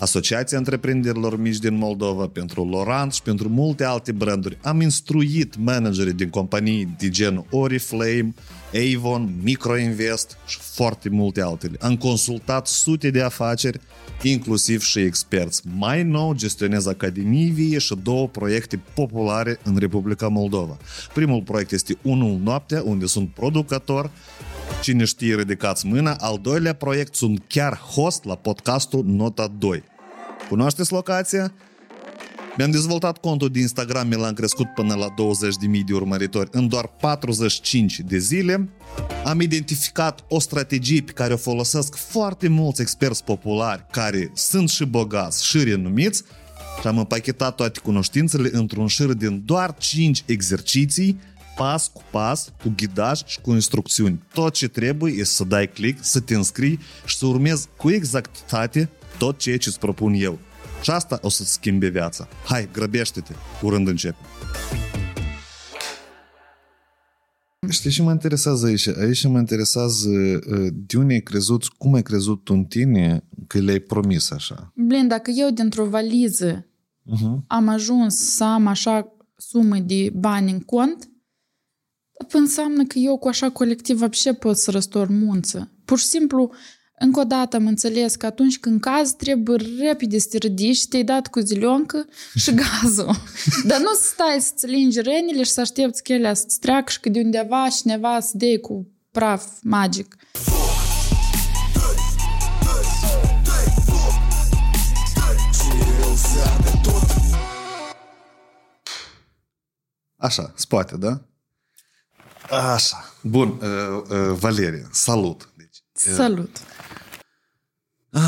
Asociația Întreprinderilor Mici din Moldova, pentru Laurent și pentru multe alte branduri. Am instruit managerii din companii de gen Oriflame, Avon, Microinvest și foarte multe altele. Am consultat sute de afaceri, inclusiv și experți. Mai nou gestionez Academii Vie și două proiecte populare în Republica Moldova. Primul proiect este Unul Noaptea, unde sunt producător, Cine știe, ridicați mâna. Al doilea proiect sunt chiar host la podcastul Nota 2. Cunoașteți locația? Mi-am dezvoltat contul de Instagram, mi l-am crescut până la 20.000 de urmăritori în doar 45 de zile. Am identificat o strategie pe care o folosesc foarte mulți experți populari care sunt și bogați și renumiți și am împachetat toate cunoștințele într-un șir din doar 5 exerciții pas cu pas, cu ghidaj și cu instrucțiuni. Tot ce trebuie este să dai click, să te înscrii și să urmezi cu exactitate tot ceea ce îți propun eu. Și asta o să-ți schimbe viața. Hai, grăbește-te, curând începe. Știi ce mă interesează aici? Aici mă interesează uh, de unde ai crezut, cum ai crezut tu în tine că le-ai promis așa. Blin, dacă eu dintr-o valiză uh-huh. am ajuns să am așa sumă de bani în cont, înseamnă că eu cu așa colectiv вообще pot să răstor munță. Pur și simplu, încă o dată am înțeles că atunci când caz trebuie repede să te ridici și te-ai dat cu zilioncă și gazul. Dar nu să stai să-ți lingi renile și să aștepți că ele să-ți treacă și că de undeva cineva să dea cu praf magic. Așa, spate, da? Așa. Bun, uh, uh, Valeria, salut. Deci, uh, salut. Uh,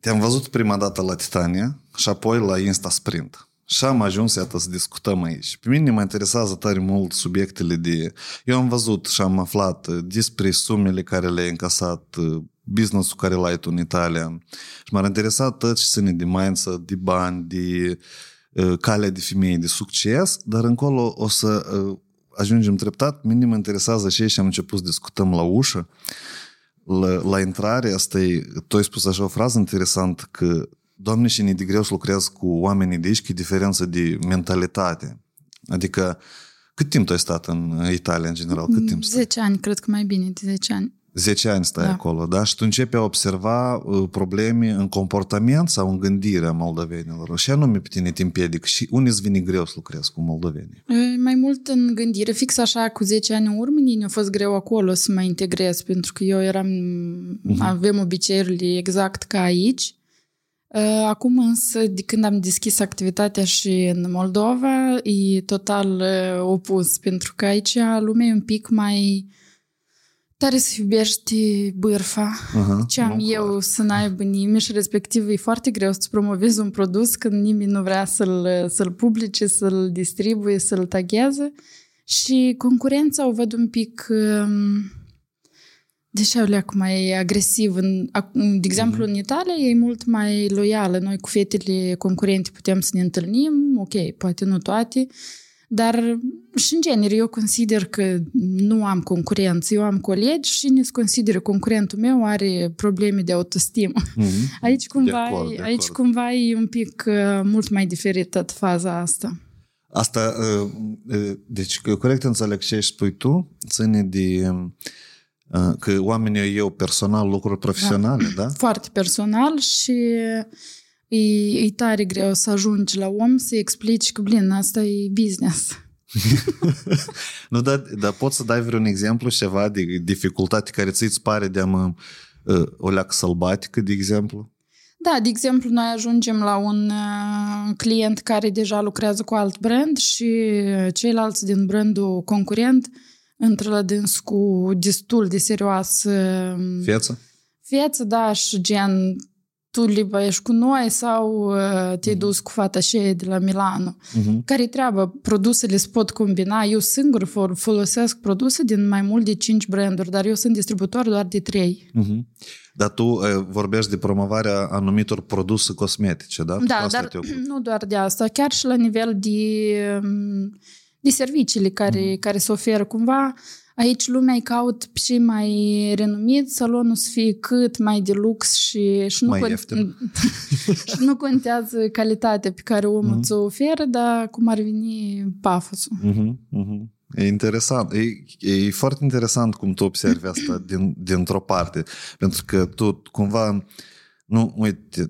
te-am văzut prima dată la Titania și apoi la Insta Sprint. Și am ajuns, iată, să discutăm aici. Pe mine mă interesează tare mult subiectele de... Eu am văzut și am aflat despre sumele care le-ai încasat, business-ul care l-ai tu în Italia. Și m-ar interesa tot ce ține de mindset, de bani, de uh, calea de femeie, de succes, dar încolo o să uh, ajungem treptat, mine mă interesează și și am început să discutăm la ușă. La, la intrare, asta e, tu ai spus așa o frază interesantă că Doamne, și ne de greu să lucrez cu oamenii de aici, că e diferență de mentalitate. Adică, cât timp tu ai stat în Italia, în general? Cât timp 10 ani, cred că mai bine de 10 ani. 10 ani stai da. acolo, da? Și tu începi a observa uh, probleme în comportament sau în gândirea moldovenilor. Și anume pe tine te împiedică și unde îți vine greu să lucrezi cu moldovenii? Mai mult în gândire. Fix așa, cu 10 ani în urmă, ne-a fost greu acolo să mă integrez, pentru că eu eram, uh-huh. avem obiceiurile exact ca aici. Uh, acum însă, de când am deschis activitatea și în Moldova, e total uh, opus, pentru că aici lumea e un pic mai tare să iubești bârfa, uh-huh, ce am eu clar. să n-aibă nimeni și respectiv e foarte greu să-ți promovezi un produs când nimeni nu vrea să-l, să-l publice, să-l distribuie, să-l tagheze și concurența o văd un pic um, deși leacă mai agresiv. În, de exemplu, uh-huh. în Italia e mult mai loială. Noi cu fetele concurente putem să ne întâlnim, ok, poate nu toate, dar și în genere eu consider că nu am concurență, eu am colegi și ne consideră concurentul meu are probleme de autostimă. Mm-hmm. Aici, cumva, de acord, de aici acord. cumva e un pic uh, mult mai diferită faza asta. Asta, uh, uh, deci corect înțeleg ce spui tu, ține de uh, că oamenii eu personal lucruri profesionale, da? da? Foarte personal și e, e tare greu să ajungi la om să explici că, blin, asta e business. nu, dar, dar poți să dai vreun exemplu ceva de dificultate care ți-ți pare de a mă uh, o leacă sălbatică, de exemplu? Da, de exemplu, noi ajungem la un uh, client care deja lucrează cu alt brand și ceilalți din brandul concurent intră la dâns cu destul de serioasă Fieță? Fieță, da, și gen tu liba ești cu noi sau uh, te-ai dus cu fata și de la Milano. Uh-huh. Care treabă? Produsele se pot combina. Eu singur folosesc produse din mai mult de 5 branduri, dar eu sunt distribuitor doar de 3. Uh-huh. Dar tu uh, vorbești de promovarea anumitor produse cosmetice, da? Da, dar nu doar de asta, chiar și la nivel de, de serviciile care, uh-huh. care se oferă cumva. Aici lumea îi caut pe cei mai renumiți, salonul să fie cât mai de lux și, și, nu, Mai con- și nu contează calitatea pe care omul Mhm. ți-o oferă, dar cum ar veni pafosul. Uh-huh, uh-huh. E interesant. E, e foarte interesant cum tu observi asta din, dintr-o parte. Pentru că tu cumva, nu, uite,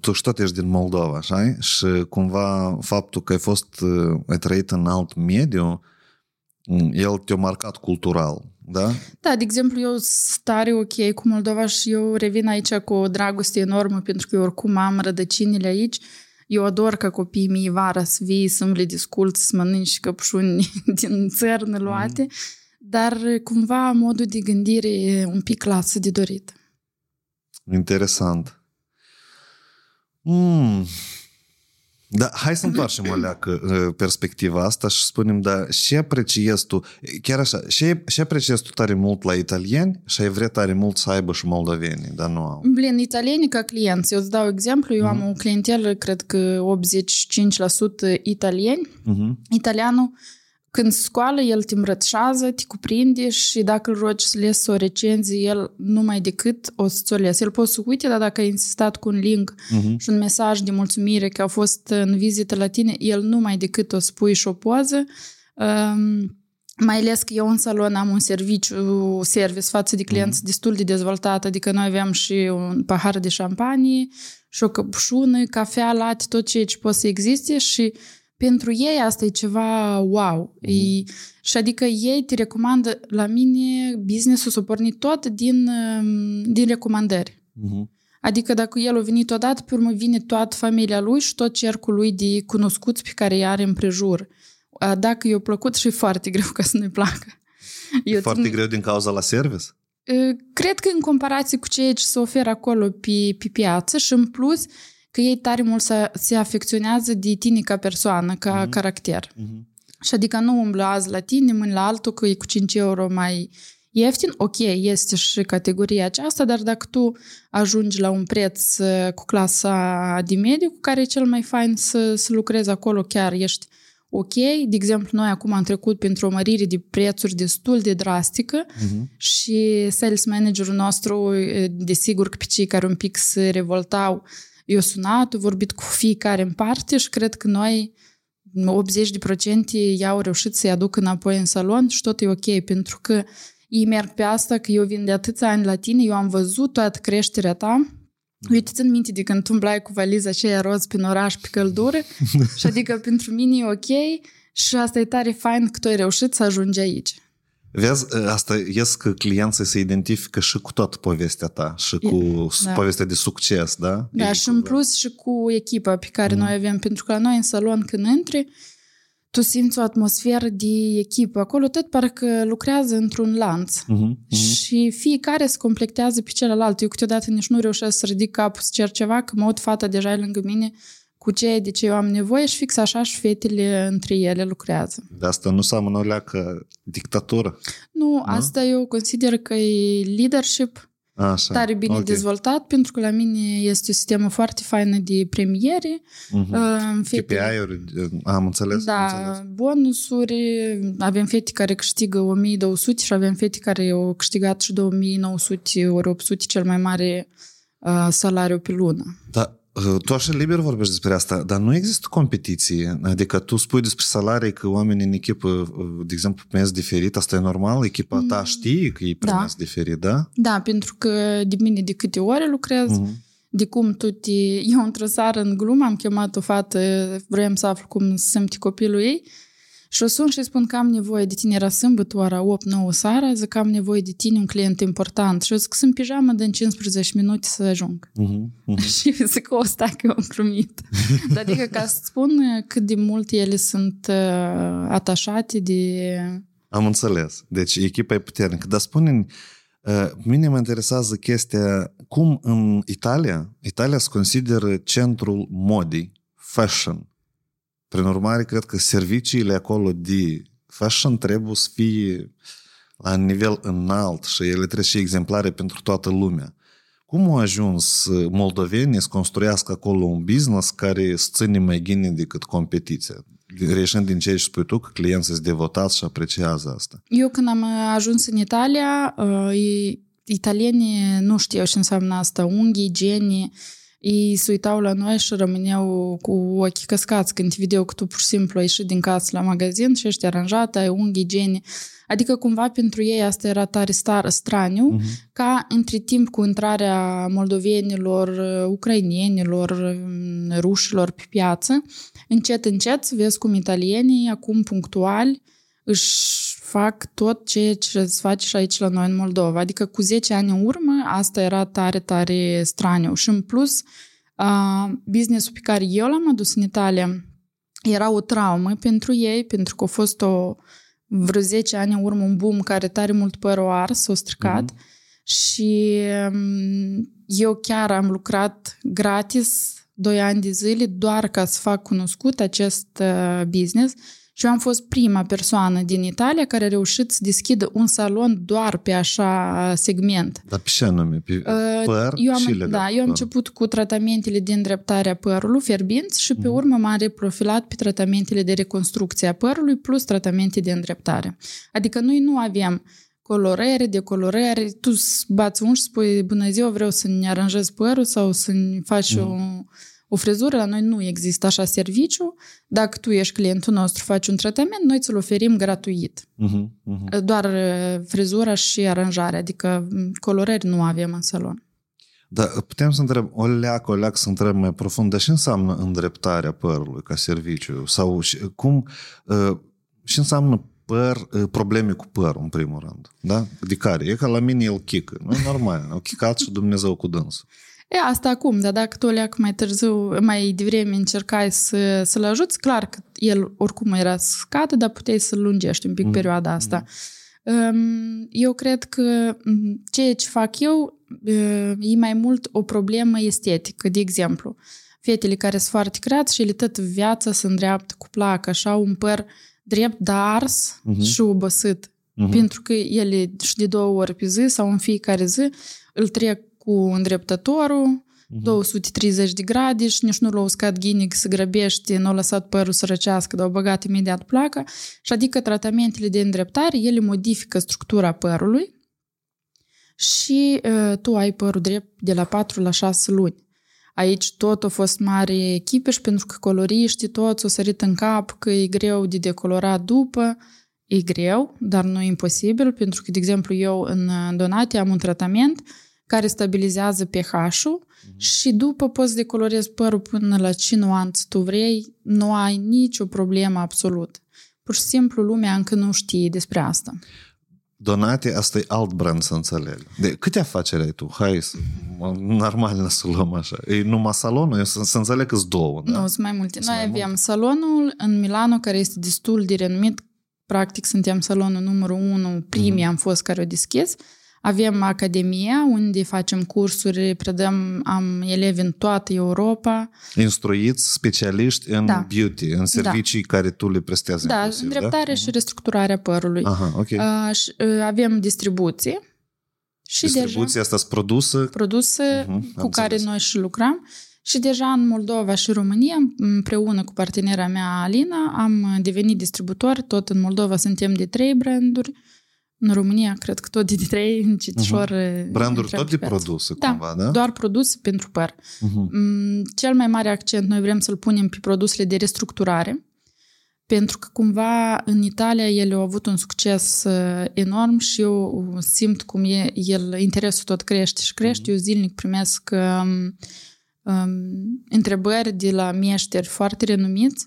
tu și tot ești din Moldova, așa Și cumva faptul că ai fost, uh, ai trăit în alt mediu, mm, el te-a marcat cultural, da? Da, de exemplu, eu sunt tare ok cu Moldova și eu revin aici cu o dragoste enormă pentru că eu oricum am rădăcinile aici. Eu ador ca copiii mei vara să vii, să îmbli discult, să mănânci căpșuni din țărnă luate, dar cumva modul de gândire e un pic lasă de dorit. Interesant. Mm. Da, hai să întoarcem o leacă uh, perspectiva asta și spunem, da, ce apreciezi tu, chiar așa, ce, ce apreciezi tu tare mult la italieni și ai vrea tare mult să aibă și moldovenii, dar nu au. Blin, italienii ca clienți, eu îți dau exemplu, eu am o clientelă, cred că 85% italieni, Uh-huh. Italianul, când scoală, el te îmbrățișează, te cuprinde și dacă îl rogi să lesi o recenzie, el numai decât o să-ți o lese. El poate să uite, dar dacă a insistat cu un link Uh-huh. și un mesaj de mulțumire că a fost în vizită la tine, el numai decât o să pui și o poză. Um, mai ales că eu în salon am un serviciu, service față de clienți destul de dezvoltat, adică noi aveam și un pahar de șampanie și o căpșună, cafea, latte, tot ceea ce poate să existe și pentru ei asta e ceva wow. E, și adică ei te recomandă, la mine business-ul s-a pornit tot din, um, din recomandări. Uh-huh. Adică dacă el a venit odată, pe urmă vine toată familia lui și tot cercul lui de cunoscuți pe care îi are în prejur. A, Dacă i-a plăcut și e foarte greu ca să nu-i placă. Eu Foarte țin- greu din cauza la service? Uh, Cred că în comparație cu ceea ce se oferă acolo pe, pe piață și în plus că ei tare mult se, se afecționează de tine ca persoană, ca Mhm. caracter. Uh-huh. Și adică nu umblă azi la tine, mâine la altul, că e cu 5 euro mai ieftin. Ok, este și categoria aceasta, dar dacă tu ajungi la un preț uh, cu clasa de mediu, cu care e cel mai fain să, să lucrezi acolo, chiar ești ok. De exemplu, noi acum am trecut pentru o mărire de prețuri destul de drastică Uh-huh. și sales managerul nostru, e, desigur că pe cei care un pic se revoltau, i-a sunat, a vorbit cu fiecare în parte și cred că noi 80% i-au reușit să-i aducă înapoi în salon și tot e ok, pentru că ei merg pe asta, că eu vin de atâția ani la tine, eu am văzut toată creșterea ta, Uite, țin minte de când tu umblai cu valiza aceea roz prin oraș pe căldură și adică pentru mine e ok și asta e tare fain că tu ai reușit să ajungi aici. Vezi, asta ies că clienții se identifică și cu toată povestea ta și cu da. povestea de succes, da? Da, E și cu- în plus și cu echipa pe care noi avem, pentru că la noi în salon când intri, tu simți o atmosferă de echipă. Acolo tot parcă lucrează într-un lanț. Mhm, mhm. Și fiecare se completează pe celălalt. Eu câteodată nici nu reușesc să ridic capul să cer ceva, că mă uit fata deja e lângă mine cu ce de ce eu am nevoie și fix așa și fetele între ele lucrează. De asta nu seamănă o leacă dictatură. Nu, asta eu consider că e leadership Așa. tare bine ok. dezvoltat, pentru că la mine este o sistemă foarte faină de premiere. Mhm. Uh, fete- KPI-uri, am înțeles. Da, am înțeles. bonusuri, avem fete care câștigă 1200 și avem fete care au câștigat și 2900 ori 800 cel mai mare uh, salariu pe lună. Da, tu așa liber vorbești despre asta, dar nu există competiție. Adică tu spui despre salarii că oamenii în echipă, de exemplu, primesc diferit, asta e normal? Echipa ta știe că ei primesc diferit, da? Da, pentru că de mine de câte ore lucrez, Mhm. de cum tu te... Eu într-o seară în glumă am chemat o fată, vroiam să aflu cum se simte copilul ei Și o sun și spun că am nevoie de tine, era sâmbătă, ora 8-9 seara, zic că am nevoie de tine, un client important. Și eu zic că sunt pijamă de în 15 minute să ajung. Uh-huh, uh-huh. și zic că o sta că eu am glumit. Dar adică ca să spun cât de mult ele sunt uh, atașate de... Am înțeles. Deci echipa e puternică. Dar spune uh, mine mă interesează chestia cum în Italia, Italia se consideră centrul modii, fashion. Prin urmare, cred că serviciile acolo de fashion trebuie să fie la nivel înalt și ele trebuie și exemplare pentru toată lumea. Cum au ajuns moldovenii să construiască acolo un business care să ține mai bine decât competiția? Reșind din ce spui tu, că clienții sunt devotați și apreciază asta. Eu când am ajuns în Italia, italienii nu știau ce înseamnă asta, unghii, genii, ei se uitau la noi și rămâneau cu ochii căscați când te vedeau că tu pur și simplu ai ieșit din casă la magazin și ești aranjat, ai unghii, genii. Adică cumva pentru ei asta era tare star, straniu, uh-huh. ca între timp cu intrarea moldovenilor, ucrainienilor, rușilor pe piață, încet, încet vezi cum italienii acum punctuali își fac tot ceea ce se face și aici la noi în Moldova. Adică cu 10 ani în urmă asta era tare, tare straniu. Și în plus, uh, businessul pe care eu l-am adus în Italia era o traumă pentru ei, pentru că a fost o vreo 10 ani în urmă un boom care tare mult păr o ars, o stricat mm-hmm. și um, eu chiar am lucrat gratis 2 ani de zile doar ca să fac cunoscut acest uh, business și eu am fost prima persoană din Italia care a reușit să deschidă un salon doar pe așa segment. Dar pe ce anume? Pe uh, păr eu am, și legat Da, eu am început cu tratamentele de îndreptare a părului, fierbinți, și pe urmă m-am reprofilat pe tratamentele de reconstrucție a părului plus tratamente de îndreptare. Adică noi nu avem colorere, decolorare, tu bați un și spui, bună ziua, vreau să-mi aranjez părul sau să-mi faci mm. o o frizură, la noi nu există așa serviciu. Dacă tu ești clientul nostru, faci un tratament, noi ți-l oferim gratuit. Uh-huh, uh-huh. Doar uh, frizura și aranjarea, adică colorări nu avem în salon. Da, putem să întreb, o leac, o leac să întreb mai profund, dar ce înseamnă îndreptarea părului ca serviciu? Sau cum, uh, ce înseamnă păr, uh, probleme cu păr, în primul rând, da? De care? E ca la mine el chică, nu e normal, au chicat și Dumnezeu cu dânsul. E, asta acum, dar dacă tu leac mai târziu, mai devreme încercai să, să-l ajuți, clar că el oricum era scată, dar puteai să-l lungești un pic mm. perioada asta. Mm. Eu cred că ceea ce fac eu e mai mult o problemă estetică, de exemplu. Fetele care sunt foarte creați și ele tot viața se îndreaptă cu placă, așa un păr drept, dar ars mm-hmm. și obosit. Mm-hmm. Pentru că ele și de două ori pe zi sau în fiecare zi îl trec cu îndreptătorul, uh-huh. 230 de grade și nici nu l-a uscat ghinic să grăbește, nu a lăsat părul să răcească, dar au băgat imediat placa. Și adică tratamentele de îndreptare, ele modifică structura părului și uh, tu ai părul drept de la 4 la 6 luni. Aici tot a fost mare echipă și pentru că coloriștii toți au sărit în cap că e greu de decolorat după, e greu, dar nu e imposibil, pentru că, de exemplu, eu în Donate am un tratament uh, care stabilizează pH-ul uh-huh. și după poți decolorezi părul până la ce nuanță tu vrei, nu ai nicio problemă absolut. Pur și simplu lumea încă nu știe despre asta. Donate, asta e alt brand, să înțeleg. De câte afaceri ai tu? Hai, normal să luăm așa. E numai salonul? Eu să, să înțeleg că sunt două, da? Nu, sunt mai multe. Noi avem multe. salonul în Milano, care este destul de renumit. Practic, suntem salonul numărul 1, primii mm-hmm. am fost care o deschis. Avem Academia, unde facem cursuri, predăm, am elevi în toată Europa. Instruiți, specialiști în da. beauty, în servicii da. care tu le prestează Da, inclusiv, îndreptare da? și mhm. restructurarea părului. Aha, ok. Uh, și, uh, avem distribuție. Și Distribuția deja, asta sunt produse? Produse uh-huh, cu care înțeles. noi și lucrăm. Și deja în Moldova și România, împreună cu partenera mea Alina, am devenit distributor. Tot în Moldova suntem de trei branduri. În România, cred că tot de trei încetișor... Uh-huh. Branduri tot de produse, da, cumva, da? doar produse pentru păr. Uh-huh. Cel mai mare accent noi vrem să-l punem pe produsele de restructurare, pentru că cumva în Italia ele au avut un succes uh, enorm și eu simt cum e, el, interesul tot crește și crește. Uh-huh. Eu zilnic primesc um, um, întrebări de la mieșteri foarte renumiți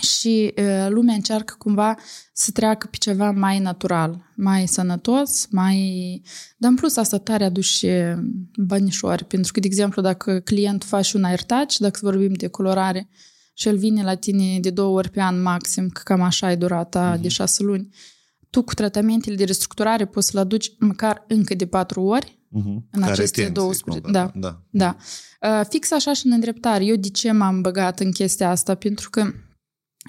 și uh, lumea încearcă cumva să treacă pe ceva mai natural, mai sănătos, mai... Dar în plus asta tare aduce banișoare, pentru că, de exemplu, dacă client face un AirTouch, dacă vorbim de colorare, și el vine la tine de două ori pe an maxim, că cam așa e durata mm-hmm. de șase luni, tu cu tratamentele de restructurare poți să-l aduci măcar încă de patru ori Uh-huh. în Ca aceste retenție, 12. cumva, Da, da. da. Uh, fix așa și în îndreptare. Eu de ce m-am băgat în chestia asta? Pentru că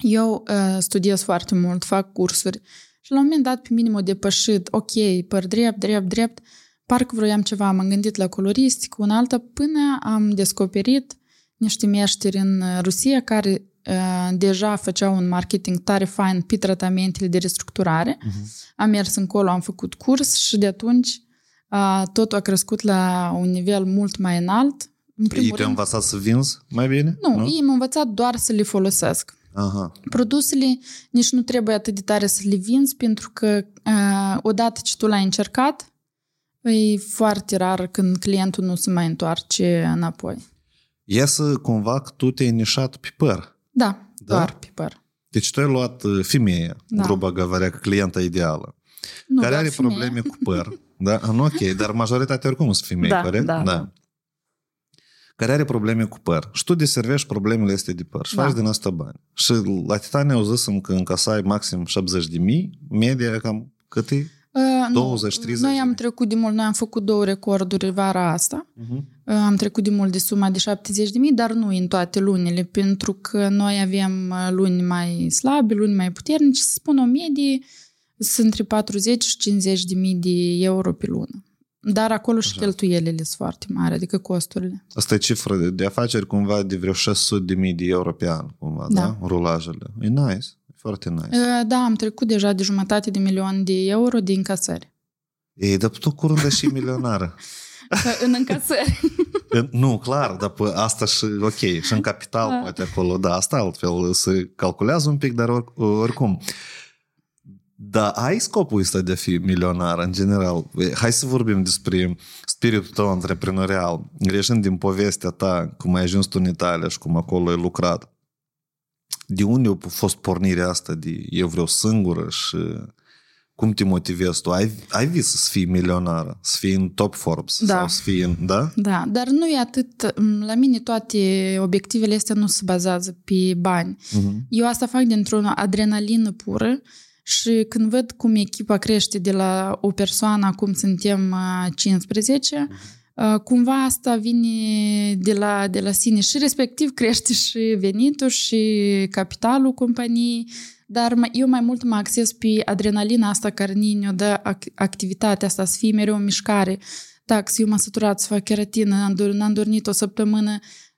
eu uh, studiez foarte mult, fac cursuri și la un moment dat pe mine m-a depășit, ok, păr drept, drept, drept, parcă vroiam ceva, m-am gândit la coloristică, un altă, până am descoperit niște meșteri în uh, Rusia care uh, deja făceau un marketing tare fain pe tratamentele de restructurare. Uh-huh. Am mers încolo, am făcut curs și de atunci uh, totul a crescut la un nivel mult mai înalt. În Ei primul te-au rând, învățat să vinzi mai bine? nu, nu, ei m-au învățat doar să le folosesc. Aha. Produsele nici nu trebuie atât de tare să le vinzi pentru că uh, odată ce tu l-ai încercat, e foarte rar când clientul nu se mai întoarce înapoi. Iasă cumva că tu te-ai nișat pe păr. Da, Da? doar pe păr. Deci tu ai luat uh, femeia, Da. грубо говоря, clienta ideală, Nu care doar are femeie. probleme cu păr. Da? Ah, Nu, ok, dar majoritatea oricum sunt femei, Da, corect? da, da. Care are probleme cu păr. Și tu deservești problemele astea de păr și Da. faci din asta bani. Și la Titania au zis că încasai maxim 70 de mii, media cam cât e? Uh, nu, 20, 30 Noi de am mii. trecut de mult, noi am făcut două recorduri vara asta. Uh-huh. Uh, Am trecut de mult de suma de 70 de mii, dar nu în toate lunile, pentru că noi avem uh, luni mai slabe, luni mai puternici. Să spun o medie, sunt între 40 și 50 de mii de euro pe lună. Dar acolo și Așa. cheltuielile sunt foarte mari, adică costurile. Asta e cifră de- de afaceri cumva de vreo 600 de mii de euro pe an, cumva, da? Da. Rulajele. E nice. E foarte nice. Uh, Da, am trecut deja de jumătate de milion de euro de încasări. Ei, dar tu curând și milionară. Uh, În încasări. nu, clar, dar pe asta și, ok, și în capital Da. poate acolo, da, asta altfel se calculează un pic, dar or, oricum. Dar ai scopul ăsta de a fi milionar, în general. Hai să vorbim despre spiritul tău antreprenorial. Greșind din povestea ta, cum ai ajuns tu în Italia și cum acolo ai lucrat. De unde a fost pornirea asta de eu vreau singură și cum te motivezi tu? Ai, ai vis să fii milionară, să fii în top Forbes Da. sau să fii în... Da? Da, dar nu e atât. La mine toate obiectivele astea nu se bazează pe bani. Uh-huh. Eu asta fac dintr-o adrenalină pură și când văd cum echipa crește de la o persoană, acum suntem uh, 15, uh, cumva asta vine de la, de la sine și respectiv crește și venitul și capitalul companiei, dar mai- eu mai mult mă acces pe adrenalina asta care ni ne-o dă ac- activitatea asta, să fie mereu în mișcare. Tax, eu m-am săturat să fac keratină, am dor- n-am dormit o săptămână, uh,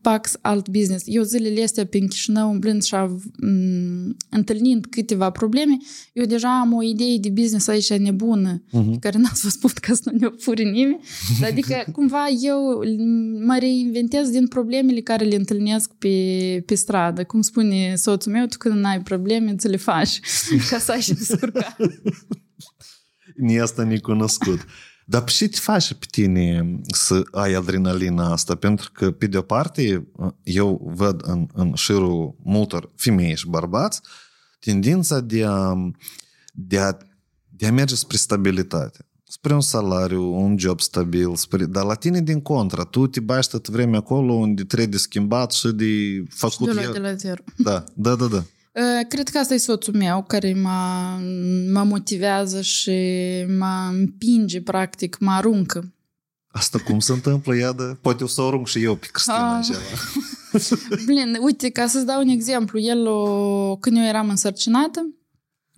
Pax, alt business. Eu zilele astea prin Chișinău, umblând și av- m- întâlnind câteva probleme, eu deja am o idee de business aici nebună, Uh-huh. pe care n-ați vă spus că să nu ne-o furi nimeni. Adică, cumva, eu mă reinventez din problemele care le întâlnesc pe, pe stradă. Cum spune soțul meu, tu când n-ai probleme, ți le faci ca să ai și descurca. Ni asta necunoscut. Dar ce te face pe tine să ai adrenalina asta? Pentru că, pe de-o parte, eu văd în, în șirul multor femei și bărbați tendința de a, de a, de a merge spre stabilitate. Spre un salariu, un job stabil, spre... dar la tine din contra, tu te bași tot vremea acolo unde trebuie de schimbat și de făcut De la, el. de la zero. Da, da, da, da. Uh, Cred că asta e soțul meu care mă, mă motivează și mă împinge, practic, mă aruncă. Asta cum se întâmplă, iadă? Poate o să o arunc și eu pe Cristina Ah. ceva. Blin, uite, ca să-ți dau un exemplu, el, o, când eu eram însărcinată,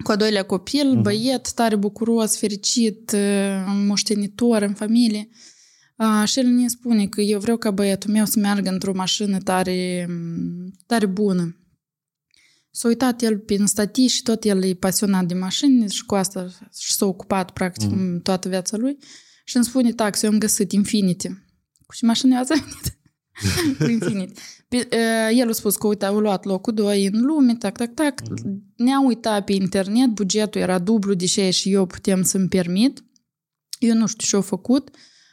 cu a doilea copil, Mhm. băiet, tare bucuros, fericit, uh, moștenitor în familie, uh, și el ne spune că eu vreau ca băiatul meu să meargă într-o mașină tare, tare bună. S-a uitat el prin statii și tot el e pasionat de mașini și cu asta și s-a ocupat practic Mhm. toată viața lui. Și îmi spune, tax, eu am găsit Infinity. Cu ce mașină ați venit? cu Infinity. Pe, uh, el a spus că, uite, au luat locul 2 în lume, tac, tac, tac. Ne-a uitat pe internet, bugetul era dublu de ce și eu putem să-mi permit. Eu nu știu ce au făcut.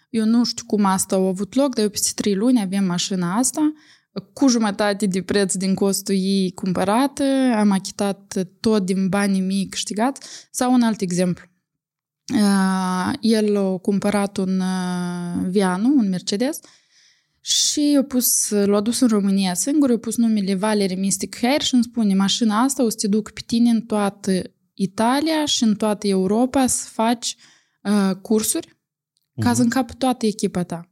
Eu nu știu cum asta a avut loc, dar eu peste trei luni avem mașina asta cu jumătate de preț din costul ei cumpărată, am achitat tot din banii mei câștigați. Sau un alt exemplu. Uh, el a cumpărat un uh, Vianu, un Mercedes, și a pus, l-a dus în România singur, a pus numele Valery Mystic Hair și îmi spune, mașina asta o să te duc pe tine în toată Italia și în toată Europa să faci uh, cursuri uh-huh. ca să încapă toată echipa ta.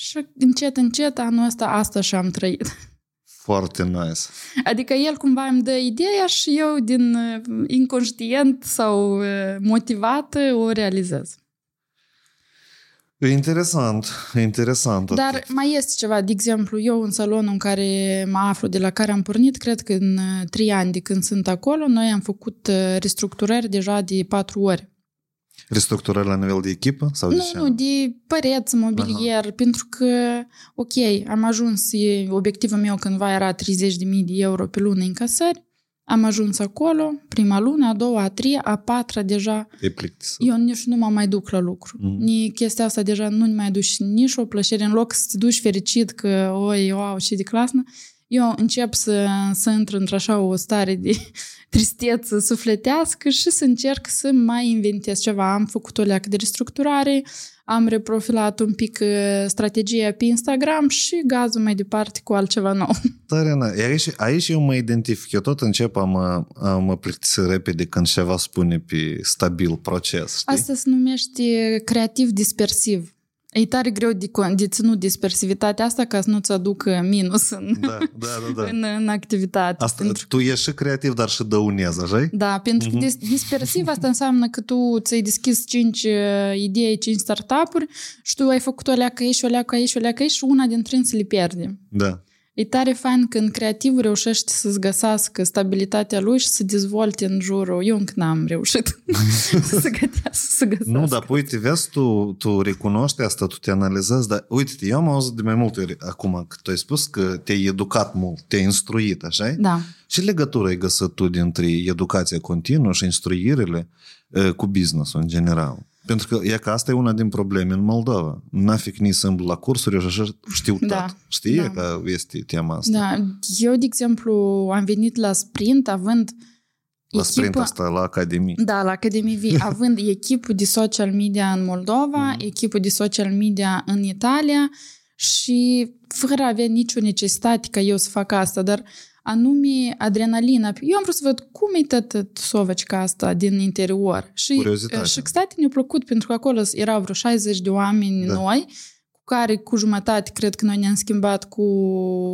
Și încet, încet, anul ăsta, asta și-am trăit. Foarte nice. Adică el cumva îmi dă ideea și eu din inconștient sau motivat o realizez. E interesant, e interesant. Dar atât. mai este ceva, de exemplu, eu în salonul în care mă aflu, de la care am pornit, cred că în trei ani de când sunt acolo, noi am făcut restructurări deja de patru ori. Restructurări la nivel de echipă? Sau nu, de ce? nu, de păreți, mobilier, Aha. pentru că, ok, am ajuns, obiectivul meu cândva era 30.000 de euro pe lună în casări, am ajuns acolo, prima lună, a doua, a treia, a patra deja. E plictisă. Eu nici nu mă mai duc la lucru. Mm-hmm. Ni chestia asta deja nu mai duci nici o plăcere. În loc să te duci fericit că, oi, wow, și de clasă, eu încep să, să intru într-așa o stare de tristețe sufletească și să încerc să mai inventez ceva. Am făcut o leacă de restructurare, am reprofilat un pic uh, strategia pe Instagram și gazul mai departe cu altceva nou. Tare, aici, aici eu mă identific. Eu tot încep a mă, a mă plictisi repede când ceva spune pe stabil proces. Știi? Asta se numește creativ dispersiv. E tare greu de, de ținut dispersivitatea asta ca să nu-ți aducă minus în, da, da, da, da. în, în activitate. Asta, pentru... Tu ești și creativ, dar și dăunez, așa Da, pentru uh-huh. că mhm. dispersiv asta înseamnă că tu ți-ai deschis 5 uh, idei, 5 startup-uri și tu ai făcut o leacă aici, o leacă aici, o leacă aici și una dintre ele le pierde. Da. E tare fain când creativul reușește să-ți găsească stabilitatea lui și să dezvolte în jurul. Eu încă n-am reușit să, gătească, să găsească. Nu, dar uite, vezi, tu, tu recunoști asta, tu te analizezi, dar uite, eu am auzit de mai multe ori acum că tu ai spus că te-ai educat mult, te-ai instruit, așa Da. Ce legătură ai găsit tu dintre educația continuă și instruirile cu business în general? Pentru că e că asta e una din probleme în Moldova. N-afic ni sunt la cursuri, eu așa știu da, tot. Știi da. că este tema asta? Da. Eu, de exemplu, am venit la Sprint având la echipă, Sprint asta, la Academie. Da, la Academie V, având echipul de social media în Moldova, mm. echipul de social media în Italia și fără a avea nicio necesitate ca eu să fac asta, dar anume adrenalina. Eu am vrut să văd cum e toată sovăcica asta din interior. Și, uh, și exact ne-a plăcut, pentru că acolo erau vreo 60 de oameni da. noi, cu care cu jumătate cred că noi ne-am schimbat cu...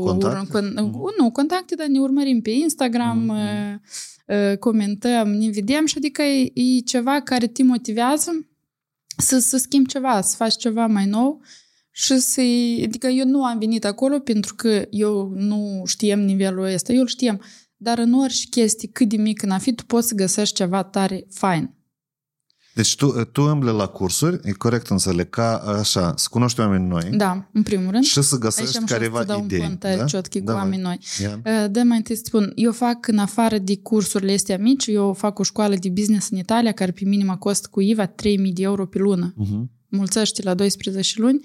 Contacte? Con. Mhm. Nu, contacte, dar ne urmărim pe Instagram, mm-hmm. comentăm, ne vedem și adică e, e ceva care te motivează să, să schimbi ceva, să faci ceva mai nou și să Adică eu nu am venit acolo pentru că eu nu știam nivelul ăsta, eu îl știam. Dar în orice chestie, cât de mic în a fi, tu poți să găsești ceva tare fain. Deci tu, tu îmbli la cursuri, e corect înțeleg, ca așa, să cunoști oameni noi. Da, în primul rând. Și să găsești Aici careva idei. Aici am să da? ciotchi cu oameni noi. Yeah. De mai întâi să spun, eu fac în afară de cursurile astea mici, eu fac o școală de business în Italia, care pe minim a cost cu IVA 3.000 de euro pe lună. Uh-huh. Mulțește la 12 luni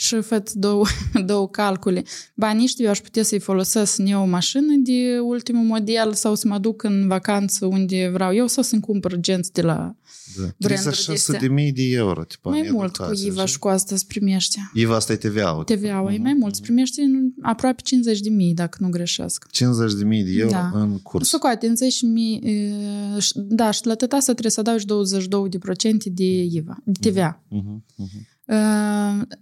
și fac două, două calcule. Banii ăștia eu aș putea să-i folosesc în eu o mașină de ultimul model sau să mă duc în vacanță unde vreau eu sau să-mi cumpăr genți de la da. branduri de mii de euro. Tipa, mai mult cu IVA și cu asta îți primești. IVA asta e TVA-ul. TVA-ul e mai mult. Îți primești aproape 50 de mii, dacă nu greșesc. 50 de mii de euro da. în curs. Să coate, 50 mii, da, și la tot asta trebuie să adaugi 22% de IVA, de TVA. Uh-huh, uh-huh. Ă,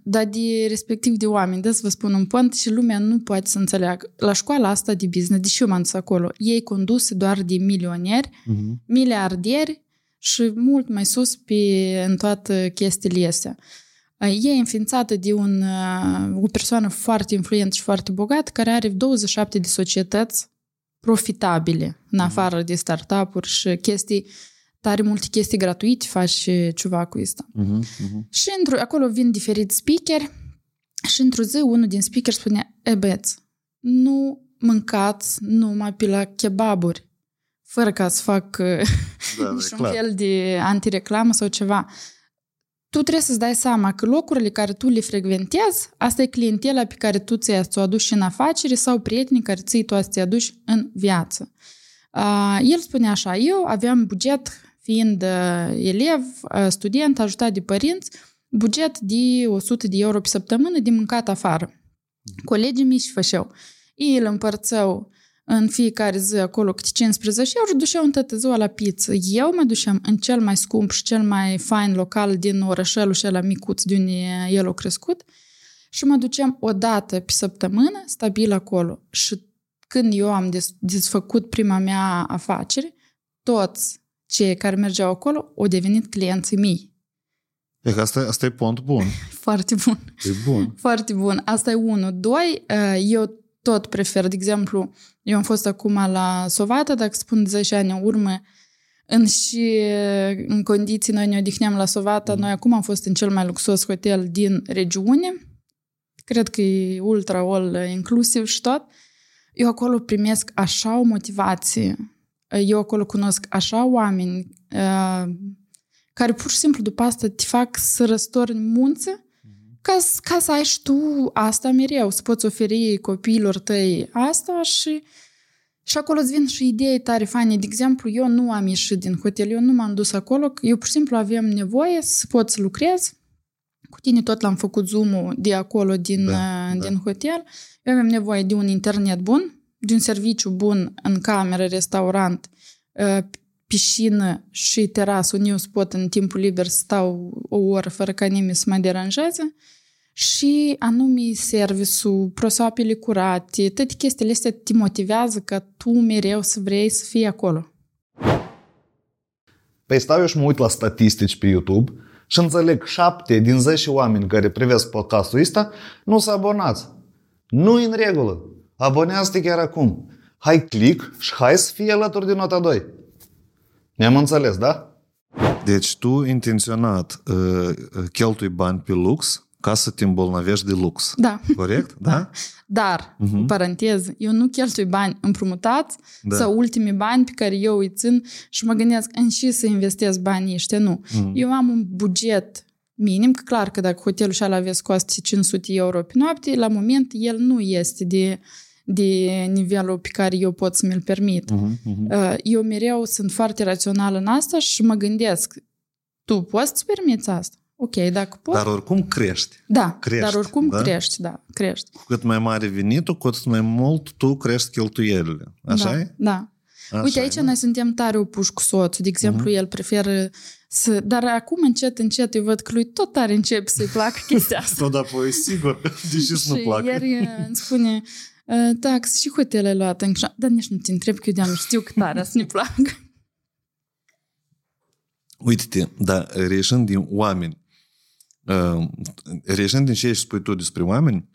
dar de respectiv de oameni, da, să vă spun un punct și lumea nu poate să înțeleagă. La școala asta de business, deși eu m-am dus acolo, ei conduse doar de milioneri, uh-huh. miliardieri și mult mai sus pe, în toată chestiile astea. Ă, e înființată de un, ă, o persoană foarte influentă și foarte bogată care are 27 de societăți profitabile în afară de startup-uri și chestii tare multe chestii gratuite faci ceva cu asta. Uh-huh, uh-huh. Și într acolo vin diferiți speaker și într-o zi unul din speaker spune, e băieți, nu mâncați numai pe la kebaburi, fără ca să fac da, niciun fel de antireclamă sau ceva. tu trebuie să-ți dai seama că locurile care tu le frecventezi, asta e clientela pe care tu ți-o aduci în afacere sau prietenii care ți tu ți aduci în viață. Uh, el spune așa, eu aveam buget, fiind uh, elev, uh, student, ajutat de părinți, buget de 100 de euro pe săptămână de mâncat afară. Colegii mei și făceau. Ei îl împărțau în fiecare zi acolo câte 15 euro, duceau în toată ziua la pizza. Eu mă duceam în cel mai scump și cel mai fain local din orășelul și la micuț de unde el a crescut și mă duceam o dată pe săptămână stabil acolo. Și când eu am desfăcut prima mea afacere, toți cei care mergeau acolo au devenit clienții mei. E că asta, asta e pont bun. Foarte bun. E bun. Foarte bun. Asta e unul. Doi, eu tot prefer, de exemplu, eu am fost acum la Sovata, dacă spun 10 ani în urmă, în și în condiții noi ne odihneam la Sovata, mm. noi acum am fost în cel mai luxos hotel din regiune, cred că e ultra all inclusiv și tot. Eu acolo primesc așa o motivație, eu acolo cunosc așa oameni uh, care pur și simplu după asta te fac să răstorni munță ca, ca să ai și tu asta mereu, să poți oferi copiilor tăi asta și și acolo îți vin și idei tare faine. De exemplu, eu nu am ieșit din hotel, eu nu m-am dus acolo, eu pur și simplu aveam nevoie să pot să lucrez. Cu tine tot l-am făcut zoom de acolo, din, da, din da. hotel. Eu aveam nevoie de un internet bun, de un serviciu bun în cameră, restaurant, piscină și terasă, unde eu pot în timpul liber să stau o oră fără ca nimeni să mă deranjeze și anume serviciul, prosoapele curate, toate chestiile astea te motivează că tu mereu să vrei să fii acolo. Păi stau eu și mă uit la statistici pe YouTube și înțeleg 7 din 10 oameni care privesc podcastul ăsta nu s-au abonați. Nu în regulă. Abonează-te chiar acum. Hai click și hai să fie alături de nota 2. Ne-am înțeles, da? Deci tu intenționat uh, cheltui bani pe lux ca să te îmbolnăvești de lux. Da. Corect? Da? da. Dar, uh-huh. în parantez, eu nu cheltui bani împrumutați da. sau ultimii bani pe care eu îi țin și mă gândesc în și să investesc banii ăștia. Nu. Uh-huh. Eu am un buget minim, că clar că dacă hotelul și avea coste 500 euro pe noapte, la moment el nu este de de nivelul pe care eu pot să mi-l permit. Uh-huh, uh-huh. Eu mereu sunt foarte rațională în asta și mă gândesc, tu poți să permiți asta? Ok, dacă pot. Dar oricum crești. Da, crești, dar oricum da? crești, da, crești. Cu cât mai mare venitul, cu atât mai mult tu crești cheltuielile. Așa da, e? Da. Așa Uite, aici da? noi suntem tare opuși cu soțul. De exemplu, uh-huh. el preferă să... Dar acum, încet, încet, eu văd că lui tot tare începe să-i placă chestia asta. tot apoi, sigur, deși să nu placă. ieri îmi spune, tax și hotel ai luat în Dar nici nu te întreb că eu de știu că tare să ne placă. Uite-te, da, reieșind din oameni, reieșind din ce spui tu despre oameni,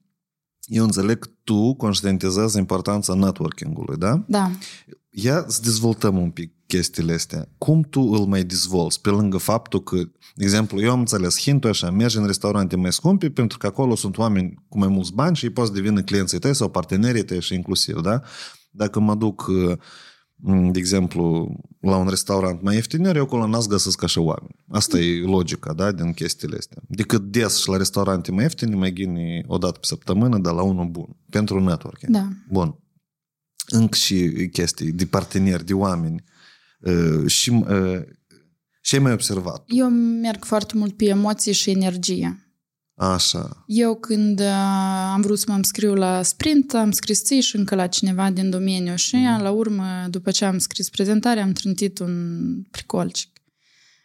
eu înțeleg că tu conștientizezi importanța networking-ului, da? Da. Ia să dezvoltăm un pic chestiile astea. Cum tu îl mai dezvolți? Pe lângă faptul că, de exemplu, eu am înțeles hintul așa, mergi în restaurante mai scumpe pentru că acolo sunt oameni cu mai mulți bani și ei poți deveni clienții tăi sau partenerii tăi și inclusiv, da? Dacă mă duc, de exemplu, la un restaurant mai ieftin, eu acolo n-ați găsesc așa oameni. Asta e logica, da, din chestiile astea. Decât des și la restaurante mai ieftine, mai ghini o dată pe săptămână, dar la unul bun. Pentru networking. Da. Bun. Încă și chestii de parteneri, de oameni Uh, și uh, ce ai mai observat? Eu merg foarte mult pe emoții și energie. Așa. Eu când uh, am vrut să mă înscriu la sprint, am scris ții țiș încă la cineva din domeniu și uh-huh. la urmă, după ce am scris prezentarea, am trântit un pricolcic.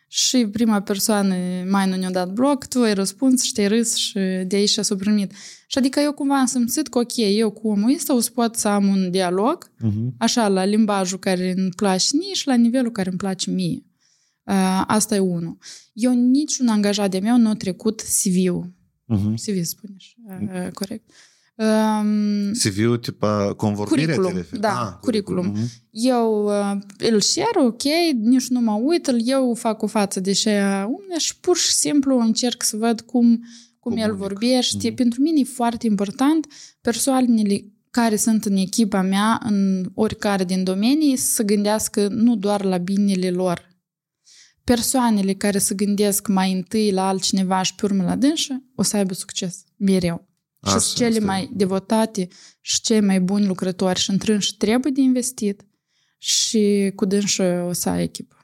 Și prima persoană mai nu ne-a dat bloc, tu ai răspuns și te-ai râs și de aici s-a primit. Și adică eu cumva am simțit că ok, eu cu omul ăsta o să pot să am un dialog, uh-huh. așa, la limbajul care îmi place mie și la nivelul care îmi place mie. Uh, asta e unul. Eu niciun angajat de meu nu a trecut CV-ul. Uh-huh. CV spune uh, corect. Um, CV-ul tipa convorbire curriculum, Da, ah, curriculum. Uh-huh. Eu uh, îl share, ok, nici nu mă uit, eu fac o față de așa și pur și simplu încerc să văd cum cum el vorbește. Mm-hmm. Pentru mine e foarte important persoanele care sunt în echipa mea, în oricare din domenii, să gândească nu doar la binele lor. persoanele care se gândesc mai întâi la altcineva și pe urmă la dânsă, o să aibă succes, mereu. Și Așa sunt cele este. mai devotate și cei mai buni lucrători și întrânși trebuie de investit și cu dânsă o să ai echipă.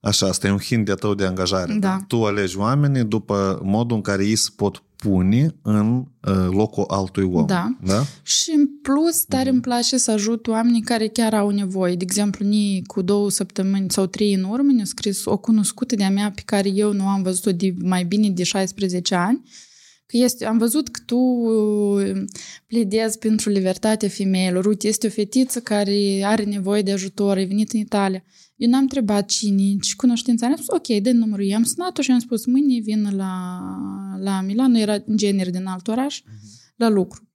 Așa, asta e un hint de tău de angajare. Da. Tu alegi oamenii după modul în care ei se pot pune în uh, locul altui om. Da. da? Și în plus, tare îmi place să ajut oamenii care chiar au nevoie. De exemplu, ni cu două săptămâni sau trei în urmă ne-a scris o cunoscută de-a mea pe care eu nu am văzut-o de mai bine de 16 ani. Că este, am văzut că tu uh, pledezi pentru libertatea femeilor. Uite, este o fetiță care are nevoie de ajutor, e venit în Italia. Eu n-am întrebat cine, ce cunoștință are. Am spus, ok, dă numărul ei. Am sunat-o și am spus, mâine vin la, la Milano, era inginer din alt oraș, la lucru.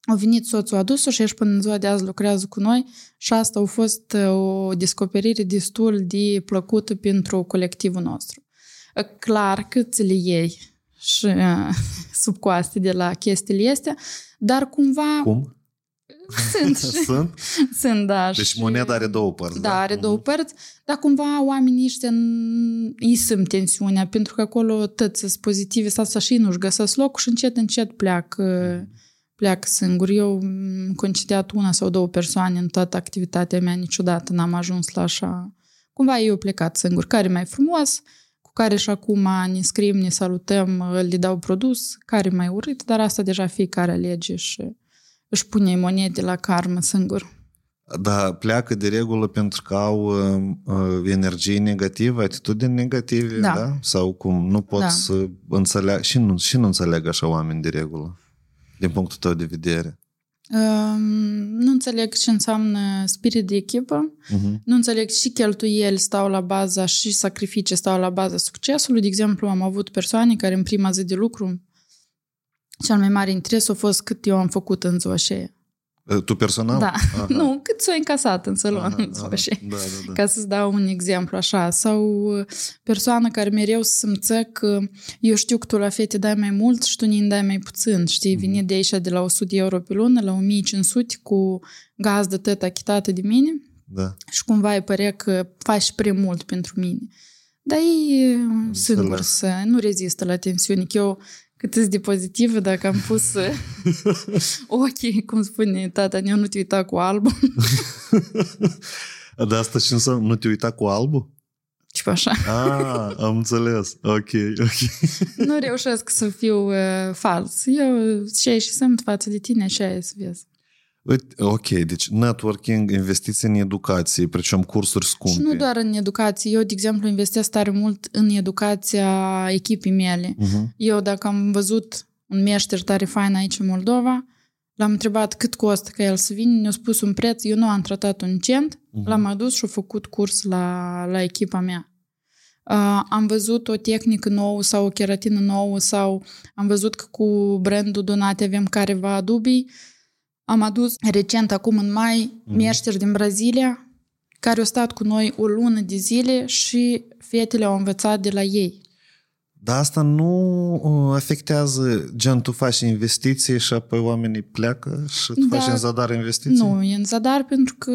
A venit soțul, a dus-o și ești până în ziua de azi lucrează cu noi și asta a fost uh, o descoperire destul de plăcută pentru colectivul nostru. Uh, Clar că ți le iei și uh, sub coaste de la chestiile astea, dar cumva Cum? sunt, și- Sunt? sunt, da. Deci și- moneda are două părți. da, are două părți, dar cumva oamenii ăștia n- îi simt tensiunea, pentru că acolo tot sunt pozitive, sau să și nu-și găsesc locul și încet, încet pleacă, pleacă singur. Eu am concediat una sau două persoane în toată activitatea mea, niciodată n-am ajuns la așa. Cumva eu plecat singur. Care e mai frumos, cu care și acum ne scriem, ne salutăm, le dau produs, care e mai urât, dar asta deja fiecare alege și își pune monede la karmă singur. Da, pleacă de regulă pentru că au uh, uh, energie negativă, atitudini negative, da? Da. Sau cum? Nu pot Da. să înțeleagă, și nu, și nu înțeleg așa oameni de regulă, din punctul tău de vedere. Um, nu înțeleg ce înseamnă spirit de echipă, Uh-huh. nu înțeleg și cheltuieli stau la baza și sacrificii stau la baza succesului. De exemplu, am avut persoane care în prima zi de lucru cel mai mare interes a fost cât eu am făcut în ziua aceea. Tu personal? Da. Aha. Nu, cât s-o încasat în salon Aha, în ziua aha. aceea. Da, da, da. Ca să-ți dau un exemplu așa. Sau uh, persoană care mereu simță că eu știu că tu la fete dai mai mult și tu ne dai mai puțin. Știi, Mhm. vine de aici de la 100 euro pe lună la 1500 cu gazdă tot achitată de mine da. și cumva îi părea că faci prea mult pentru mine. Dar ei uh, singur Înțeles. să nu rezistă la tensiune. Că eu cât îți de pozitivă dacă am pus uh, ochii, cum spune tata, eu nu te uita cu albul. Dar asta ce înseamnă? Nu te uita cu albul? Și așa. Ah, am înțeles. Ok, ok. nu reușesc să fiu uh, fals. Eu ce și sunt față de tine, așa e să vezi. Uite, Ok, deci networking, investiții în educație, precum cursuri scumpe. Și nu doar în educație. Eu, de exemplu, investesc tare mult în educația echipii mele. Uh-huh. Eu, dacă am văzut un meșter tare fain aici în Moldova, l-am întrebat cât costă ca el să vină, ne-a spus un preț, eu nu am tratat un cent, Mhm. l-am adus și a făcut curs la, la echipa mea. Uh, am văzut o tehnică nouă sau o keratină nouă sau am văzut că cu brandul Donate avem careva dubii. Am adus recent, acum în mai, Mhm. meșteri din Brazilia care au stat cu noi o lună de zile și fetele au învățat de la ei. Dar asta nu uh, afectează, gen, tu faci investiții și apoi oamenii pleacă și tu Da. faci în zadar investiții? Nu, e în zadar pentru că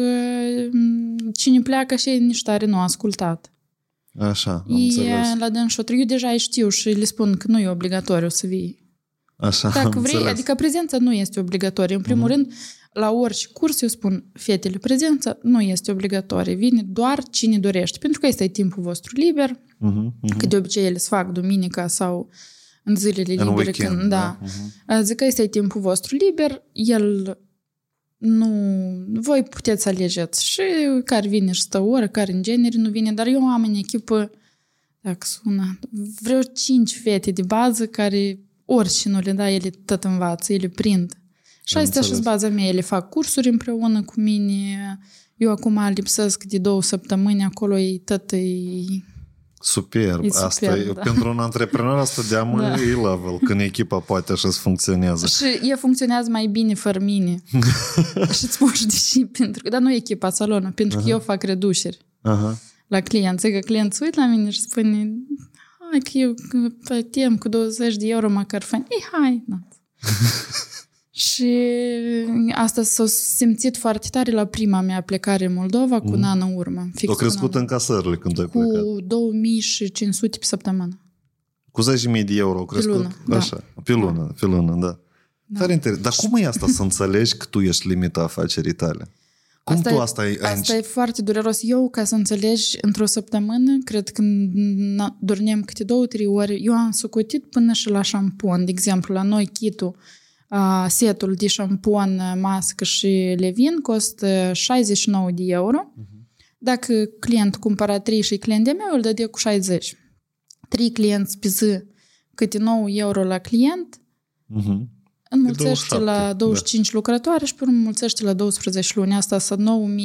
m, cine pleacă și nici tare nu a ascultat. Așa, am E înțeles. la dânșotru. Eu deja îi știu și le spun că nu e obligatoriu să vii. Așa, Dacă am vrei, înțeles. adică prezența nu este obligatorie. În primul rând, la orice curs eu spun, fetele, prezența nu este obligatorie. Vine doar cine dorește. Pentru că este timpul vostru liber, Mhm, mhm. că de obicei ele se fac duminica sau în zilele În libere. weekend, când, da. da. Mhm. Zic că este timpul vostru liber, el nu... Voi puteți alegeți și care vine și stă o oră, care în genere nu vine, dar eu am în echipă, dacă sună, vreo cinci fete de bază care orice nu le da, ele tot învață, ele prind. Și Am asta și înțeles. baza mea, ele fac cursuri împreună cu mine, eu acum lipsesc de două săptămâni, acolo e tot e... Superb. E asta superb, e, da. pentru un antreprenor asta de-amă Da. e level, când echipa poate așa să funcționează. Și ea funcționează mai bine fără mine. și îți spun și de ce. Pentru că, dar nu echipa, salonul, pentru că eu fac reduceri Aha. la clienți. Că clientul se uită la mine și spune hai că eu plătim cu 20 de euro măcar fain. Ei, hai, na. și asta s-a simțit foarte tare la prima mea plecare în Moldova cu un an în urmă. Fix Au cu un crescut an. încasările când ai plecat. Cu 2500 pe săptămână. Cu 10.000 de euro au crescut? lună, da. Așa, pe lună, pe lună, da. Da. Tare interesant. Dar cum e asta să înțelegi că tu ești limita afacerii tale? Cum Asta tu e- asta ai, ai Asta e foarte dureros. Eu, ca să înțelegi, într-o săptămână, cred că n- dormeam câte două, trei ore, eu am sucotit până și la șampon. De exemplu, la noi kitul, a, setul de șampon, mască și levin costă 69 de euro. Dacă client cumpăra 3 și client de meu, îl dădea cu 60. 3 clienți pe zi, câte 9 euro la client, Mhm. Înmulțește 27, la 25 lucrătoare și pe urmă înmulțește la 12 luni. Asta să 9.000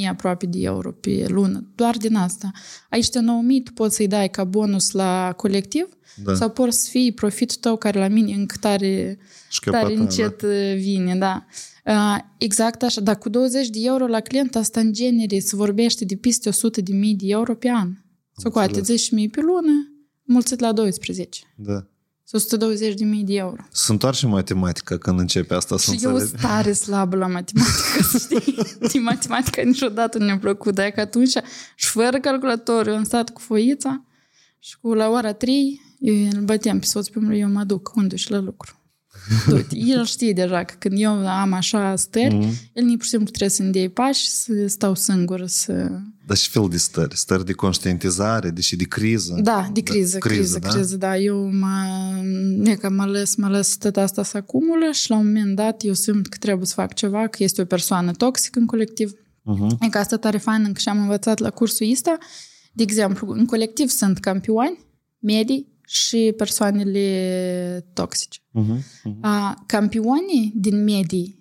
aproape de euro pe lună. Doar din asta. Aici de 9.000 tu poți să-i dai ca bonus la colectiv Da. sau poți să fie profitul tău care la mine încă tare, Șchiopata, tare încet da. vine. Da. Uh, Exact așa, dar cu 20 de euro la client asta în genere se vorbește de peste 100 de mii de euro pe an. Să coate înțeles. 10 mii pe lună, mulțit la 12. Da. Sau 120 de mii de euro. Se întoarce matematica când începe asta să Și eu înțelegi. sunt tare slabă la matematică, să știi. Din matematica niciodată nu mi-a plăcut, dar e că atunci și fără calculator, eu am stat cu foița și cu la ora 3 eu îl băteam pe soț pe mine, eu mă duc unde și la lucru. Du-te. El știe deja că când eu am așa stări, Mhm. el nici pur și simplu trebuie să-mi dea pași să stau singur să... Dar și fel de stări. Stări de conștientizare, deși de criză. Da, de criză, criză, criză, da? criză, da. Eu mă, e că mă ales, mă ales tot asta să acumulă și la un moment dat eu simt că trebuie să fac ceva, că este o persoană toxică în colectiv. Mhm. E că asta tare fain încă și am învățat la cursul ăsta. De exemplu, în colectiv sunt campioni, medii și persoanele toxice. Mhm. Mhm. A, campionii din medii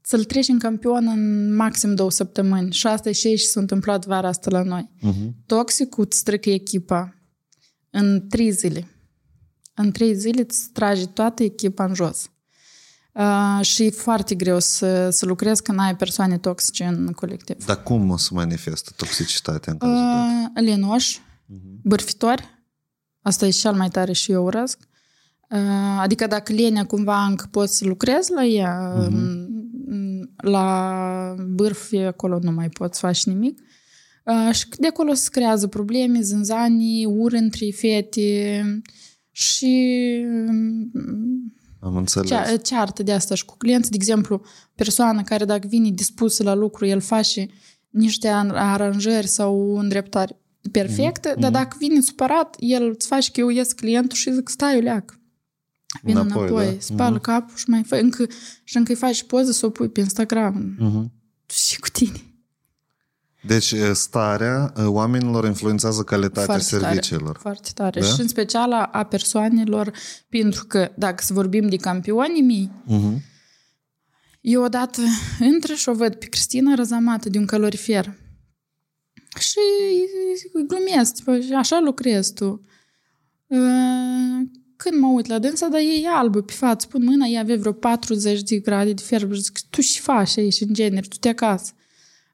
să-l treci în campion în maxim două săptămâni. Și asta e și aici s-a întâmplat vara asta la noi. Mhm. Toxicul îți strică echipa în trei zile. În trei zile îți trage toată echipa în jos. Uh, și e foarte greu să, să lucrezi când ai persoane toxice în colectiv. Dar cum se manifestă toxicitatea în cazul tău? Uh, lenoși, bârfitori, asta e cel mai tare și eu urăsc. Uh, adică dacă lenea cumva încă poți să lucrezi la ea, uh-huh. la bârfi acolo nu mai poți face nimic. Uh, și de acolo se creează probleme, zânzanii, ură între fete și um, Am înțeles. cea, ceartă de asta și cu clienți. De exemplu, persoană care dacă vine dispusă la lucru, el face niște an- aranjări sau îndreptare perfecte, Mhm. dar dacă vine supărat, el îți face că eu ies clientul și zic, stai, eu leac. Vin Înapoi, înapoi, da. spală Mhm. capul și mai fă, încă, și încă îi faci poză să o pui pe Instagram. Mhm. Și cu tine. Deci e, starea e, oamenilor influențează calitatea Foarte tare. serviciilor. Foarte tare. Da? Și în special a, a persoanelor, pentru că dacă să vorbim de campionii mei, Mhm. Eu odată intră și o văd pe Cristina răzamată de un calorifer. Și îi glumesc, tipo, așa lucrezi tu. Uh, Când mă uit la dânsa, dar e albă pe față, pun mâna, ea avea vreo 40 de grade de fierbă și zic, tu și faci aici în genere, tu te acasă.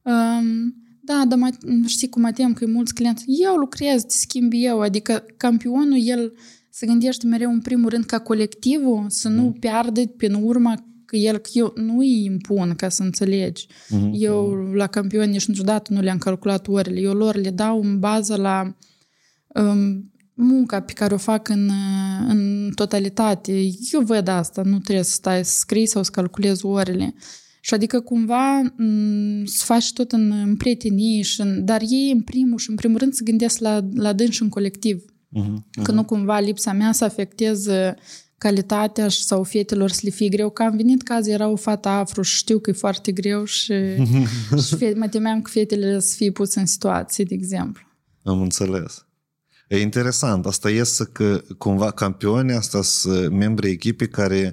Um, da, dar mă, știi cum mă tem că e mulți clienți. Eu lucrez, te schimb eu, adică campionul, el se gândește mereu în primul rând ca colectivul, să nu piardă pe urma că el, că eu nu îi impun ca să înțelegi. Mhm. Eu la campioni nici niciodată nu le-am calculat orele. Eu lor le dau în bază la um, munca pe care o fac în, uh, în totalitate. Eu văd asta, nu trebuie să stai să scrii sau să calculezi orele. Și adică cumva m, să faci tot în, în prietenie, și în, dar ei în primul și în primul rând să gândesc la, la dânsi în colectiv. Mhm. Că nu cumva lipsa mea să afecteze calitatea și- sau fetelor să le fie greu. Că am venit caz, era o fată afru și știu că e foarte greu și, și fe- mă temeam că fetele să fie puse în situații, de exemplu. Am înțeles. E interesant. Asta iese că cumva campioni, asta sunt membrii echipei care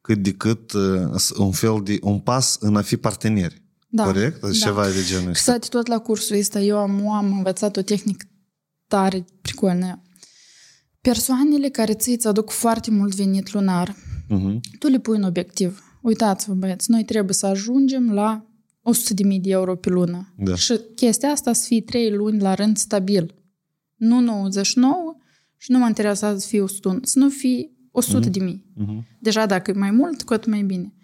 cât de cât uh, sunt un fel de un pas în a fi parteneri. Da, Corect? da. Ceva de genul Și ăsta. să tot la cursul ăsta eu am, am învățat o tehnică tare pricolnă. Persoanele care ți îți aduc foarte mult venit lunar, Mhm. tu le pui un obiectiv. Uitați-vă, băieți, noi trebuie să ajungem la 100.000 de euro pe lună. Da. Și chestia asta să fie 3 luni la rând stabil. Nu 99 și nu mă interesează să fie 100, să nu fie 100 de mii. Mhm. Deja dacă e mai mult, cu atât mai bine.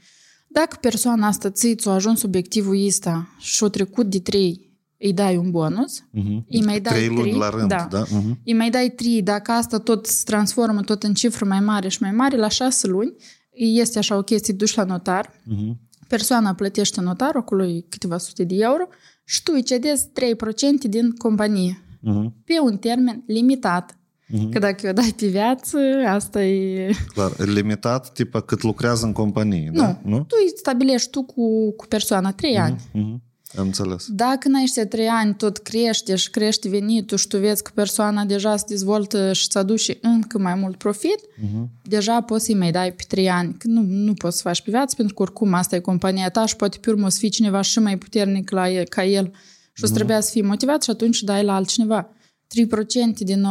Dacă persoana asta ți a ajuns obiectivul ăsta și a trecut de 3, îi dai un bonus, Uh-huh. îi mai dai Trei luni 3, la rând, da. da? Uh-huh. îi mai dai 3, dacă asta tot se transformă tot în cifră mai mare și mai mare, la 6 luni, este așa o chestie, duci la notar, Uh-huh. persoana plătește notarul, acolo e câteva sute de euro, și tu îi cedezi 3% din companie, Uh-huh. pe un termen limitat. Mhm. Că dacă o dai pe viață, asta e... Clar, limitat, tipa cât lucrează în companie, Nu, da? Nu? tu îi stabilești tu cu, cu persoana 3 ani. Uh-huh. Am înțeles. Dacă în aceștia trei ani tot crește și crește venitul și tu vezi că persoana deja se dezvoltă și îți aduce încă mai mult profit, Uh-huh. deja poți să-i mai dai pe trei ani. Că nu, nu poți să faci pe viață, pentru că oricum asta e compania ta și poate pe urmă o să fii cineva și mai puternic la el, ca el și o să trebuia să fii motivat și atunci dai la altcineva. 3% din o,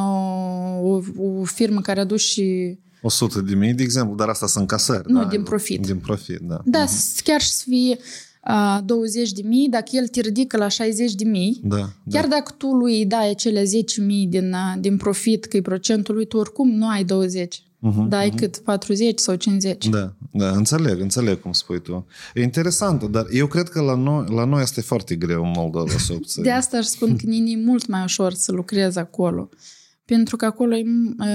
o, o firmă care aduce 100 de mii, de exemplu, dar asta sunt casări. Nu, da? din profit. Din profit, da. Da, uh-huh. chiar și să fie uh, 20 de mii, dacă el te ridică la 60 de mii, Da, chiar dacă tu lui îi dai acele 10 mii din, uh, din profit, că e procentul lui, tu oricum nu ai 20. Mhm, Dai cât 40 sau 50. Da, da, înțeleg, înțeleg cum spui tu. E interesant, dar eu cred că la noi, la noi este foarte greu în Moldova să obții. De asta aș spun că Nini e mult mai ușor să lucrezi acolo. Pentru că acolo e... Uh,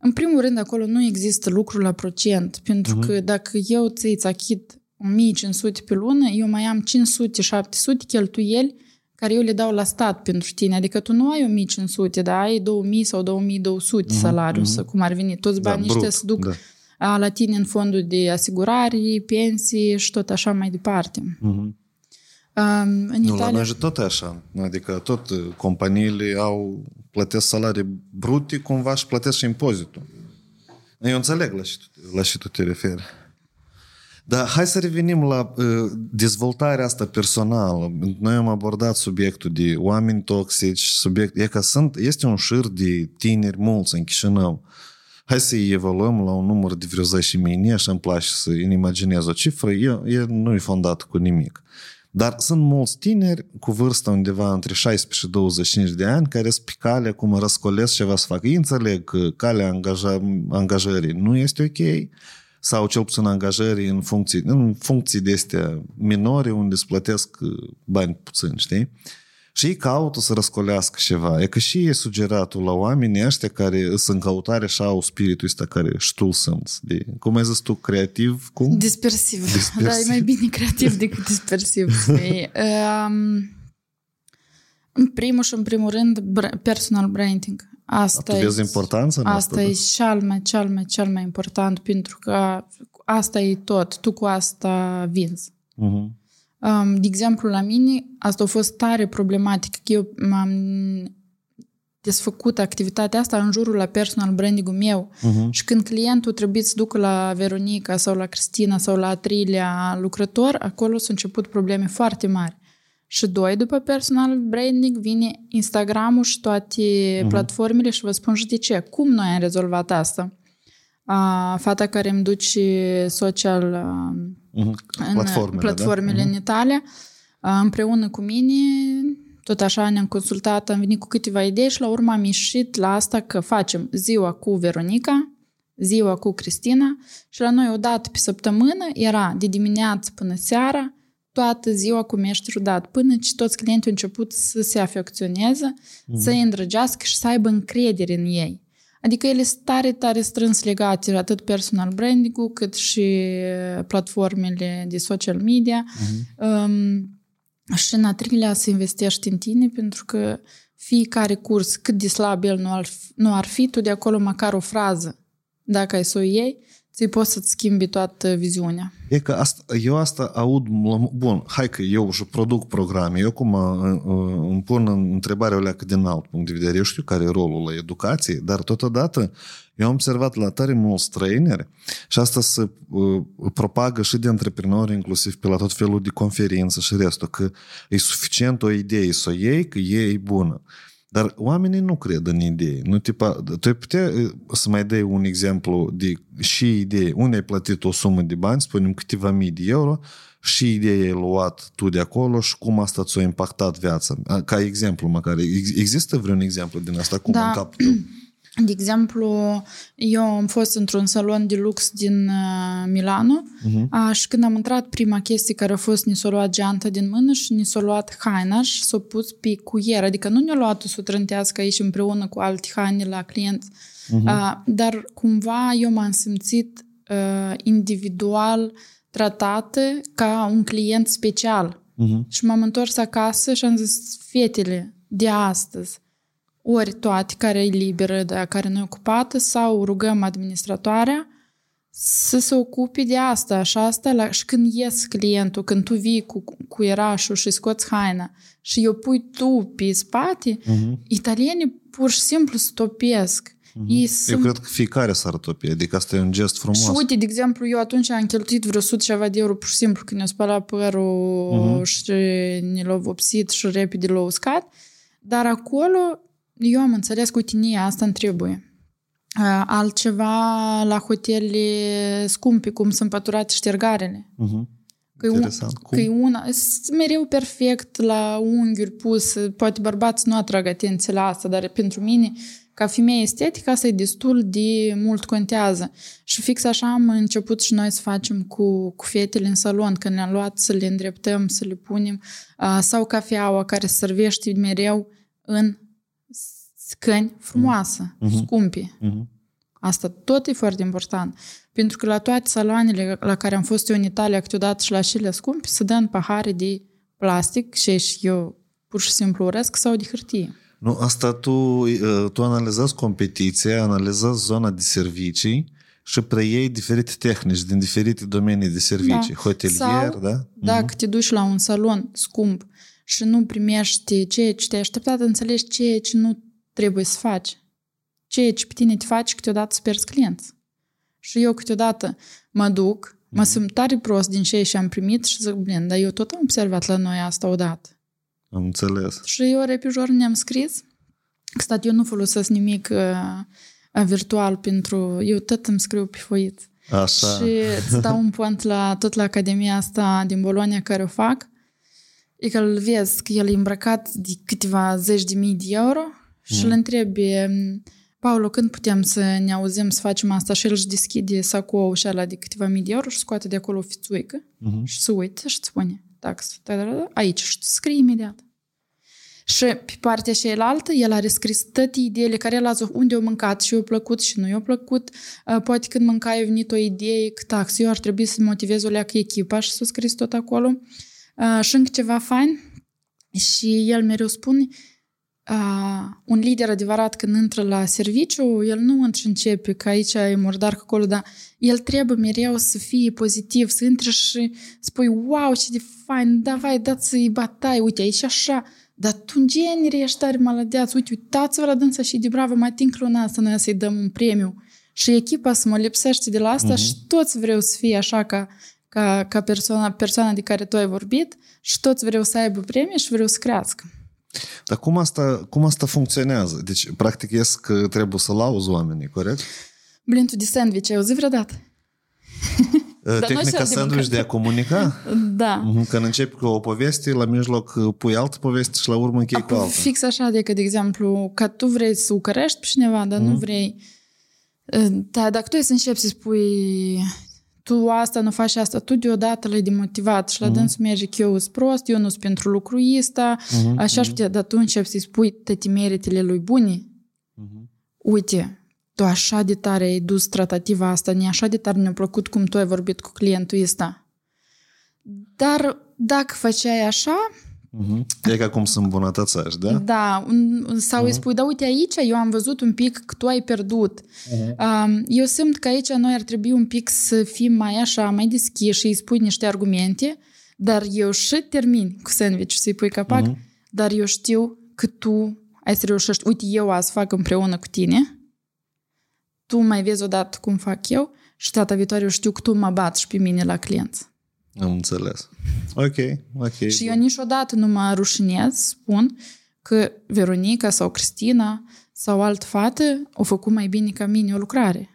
în primul rând, acolo nu există lucru la procent. Pentru că dacă eu ți-ți achit 1500 pe lună, eu mai am 500-700 cheltuieli care eu le dau la stat pentru tine. Adică tu nu ai 1500, dar ai 2000 sau 2200 salariu, să cum ar veni. Toți Da, banii brut, ăștia se duc da. a, la tine în fondul de asigurare, pensii și tot așa mai departe. Mhm. Um, în Nu, la Italia... noi și tot e așa. Adică tot uh, companiile au plătesc salarii brute, cumva și plătesc și impozitul. Eu înțeleg la ce, tu- la ce tu te referi. Dar hai să revenim la uh, dezvoltarea asta personală. Noi am abordat subiectul de oameni toxici, subiect, e că sunt, este un șir de tineri mulți în Chișinău. Hai să-i evaluăm la un număr de vreo 10.000, așa îmi place să îmi imaginez o cifră, e, e, nu e fondat cu nimic. Dar sunt mulți tineri cu vârstă undeva între 16 și 25 de ani care sunt pe calea cum răscolesc ceva să facă. Ei înțeleg că calea angaja, angajării nu este ok sau cel puțin angajării în funcții, în funcții de astea minore unde îți plătesc uh, bani puțini, știi? Și ei caută să răscolească ceva. E că și e sugeratul la oamenii ăștia care sunt în căutare și au spiritul ăsta care și tu sunt. De, cum ai zis tu, creativ? Cum? Dispersiv. Dispersiv. Da, e mai bine creativ decât dispersiv. să fie. um, în primul și în primul rând, br- personal branding. Asta Tu e, vezi importanța în asta asta? e cel mai, cel mai, cel mai important pentru că asta e tot. Tu cu asta vinzi. Mhm. Um, de exemplu, la mine, asta a fost tare problematic. Că eu m-am desfăcut activitatea asta în jurul la personal branding-ul meu. Mhm. Și când clientul trebuie să ducă la Veronica sau la Cristina sau la a treilea lucrător, acolo s-au început probleme foarte mari. Și doi, după personal branding, vine Instagram-ul și toate uh-huh. platformele și vă spun și de ce. Cum noi am rezolvat asta? A, fata care îmi duce social a, Mhm. în Platformele, platformele da? în Italia, a, împreună cu mine, tot așa ne-am consultat, am venit cu câteva idei și la urmă am ieșit la asta că facem ziua cu Veronica, ziua cu Cristina și la noi o dată pe săptămână era de dimineață până seara, toată ziua cu mești rudat, până ce toți clienții au început să se afecționeze, mm. să îi îndrăgească și să aibă încredere în ei. Adică ele sunt tare, tare strâns legate, atât personal branding-ul, cât și platformele de social media. Mm-hmm. Um, și în a treilea să investești în tine, pentru că fiecare curs, cât de slab el nu ar, nu ar fi, tu de acolo măcar o frază, dacă ai să o iei, ți poți să-ți schimbi toată viziunea. E că asta, eu asta aud, la- bun, hai că eu și produc programe, eu cum uh, uh, îmi pun întrebarea alea cât din alt punct de vedere, eu știu care e rolul la educație, dar totodată eu am observat la tare mulți traineri și asta se uh, propagă și de antreprenori, inclusiv pe la tot felul de conferințe și restul, că e suficient o idee să o iei, că e, e bună. Dar oamenii nu cred în idei. Nu, tipa, tu ai putea uh, să mai dai un exemplu de și idee. Unde ai plătit o sumă de bani, spunem câteva mii de euro, și ideea ai luat tu de acolo și cum asta ți-a impactat viața. Ca exemplu măcar. Ex- Există vreun exemplu din asta? Cum Da. în capul tău? De exemplu, eu am fost într-un salon de lux din uh, Milano Mhm. uh, și când am intrat, prima chestie care a fost, ni s-a luat geanta din mână și ni s-a luat haina și s-a pus pe cuier. Adică nu ne-a luat-o să o trântească aici împreună cu alte haine la clienți. Mhm. Uh, dar cumva eu m-am simțit uh, individual tratată ca un client special. Mhm. Și m-am întors acasă și am zis, fetele de astăzi, ori toate care e liberă, dar care nu e ocupată, sau rugăm administratoarea să se ocupe de asta și asta la, și când ies clientul, când tu vii cu, cu erașul și scoți haina și eu pui tu pe spate, Mhm. italienii pur și simplu stopesc. Ei Eu sunt cred că fiecare s-ar topi, adică asta e un gest și frumos. uite, de exemplu, eu atunci am cheltuit vreo 100 ceva de euro pur și simplu când ne-a spălat părul Mhm. și ne l-a vopsit și repede l-a uscat. Dar acolo eu am înțeles că, uite, nie, asta îmi trebuie. Uh, Altceva la hotele scumpe, cum sunt păturate ștergarele. Mhm. Că e, un, Interesant. Cum? că e una, sunt mereu perfect la unghiuri pus, poate bărbați nu atrag atenție la asta, dar pentru mine, ca femeie estetică, asta e destul de mult contează. Și fix așa am început și noi să facem cu, cu fetele în salon, când le-am luat să le îndreptăm, să le punem, uh, sau cafeaua care se servește mereu în scăni frumoasă, Mhm. scumpe. Mhm. Asta tot e foarte important. Pentru că la toate saloanele la care am fost eu în Italia câteodată și la cele scumpe, se dă în pahare de plastic și și eu pur și simplu urăsc sau de hârtie. Nu, asta tu, uh, tu analizezi competiția, analizezi zona de servicii și preiei diferite tehnici din diferite domenii de servicii. Da. Hotelier, Sau da? Dacă te duci la un salon scump și nu primești ceea ce te-ai așteptat, înțelegi ceea ce nu trebuie să faci. Ceea ce pe tine te faci câteodată să pierzi clienți. Și eu câteodată mă duc, mă simt tare prost din ce și am primit și zic, blin, dar eu tot am observat la noi asta odată. Am înțeles. Și eu repijor ne-am scris. Stat, eu nu folosesc nimic uh, virtual pentru... Eu tot îmi scriu pe foit. Așa. Și îți dau un pont la, tot la Academia asta din Bolonia care o fac. E că îl vezi că el e îmbrăcat de câteva zeci de mii de euro și Mm. îl întrebi Paulo, când putem să ne auzim să facem asta? Și el își deschide sacoul și ăla de câteva mii de euro și scoate de acolo o fițuică Mhm. și se uită și îți spune tax, da, da, da, aici și tu scrii imediat. Și pe partea cealaltă, el are scris toate ideile care el a zis unde au mâncat și i-a plăcut și nu i-a plăcut. Uh, Poate când mânca a venit o idee că tax, eu ar trebui să motivez o leacă echipa și să scris tot acolo. Uh, Și încă ceva fain și el mereu spune uh, un lider adevărat când intră la serviciu, el nu intră și începe că aici e murdar, că acolo, dar el trebuie mereu să fie pozitiv, să intre și spui, wow, ce de fain, davai, dați-i batai, uite, aici așa, dar tu în genere ești tare malădeaț, uite, uitați-vă la dânsa și de bravă, mai ating luna asta, noi să-i dăm un premiu. Și echipa să mă lipsește de la asta Mhm. și toți vreau să fie așa ca, ca, ca persoana, persoana de care tu ai vorbit și toți vreau să aibă premii și vreau să crească. Dar cum asta, cum asta funcționează? Deci, practic, ies că trebuie să lauzi oamenii, corect? Blintul de sandwich, ai auzit vreodată? Da, nu Tehnica așa de sandwich de a comunica? Da. Mhm, Când începi cu o poveste, la mijloc uh, pui altă poveste și la urmă închei cu alta. Fix așa, adică, de exemplu, că tu vrei să ucărești pe cineva, dar Mhm. nu vrei... Da, dacă tu ai să începi să spui tu asta nu faci asta, tu deodată l-ai demotivat și la Mhm. dânsul merge că eu sunt prost, eu nu sunt pentru lucru ăsta, Mhm, așa aș putea, dar tu începi să-i spui toate meritele lui buni. mhm. Uite, tu așa de tare ai dus tratativa asta, ne așa de tare ne-a plăcut cum tu ai vorbit cu clientul ăsta. Dar dacă făceai așa, Mhm. E ca cum să îmbunătățești, da? Da, un- sau îi spui, da, uite aici eu am văzut un pic că tu ai pierdut. Um, Eu simt că aici noi ar trebui un pic să fim mai așa, mai deschiși și îi spui niște argumente, dar eu și termin cu sandwich să-i pui capac, Mhm. dar eu știu că tu ai să reușești. Uite, eu azi fac împreună cu tine, tu mai vezi odată cum fac eu și data viitoare eu știu că tu mă bați și pe mine la clienți. Am înțeles. Ok, ok. Și eu niciodată nu mă rușinez, spun că Veronica sau Cristina sau altă fată au făcut mai bine ca mine o lucrare.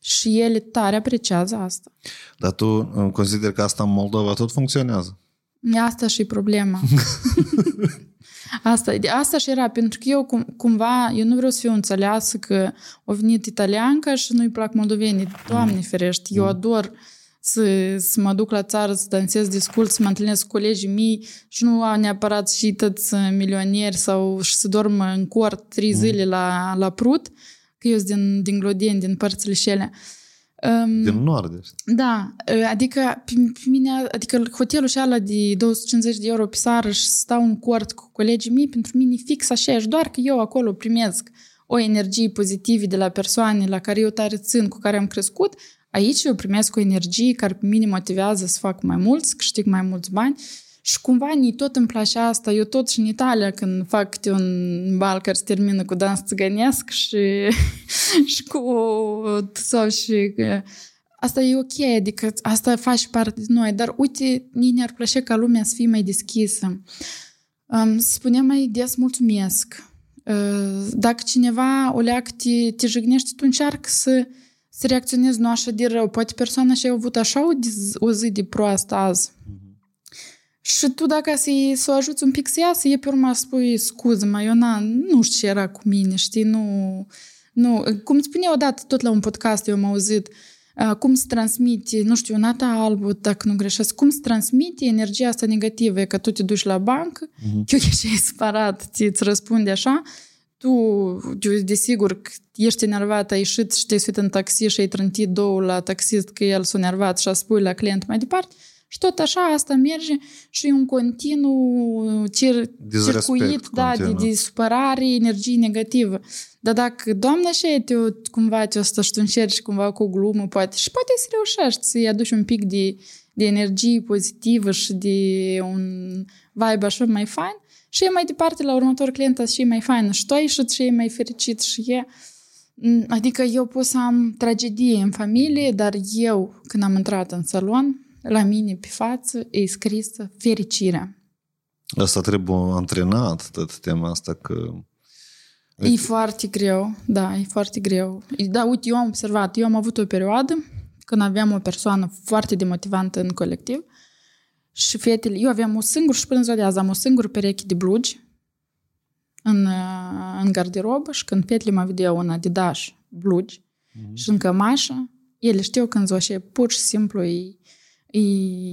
Și ele tare apreciază asta. Dar tu uh, consider că asta în Moldova tot funcționează? Asta și problema. Asta, de asta și era, pentru că eu cum, cumva, eu nu vreau să fiu înțeleasă că a venit italianca și nu-i plac moldovenii. Doamne ferești, eu ador să, să mă duc la țară, să dansez discurs, să mă întâlnesc cu colegii mei și nu au neapărat și toți milionieri sau și să dorm în cort trei zile la, la Prut, că eu sunt din, din Glodeni, din părțile șele. Um, Din nord ești. da, adică pe, pe mine, adică hotelul și ala de 250 de euro pe seară și stau în cort cu colegii mei, pentru mine e fix așa, și doar că eu acolo primesc o energie pozitivă de la persoane la care eu tare țin, cu care am crescut, aici eu primesc o energie care pe mine motivează să fac mai mult, să câștig mai mulți bani și cumva ni tot îmi place asta. Eu tot și în Italia când fac câte un bal care se termină cu dans țigănesc și, și cu sau și asta e ok, adică asta face parte din noi, dar uite, nici ne-ar plăcea ca lumea să fie mai deschisă. Um, să spunem mai des mulțumesc. Uh, dacă cineva o leac te, te jignește, tu încearcă să, să reacționezi nu așa de rău. Poate persoana și-a avut așa o, o zi de proastă azi. Și tu dacă să-i să o ajuți un pic să iasă, e pe urmă să spui, scuză-mă, eu na, nu știu ce era cu mine, știi, nu... nu. Cum spunea odată tot la un podcast, eu am auzit, uh, cum se transmite, nu știu, nata albă, dacă nu greșesc, cum se transmite energia asta negativă, e că tu te duci la bancă, uh-huh. eu și ai sparat, ți îți răspunde așa, tu, desigur, ești enervat, ai ieșit și te-ai suit în taxi și ai trântit două la taxist că el s-a enervat și a spui la client mai departe, și tot așa asta merge și e un continuu cir, circuit da, de, de supărare, energie negativă. Dar dacă doamna și te cumva te o și tu încerci cumva cu o glumă, poate și poate să reușești să-i aduci un pic de, de energie pozitivă și de un vibe așa mai fain și e mai departe la următor client și e mai fain și tu ai ieșit și e mai fericit și e Adică eu pot să am tragedie în familie, dar eu, când am intrat în salon, la mine pe față e scrisă fericirea. Asta trebuie antrenat, tot tema asta că... E foarte greu, da, e foarte greu. Da, uite, eu am observat, eu am avut o perioadă când aveam o persoană foarte demotivantă în colectiv și fetele, eu aveam o singură, și până ziua de azi am o singură pereche de blugi în, în garderobă și când fetele mă vedeau în Adidas blugi mm-hmm. și în cămașă, ele știu când ziua și pur și simplu e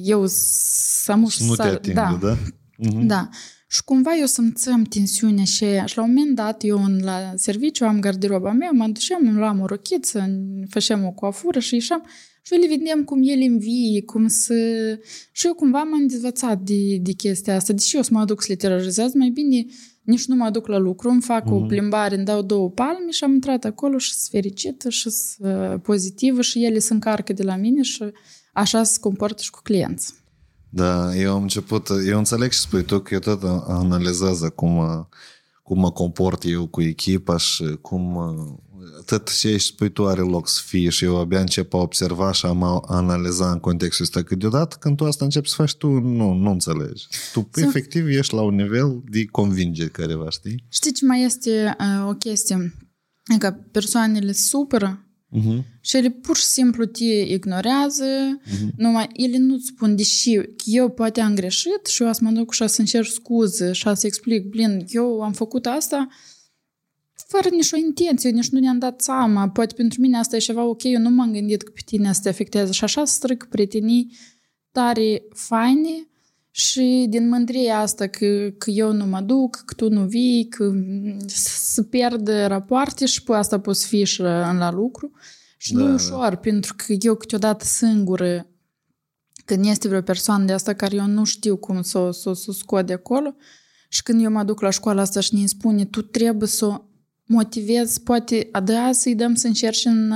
eu să am nu te atingă, da? Da. Uh-huh. da. Și cumva eu simțeam tensiunea și aia. Și la un moment dat, eu în, la serviciu am garderoba mea, mă duceam, îmi luam o rochiță, făceam o coafură și ieșeam și eu le vedeam cum ele învie, cum să... Și eu cumva m-am dezvățat de, de chestia asta. Deși eu să mă duc să le terorizez, mai bine nici nu mă duc la lucru, îmi fac mm-hmm. o plimbare, îmi dau două palme și am intrat acolo și sunt fericită și sunt pozitivă și ele se încarcă de la mine și așa se comportă și cu clienți. Da, eu am început, eu înțeleg și spui tu că eu tot analizează cum, cum mă comport eu cu echipa și cum tot ce ești spui tu are loc să fie și eu abia încep a observa și a analiza în contextul ăsta că deodată când tu asta începi să faci, tu nu, nu înțelegi. Tu S- efectiv ești la un nivel de convingere careva, știi? Știi ce mai este uh, o chestie? Că persoanele supără Uh-huh. Și ele pur și simplu te ignorează, uh-huh. numai ele nu-ți spun, deși eu poate am greșit și eu să mă duc și să încerc scuze și să explic, blin, eu am făcut asta fără nicio intenție, nici nu ne-am dat seama. Poate pentru mine asta e ceva ok, eu nu m-am gândit că pe tine să te afectează. Și așa stric prietenii tare faine și din mândria asta că, că eu nu mă duc, că tu nu vii, că se pierd rapoarte și pe asta poți fi și la lucru. Și da, nu da. ușor, pentru că eu câteodată singură, când este vreo persoană de asta care eu nu știu cum să o să, să scot de acolo, și când eu mă duc la școala asta și ne spune, tu trebuie să o motivezi, poate de azi să-i dăm să încerci în,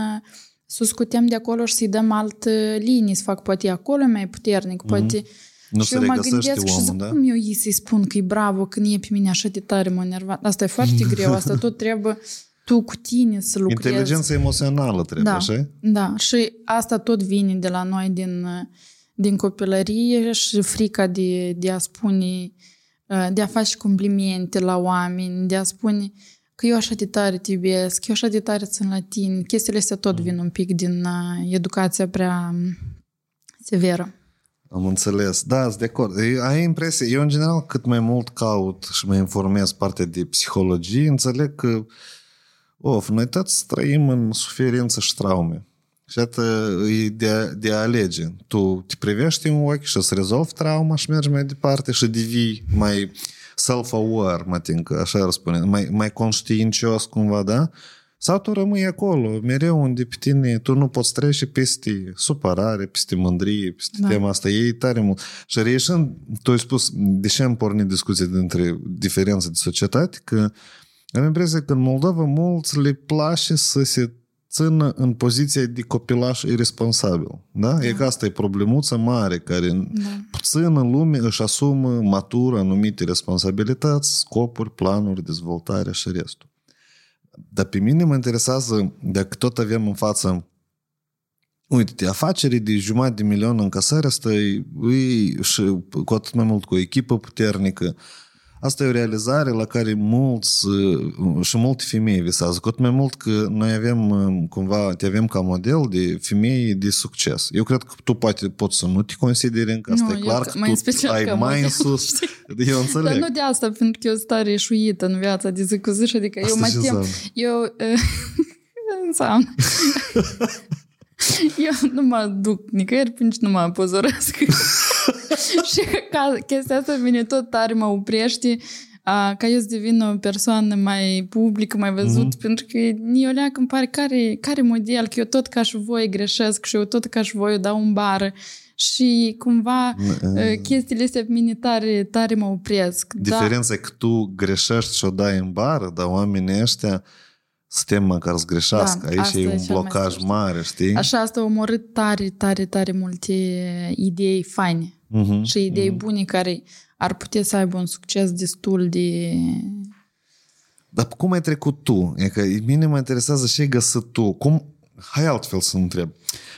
să scutem de acolo și să-i dăm altă linie, să fac poate acolo mai puternic, poate mm-hmm nu și eu mă gândesc omul, și zic, da? cum eu îi să-i spun că e bravo când e pe mine așa de tare mă nervat. Asta e foarte greu, asta tot trebuie tu cu tine să lucrezi. Inteligența emoțională trebuie, da, așa? Da, și asta tot vine de la noi din, din copilărie și frica de, de a spune, de a face complimente la oameni, de a spune că eu așa de tare te iubesc, că eu așa de tare țin la tine. Chestiile astea tot vin un pic din educația prea severă. Am înțeles. Da, sunt de acord. E- Ai impresie, eu în general cât mai mult caut și mă informez partea de psihologie, înțeleg că of, noi toți trăim în suferință și traume. Și atât e de, a- de a alege. Tu te privești în ochi și să rezolvi trauma și mergi mai departe și devii mai self-aware, mă tin că așa ar spune, mai, mai conștiincios cumva, da? Sau tu rămâi acolo, mereu unde pe tine, tu nu poți trece peste supărare, peste mândrie, peste da. Da. tema asta. E tare mult. Și reieșind, tu ai spus, deși am pornit discuția dintre diferențe de societate, că am impresia că în Moldova mulți le place să se țină în poziția de copilaș irresponsabil. Da? da. E că asta e problemuță mare, care Da. puțin în lume își asumă matur anumite responsabilități, scopuri, planuri, dezvoltare și restul. Dar pe mine mă interesează, dacă tot avem în față Uite, afacerii de jumătate de milion în casare, asta e, e și cu atât mai mult cu o echipă puternică. Asta e o realizare la care mulți uh, și multe femei visează, cu atât mai mult că noi avem uh, cumva, te avem ca model de femei de succes. Eu cred că tu poate poți să nu te consideri încă, asta Nu, e eu clar că- că mai în tu special ai că mai în model, sus. știi? Eu înțeleg. Dar nu de asta, pentru că eu sunt tare eșuită în viața de zi cu zi și adică eu Asta mă ce tem. înseamnă? Eu uh, înseamnă. eu nu mă duc nicăieri, nici nu mă pozoresc. și ca chestia asta vine tot tare mă oprește a, ca eu să devin o persoană mai publică, mai văzut, mm-hmm. pentru că eu leac îmi pare care, care model, că eu tot ca și voi greșesc și eu tot ca și voi o dau în bară și cumva uh, chestiile astea pe mine tare, tare mă opresc. Da. Diferența e că tu greșești și o dai în bară, dar oamenii ăștia suntem măcar să greșească. Da, Aici asta e e un cel mai blocaj scurt. mare, știi? Așa asta a omorât tare, tare, tare multe idei faine Mhm, și idei mhm. bune care ar putea să aibă un succes destul de... Dar cum ai trecut tu? E că mine mă interesează ce ai găsit tu. Cum, hai altfel să întreb.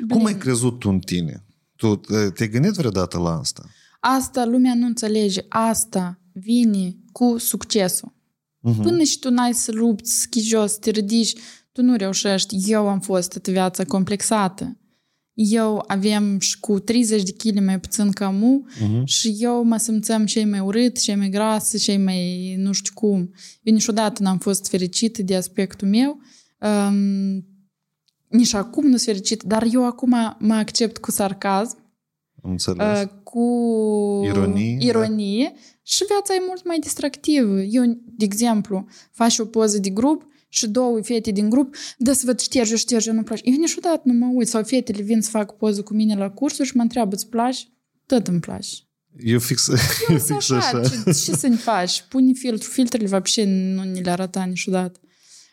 Cum ai crezut tu în tine? Tu te- te-ai gândit vreodată la asta? Asta lumea nu înțelege. Asta vine cu succesul. Mhm. Până și tu n-ai să lupți, să schii jos, să te ridici, tu nu reușești. Eu am fost toată viața complexată. Eu aveam și cu 30 de kg mai puțin ca mu Mhm. și eu mă simțeam cei mai urât, cei mai grasă, cei mai nu știu cum. Eu niciodată n-am fost fericită de aspectul meu. Um, nici acum nu sunt fericită, dar eu acum mă accept cu sarcasm Am înțeles. Uh, cu Ironie, ironie și viața e mult mai distractivă. Eu, de exemplu, faci o poză de grup și două fete din grup, dă să văd șterge, șterge, nu place. Eu niciodată nu mă uit. Sau fetele vin să fac poză cu mine la cursuri și mă întreabă, îți place? Tot îmi place. Eu fix, Eu eu sunt fix așa, așa. ce, ce să-mi faci? Pune filtru. Filtrele, вообще, nu ni le arăta niciodată.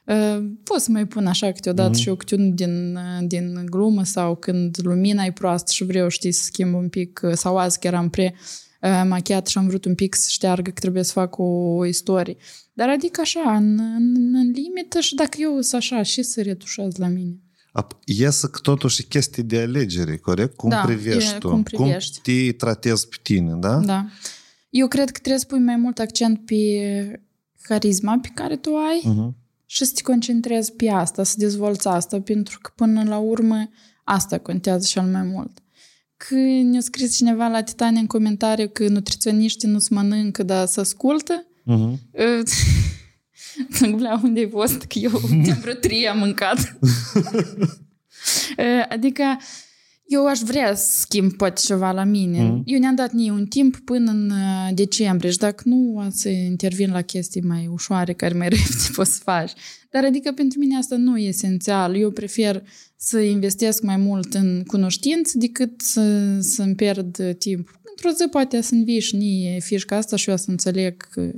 Uh, pot să mai pun așa câteodată Mhm. mm-hmm. și eu câte unul din, uh, din glumă sau când lumina e proastă și vreau, știi, să schimb un pic, uh, sau azi chiar am pre uh, machiat și am vrut un pic să șteargă că trebuie să fac o, o istorie. Dar adică așa, în, în, în limită și dacă eu sunt așa, și să retușez la mine. Ap- Iesă că totuși e chestie de alegere, corect? Cum Da, privești e tu? cum privești. Cum te tratezi pe tine, da? Da. Eu cred că trebuie să pui mai mult accent pe carisma pe care tu ai Mhm. și să te concentrezi pe asta, să dezvolți asta, pentru că până la urmă asta contează cel mai mult. Că ne-a scris cineva la Titania în comentariu că nutriționiștii nu se mănâncă, dar să ascultă. Mhm. Glea unde ai fost, că eu de vreo trei am mâncat. adică eu aș vrea să schimb poate ceva la mine. Mhm. Eu ne-am dat nie un timp până în uh, decembrie și dacă nu, o să intervin la chestii mai ușoare care mai repede poți să faci. Dar adică pentru mine asta nu e esențial. Eu prefer să investesc mai mult în cunoștință decât să, să-mi pierd timp. Într-o zi poate să învii și nie fișca asta și eu să înțeleg că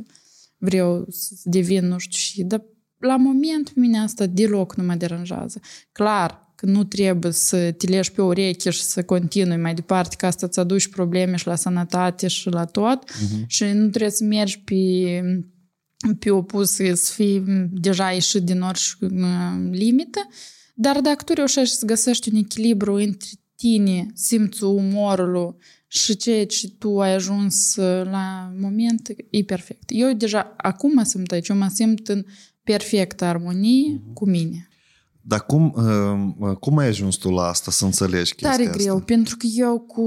vreau să devin, nu știu, și... Dar la moment pe mine asta deloc nu mă deranjează. Clar că nu trebuie să te leși pe ureche și să continui mai departe, că asta îți aduci probleme și la sănătate și la tot Mhm. și nu trebuie să mergi pe, pe opus, să fii deja ieșit din orice uh, limită, dar dacă tu reușești să găsești un echilibru între tine, simțul umorului și ceea ce tu ai ajuns uh, la moment, e perfect. Eu deja acum mă simt aici, eu mă simt în perfectă armonie cu mine. Dar cum, uh, cum ai ajuns tu la asta, să înțelegi chestia Tare asta? greu, pentru că eu cu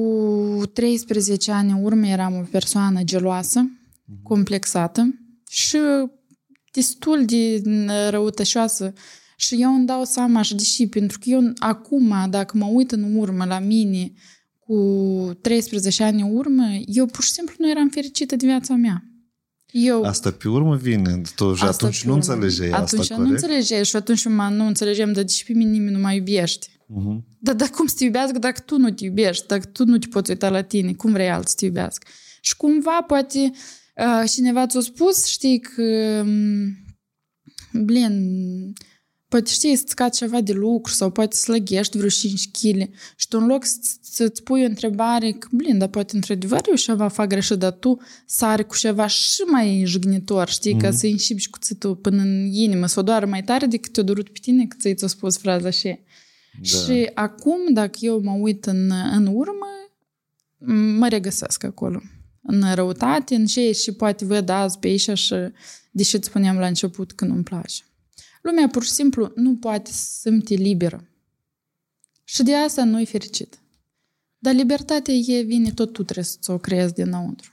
13 ani în urmă eram o persoană geloasă, Mhm. complexată și destul de răutășoasă. Și eu îmi dau seama și deși, pentru că eu acum, dacă mă uit în urmă la mine cu 13 ani în urmă, eu pur și simplu nu eram fericită de viața mea. Eu, Asta pe urmă vine. Tu și Asta atunci pe nu urmă. înțelegeai atunci asta, nu corect? înțelegeai și atunci mă, nu înțelegem, dar de ce pe mine nimeni nu mai iubește? Mhm. Dar, dar cum să te iubească dacă tu nu te iubești, dacă tu nu te poți uita la tine, cum vrei alții să te iubească? Și cumva, poate, uh, cineva ți-a spus, știi, că, um, blin, poate știi să-ți scați ceva de lucru sau poate să slăghești vreo 5 kg și tu în loc să- să-ți pui o întrebare că, blin, dar poate într-adevăr eu ceva fac greșit, dar tu sari cu ceva și mai jignitor, știi, ca să înșipi și cuțitul până în inimă, să o doară mai tare decât te-a durut pe tine că ți-a spus fraza așa. Da. Și acum, dacă eu mă uit în, în urmă, mă regăsesc acolo. În răutate, în ce și poate văd azi pe aici și deși îți spuneam la început că nu-mi place. Lumea pur și simplu nu poate să simte liberă. Și de asta nu-i fericit. Dar libertatea e, vine tot tu trebuie să o creezi dinăuntru.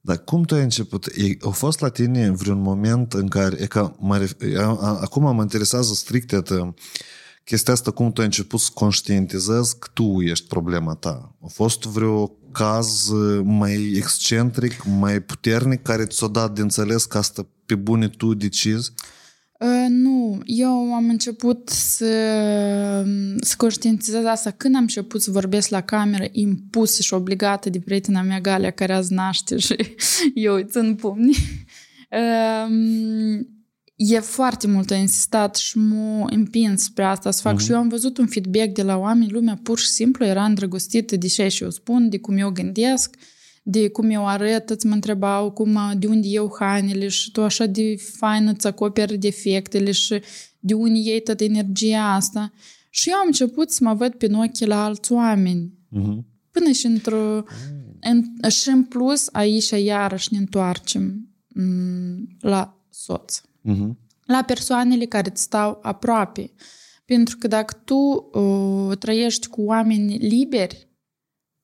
Dar cum tu ai început? E, a fost la tine vreun moment în care, e ca, mă, ref- a, a, acum mă interesează strict iată, chestia asta, cum tu ai început să conștientizezi că tu ești problema ta. A fost vreo caz uh, mai excentric, mai puternic, care ți-a dat de înțeles că asta pe bune tu decizi? Uh, nu, eu am început să, să conștientizez asta când am început să vorbesc la cameră impusă și obligată de prietena mea Galia care azi naște și eu îi țin pumni. Uh, e foarte mult a insistat și m-a împins spre asta să fac uh-huh. și eu am văzut un feedback de la oameni, lumea pur și simplu era îndrăgostită de ce și eu spun, de cum eu gândesc, de cum eu arăt, îți mă întrebau cum, de unde eu hainele și tu așa de faină îți acoperi defectele și de unde iei toată energia asta. Și eu am început să mă văd pe ochii la alți oameni. Uh-huh. Până și într-o... În, și în plus, aici iarăși ne întoarcem m, la soț. Uh-huh. La persoanele care îți stau aproape. Pentru că dacă tu uh, trăiești cu oameni liberi,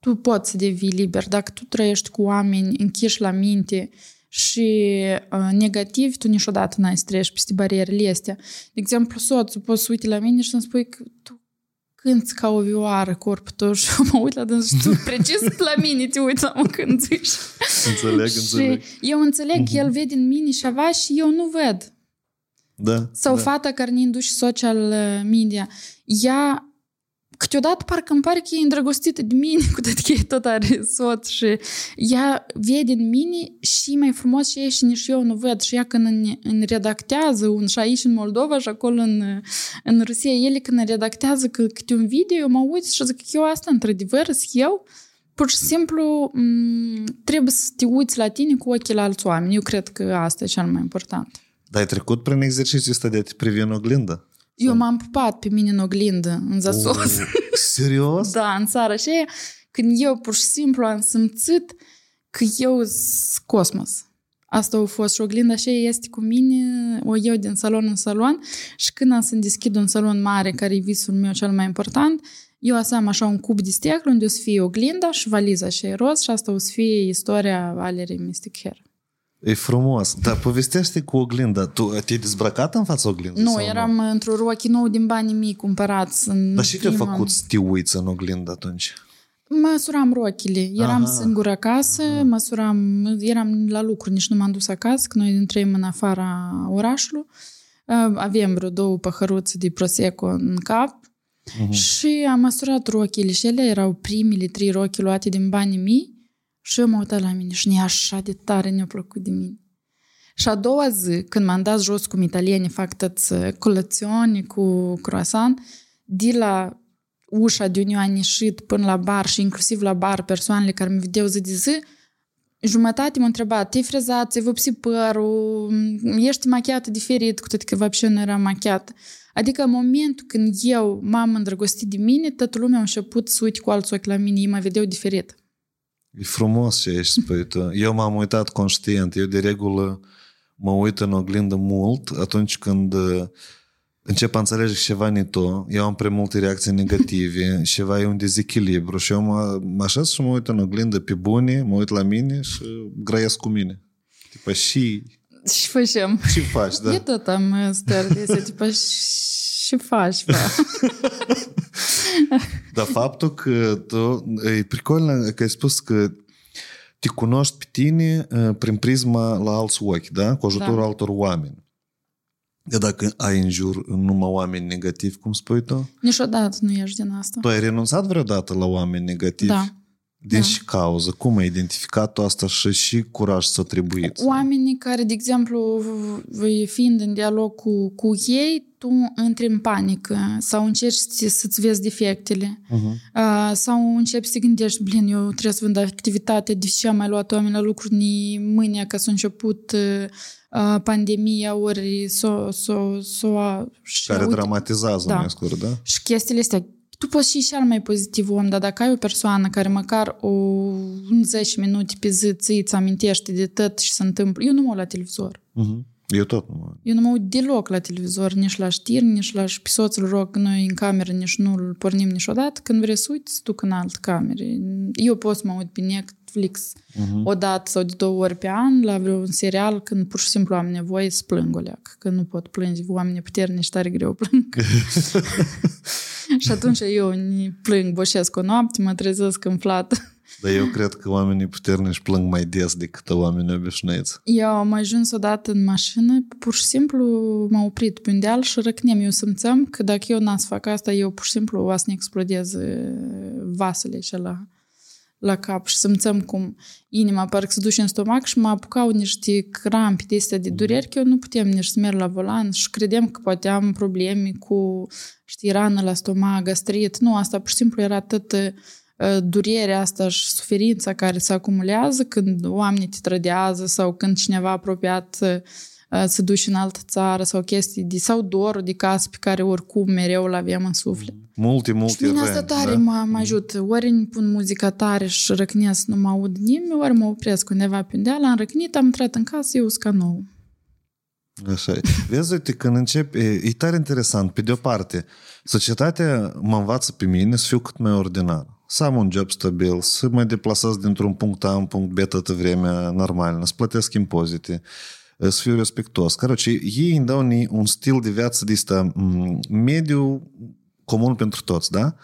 tu poți să devii liber. Dacă tu trăiești cu oameni închiși la minte și uh, negativi, tu niciodată n-ai să treci peste barierele astea. De exemplu, soțul poți să uite la mine și să-mi spui că tu cânti ca o vioară corpul tău și mă uit la dâns și tu precis la mine te uiți la mă cântiși. Înțeleg, și înțeleg. eu înțeleg că el vede în mine ceva și eu nu văd. Da, Sau da. fata care ne induce social media. Ea câteodată parcă îmi pare că e îndrăgostită de mine, cu tot că e tot are soț și ea vede în mine și mai frumos și ei și nici eu nu văd. Și ea când îmi, îmi redactează un și aici în Moldova și acolo în, în Rusia, ele când îmi redactează că, câte un video, eu mă uit și zic că eu asta într-adevăr sunt eu. Pur și simplu m- trebuie să te uiți la tine cu ochii la alți oameni. Eu cred că asta e cel mai important. Dar ai trecut prin exercițiul ăsta de a te privi în oglindă? Eu m-am pupat pe mine în oglindă, în zasos. Oh, serios? Da, în țara și aia, când eu pur și simplu am simțit că eu sunt cosmos. Asta a fost și oglinda și este cu mine, o eu din salon în salon și când am să deschid un salon mare, care e visul meu cel mai important, eu o să am așa un cub de sticlă unde o să fie oglinda și valiza și e roz și asta o să fie istoria Valerii Mystic Hair. E frumos. Dar povestește cu oglinda. Tu te-ai dezbrăcat în fața oglindei? Nu, sau eram într-o rochi nou din banii mii cumpărați. În Dar și te-a prima- făcut să te uiți în oglindă atunci? Măsuram rochile. Eram Aha. singură acasă, măsuram, eram la lucru, nici nu m-am dus acasă, că noi trăim în afara orașului. Uh, Avem vreo două păhăruțe de prosecco în cap Mhm. și am măsurat rochile și ele erau primele trei rochi luate din banii mii și eu mă uitam la mine și ne așa de tare ne-a plăcut de mine. Și a doua zi, când m-am dat jos cum italieni fac tăți colațiuni cu croissant, de la ușa de unde eu am ieșit până la bar și inclusiv la bar persoanele care mă vedeau zi de zi, jumătate m-a întrebat, te-ai frezat, ți-ai vopsit părul, ești machiată diferit, cu toate că вообще nu eram machiată. Adică în momentul când eu m-am îndrăgostit de mine, toată lumea a început să uite cu alți ochi la mine, ei mă vedeau diferit. E frumos ce ești spui tu. Eu m-am uitat conștient. Eu de regulă mă uit în oglindă mult atunci când uh, încep a înțelege că ceva ne to, eu am prea multe reacții negative, ceva e un dezechilibru și eu mă, mă așez și mă uit în oglindă pe bune, mă uit la mine și grăiesc cu mine. Tipa, și... Și facem. Ce faci, da? Eu tot am stări de astea, tipa, și faci, fa. Dar faptul că tu, e pricolnă că ai spus că te cunoști pe tine uh, prin prisma la alți ochi, da? Cu ajutorul Da. altor oameni. De dacă ai în jur numai oameni negativi, cum spui tu, Niciodată nu ești din asta. tu ai renunțat vreodată la oameni negativi? Da. Din da. și cauză? Cum ai identificat tu asta și și curaj să trebuiți? Oamenii care, de exemplu, v- fiind în dialog cu, cu ei, tu intri în panică sau încerci să- să-ți vezi defectele Uh-huh. uh, sau începi să te gândești, blin, eu trebuie să vând activitate, de ce am mai luat oameni la lucruri ni mâine că s-a început uh, pandemia, ori s-o, s-o, s-o, și Care uite- dramatizează, Da. mai scurt, da? Și chestiile astea, tu poți și cel mai pozitiv om, dar dacă ai o persoană care măcar o un 10 minute pe zi ți îți amintește de tot și se întâmplă, eu nu mă uit la televizor. Uh-huh. Eu tot nu mă... Eu nu mă uit deloc la televizor, nici la știri, nici la... Și pe soțul rog, noi în cameră nici nu-l pornim niciodată. Când vrei să uiți, se duc în altă cameră. Eu pot să mă uit pe Netflix Uh-huh. o dată sau de două ori pe an la vreun serial când pur și simplu am nevoie să plâng o leacă. Că nu pot plânge, oamenii puternici tare greu plâng. și atunci eu ni plâng, boșesc o noapte, mă trezesc îmflată. Dar eu cred că oamenii puternici plâng mai des decât oamenii obișnuiți. Eu am ajuns odată în mașină, pur și simplu m-a oprit pe un deal și răcnem. Eu simțeam că dacă eu n-am să fac asta, eu pur și simplu o să ne explodez uh, vasele și la, la cap și simțeam cum inima parcă se duce în stomac și mă apucau niște crampi de astea de dureri că eu nu puteam nici să merg la volan și credeam că poate am probleme cu, știi, rană la stomac, gastrit. Nu, asta pur și simplu era atât uh, durerea asta și suferința care se acumulează când oamenii te trădează sau când cineva apropiat uh, se duce în altă țară sau chestii de, sau dorul de casă pe care oricum mereu îl aveam în suflet. Multe, multe Și mine asta rând, tare da? mă, mă ajută. Ori îmi pun muzica tare și răcnesc, nu mă aud nimeni, ori mă opresc undeva pe undeală, am răcnit, am intrat în casă, eu sunt ca nou. Așa e. Vezi, uite, când încep, e, e tare interesant. Pe de-o parte, societatea mă învață pe mine să fiu cât mai ordinar. Să am un job stabil, să mă deplasez dintr-un punct A în punct B toată vremea normal, să plătesc impozite, să fiu respectuos. Короче, ei îmi dau ni un stil de viață de ăsta m, mediu comun pentru toți, da?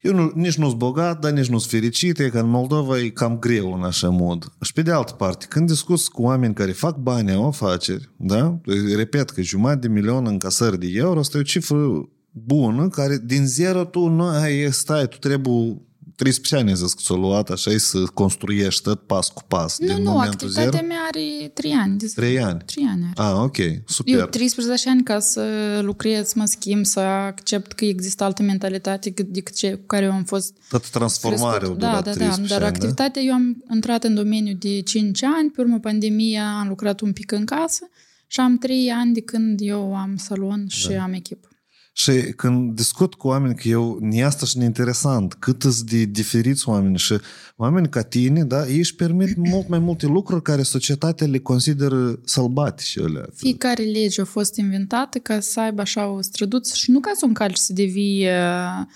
Eu nu, nici nu sunt bogat, dar nici nu sunt fericit, e că în Moldova e cam greu în așa mod. Și pe de altă parte, când discuți cu oameni care fac bani, au afaceri, da? Repet că jumătate de milion în casări de euro, asta e o cifră bună, care din zero tu nu ai, stai, tu trebuie 13 ani zic că ți-o luat așa și să construiești tot pas cu pas. Nu, din nu, momentul activitatea zero. mea are 3 ani. De 3 ani. 3 ani are. Ah, ok, Eu super. 13 ani ca să lucrez, să mă schimb, să accept că există altă mentalitate decât ce cu care eu am fost Tot transformarea a crescut. durat Da, da, da, 13 dar ani, da? activitatea, eu am intrat în domeniu de 5 ani, pe urmă pandemia am lucrat un pic în casă și am 3 ani de când eu am salon și Da. am echipă. Și când discut cu oameni, că eu, ni asta și interesant, cât îți de diferiți oameni și oameni ca tine, da, ei își permit mult mai multe lucruri care societatea le consideră sălbatice. Alea. Fiecare lege a fost inventată ca să aibă așa o străduță și nu ca să o încalci să devii uh,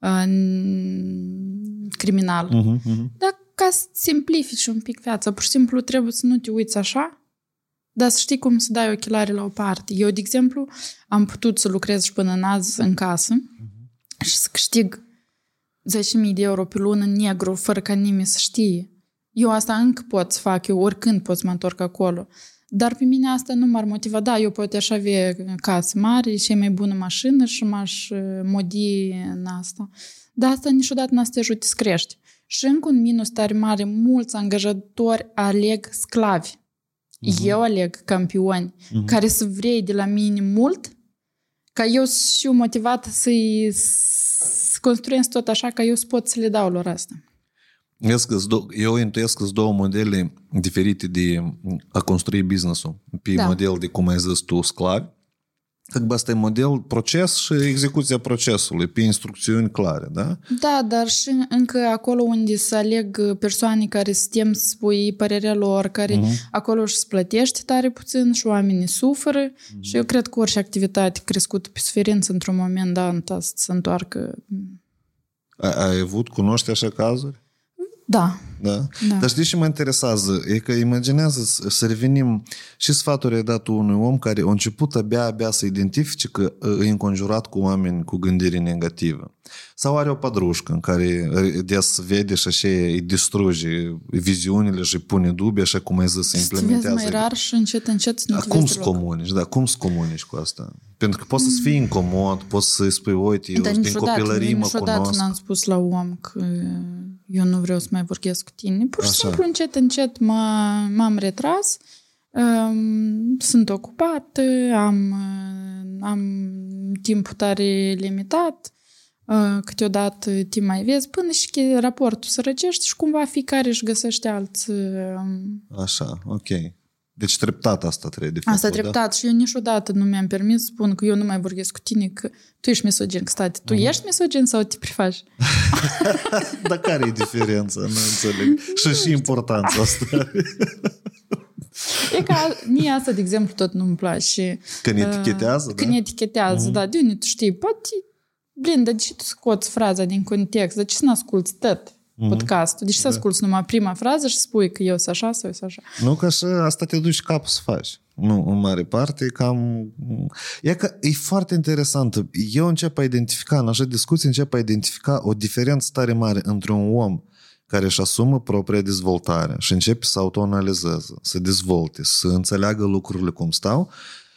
uh, criminal, Uh-huh, uh-huh. dar ca să simplifici un pic viața. Pur și simplu trebuie să nu te uiți așa, dar să știi cum să dai ochelarii la o parte. Eu, de exemplu, am putut să lucrez și până în azi în casă și să câștig 10.000 de euro pe lună în negru, fără ca nimeni să știe. Eu asta încă pot să fac, eu oricând pot să mă întorc acolo. Dar pe mine asta nu m-ar motiva. Da, eu poate aș avea casă mare și mai bună mașină și m-aș uh, modi în asta. Dar asta niciodată n-a să te ajute să crești. Și încă un minus tare mare, mulți angajatori aleg sclavi. Uh-huh. Eu aleg campioni uh-huh. care să vrei de la mine mult ca eu să fiu motivată să-i să construiesc tot așa ca eu să pot să le dau lor asta. Vezi că-s dou- Eu intuiesc că sunt două modele diferite de a construi business-ul. Pe Da. model de, cum ai zis tu, sclavi Că asta e model proces și execuția procesului pe instrucțiuni clare, da? Da, dar și încă acolo unde să aleg persoane care să tem să spui părerea lor, care uh-huh. acolo și se plătește tare puțin și oamenii suferă uh-huh. și eu cred că orice activitate crescută pe suferință într-un moment dat să se întoarcă. Ai, ai avut, cunoști așa cazuri? Da. Da? da. Dar știi ce mă interesează? E că imaginează să revenim și sfaturi ai dat unui om care a început abia, abia să identifice că e înconjurat cu oameni cu gândire negativă. Sau are o padrușcă în care des vede și așa îi distruge viziunile și pune dubii, așa cum ai zis, să implementează. mai rar și încet, încet să nu Cum să comunici, da, cum să comunici cu asta? Pentru că poți să-ți fii incomod, poți să-i spui, uite, eu din copilărie mă cunosc. n-am spus la om că eu nu vreau să mai vorbesc cu tine. Pur și Așa. simplu, încet, încet m-am retras. Sunt ocupată, am, am timp tare limitat, câteodată timp mai vezi, până și raportul se răcește și cumva fiecare își găsește alți... Așa, ok. Deci treptat asta trebuie de făcut, Asta treptat da? și eu niciodată nu mi-am permis să spun că eu nu mai vorbesc cu tine, că tu ești misogin. Stati, tu uh-huh. ești misogin sau te prefaci? Dar care e diferența? Nu înțeleg. Și și importanța asta. E ca mie asta, de exemplu, tot nu-mi place. Când etichetează, uh, Când da? etichetează, uh-huh. da. De unde tu știi? Poate, blin, dar de ce tu scoți fraza din context? De ce să nu asculti tot? mm-hmm. podcastul. Deci să da. asculti numai prima frază și spui că eu sunt așa sau eu sunt așa. Nu, că așa, asta te duci capul să faci. Nu, în mare parte, e cam... E că e foarte interesant. Eu încep a identifica, în așa discuții, încep a identifica o diferență tare mare între un om care își asumă propria dezvoltare și începe să autoanalizeze, să dezvolte, să înțeleagă lucrurile cum stau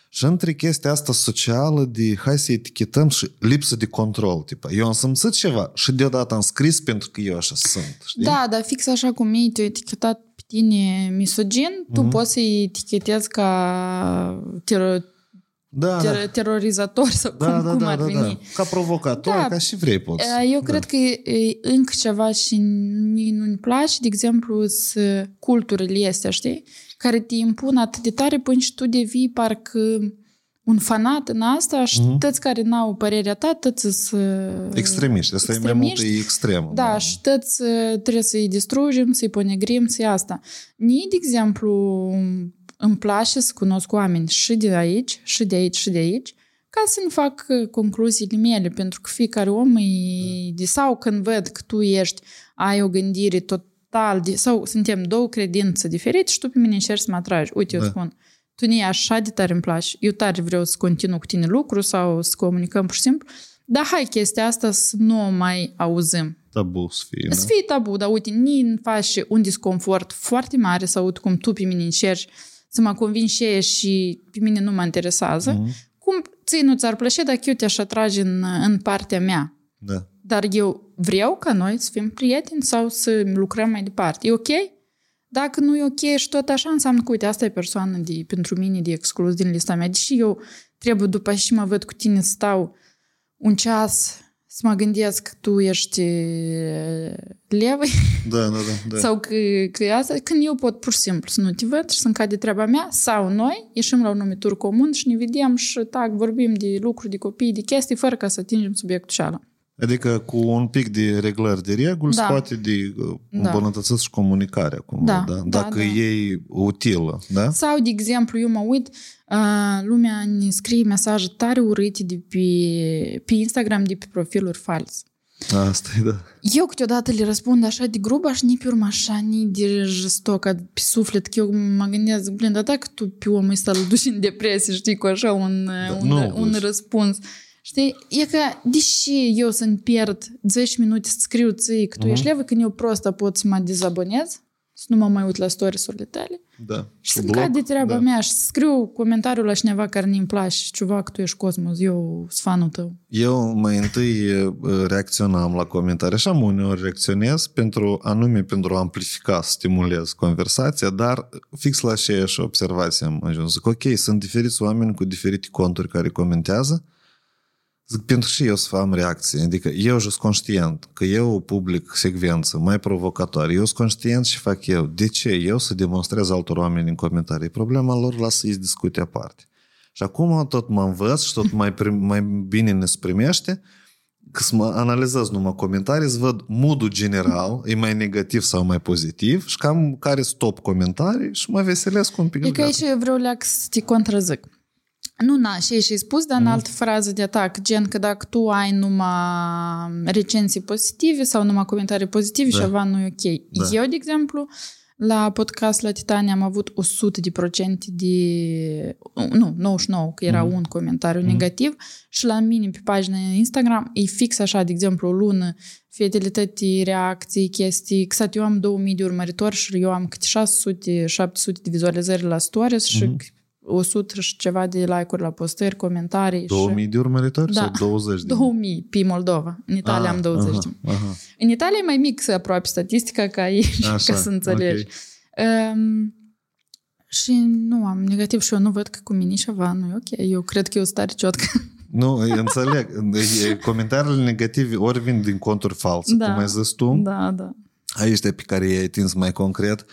și între chestia asta socială de hai să etichetăm și lipsă de control. Tipa, eu am simțit ceva și deodată am scris pentru că eu așa sunt. Știi? Da, dar fix așa cum ei te etichetat pe tine misogin, mm-hmm. tu mhm. poți să-i etichetezi ca tero- da, ter- da. terorizator sau da, cum, da, cum da, ar da, veni. Da. Ca provocator, da. ca și vrei poți. Eu da. cred că e încă ceva și nu-mi place, de exemplu, culturile astea, știi? care te impun atât de tare până și tu devii parcă un fanat în asta și mm-hmm. toți care n-au părerea ta, toți sunt extremiști. Asta extremiști. e mai mult e extrem. Da, da, și toți trebuie să-i distrugem, să-i ponegrim, să-i asta. Mie, de exemplu, îmi place să cunosc oameni și de aici, și de aici, și de aici, ca să-mi fac concluziile mele, pentru că fiecare om e de sau când văd că tu ești, ai o gândire tot total, sau suntem două credințe diferite și tu pe mine încerci să mă atragi. Uite, eu da. spun, tu nu așa de tare îmi place, eu tare vreau să continu cu tine lucru sau să comunicăm pur și simplu, dar hai chestia asta să nu o mai auzim. Tabu să fie, Să fie tabu, dar uite, ni îmi face un disconfort foarte mare să aud cum tu pe mine încerci să mă convingi și pe mine nu mă interesează. Mm-hmm. Cum ție nu ți-ar plăcea dacă eu te-aș atrage în, în partea mea? Da. Dar eu vreau ca noi să fim prieteni sau să lucrăm mai departe. E ok? Dacă nu e ok și tot așa, înseamnă că, uite, asta e persoană de, pentru mine de exclus din lista mea. Deși eu trebuie după și mă văd cu tine stau un ceas să mă gândesc că tu ești levă da, da, da, da. sau că, că asta, când eu pot pur și simplu să nu te văd și să încade treaba mea sau noi ieșim la un numitur comun și ne vedem și tac, vorbim de lucruri, de copii, de chestii, fără ca să atingem subiectul cealaltă. Adică cu un pic de reglări de reguli da. se poate de uh, da. îmbunătățit și comunicarea cumva, da, da? dacă da, da. e utilă. Da? Sau, de exemplu, eu mă uit, uh, lumea ne scrie mesaje tare urâte de pe, pe Instagram, de pe profiluri false. Asta e, da. Eu câteodată le răspund așa de grub, aș ni pe urmă așa, ni de jistoc, pe suflet, că eu mă gândesc, blin, dar dacă tu pe omul ăsta îl duci în depresie, știi, cu așa un, da, un, nu, un răspuns. Știi? E că, deși eu să-mi pierd 10 minute să scriu ție că tu uh-huh. ești levă, când eu prostă pot să mă dezabonez, să nu mă mai uit la stories-urile tale. Da. Și să cade treaba da. mea și să scriu comentariul la cineva care nu-mi place, ceva că tu ești cosmos, eu sunt fanul tău. Eu mai întâi reacționam la comentarii, așa uneori reacționez pentru anume pentru a amplifica, să stimulez conversația, dar fix la aceeași observație am ajuns. Zic, ok, sunt diferiți oameni cu diferite conturi care comentează, Zic, pentru și eu să am reacție. Adică eu sunt conștient că eu public secvență mai provocatoare. Eu sunt conștient și fac eu. De ce eu să demonstrez altor oameni în comentarii? Problema lor lasă să-i discute aparte. Și acum tot mă învăț și tot mai, prim, mai bine ne primește că să mă analizez numai comentarii, să văd modul general, e mai negativ sau mai pozitiv și cam care sunt top comentarii și mă veselesc un pic. E că aici eu vreau leac să te contrazic. Nu, na, și și spus, dar în mm. altă frază de atac, gen că dacă tu ai numai recenzii pozitive sau numai comentarii pozitive, da. ceva nu e ok. Da. Eu, de exemplu, la podcast la Titania am avut 100 de procente de... Nu, 99, că era mm. un comentariu mm. negativ și la mine pe pagina Instagram e fix așa, de exemplu, o lună, fidelități, reacții, chestii. Exact, eu am 2000 de urmăritori și eu am câte 600-700 de vizualizări la stories mm. și mhm. 100 și ceva de like-uri la postări, comentarii. 2000 și... de urmăritori da. sau 20 de 2000 pe Moldova. În Italia ah, am 20 aha, aha. În Italia e mai mic să aproape statistica ca aici, Așa, ca să înțelegi. Okay. Um, și nu am negativ și eu nu văd că cu mine ceva nu e ok. Eu cred că eu stare ciotcă. Nu, înțeleg. Comentariile negative ori vin din conturi false, da, cum ai zis tu. Da, da. Aici pe care i-ai atins mai concret